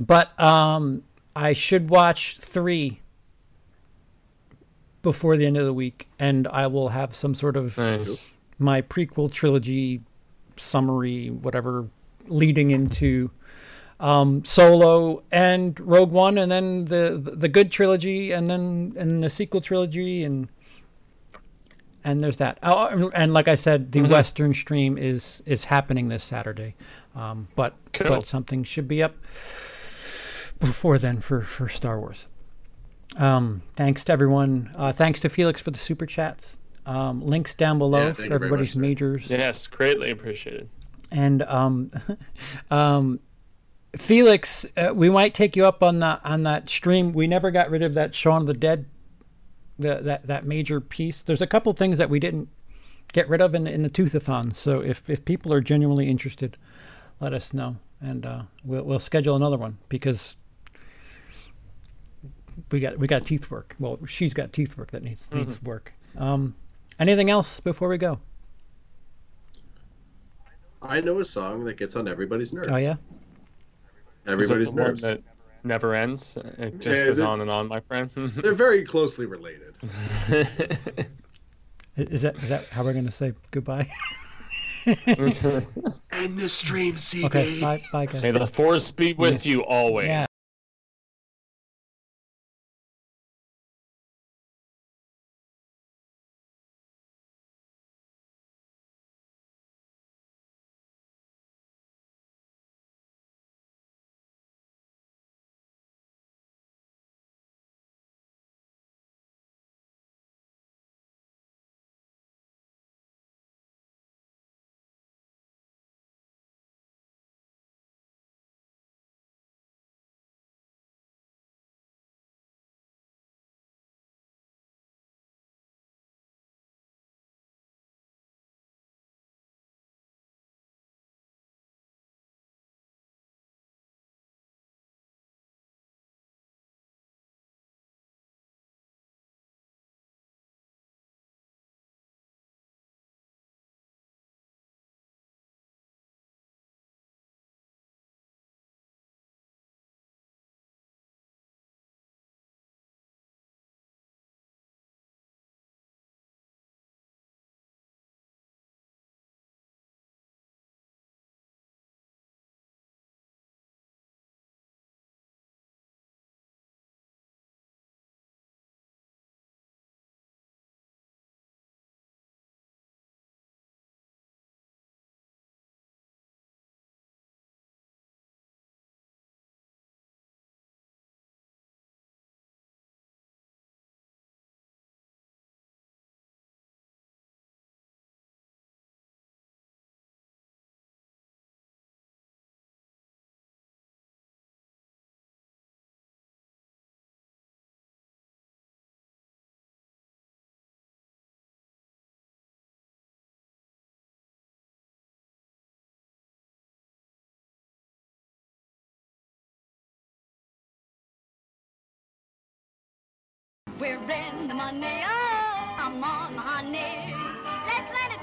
but um, I should watch three before the end of the week, and I will have some sort of Nice. my prequel trilogy summary, whatever, leading into um, Solo and Rogue One, and then the the good trilogy, and then and the sequel trilogy, and and there's that. Oh, and like I said, the Western stream is is happening this Saturday, um, but Cool. but something should be up before then for for Star Wars. Um, thanks to everyone. Uh, thanks to Felix for the super chats. Um, links down below Yeah, for everybody's much, majors. Yes, greatly appreciated. And um, um, Felix, uh, we might take you up on that on that stream. We never got rid of that Shaun of the Dead, the, that that major piece. There's a couple things that we didn't get rid of in the, in the Toothathon. So if if people are genuinely interested, let us know, and uh, we'll we'll schedule another one because we got we got teeth work. Well, she's got teeth work that needs needs work. Um, anything else before we go? I know a song that gets on everybody's nerves. Oh yeah. Everybody's nerves. that never ends? It just Yeah, goes on and on, my friend. They're very closely related. Is that is that how we're gonna say goodbye? End the stream, CB. okay, bye, bye, guys. May the force be with you always. Yeah. We're in the money. Oh, I'm on my honey. Let's let it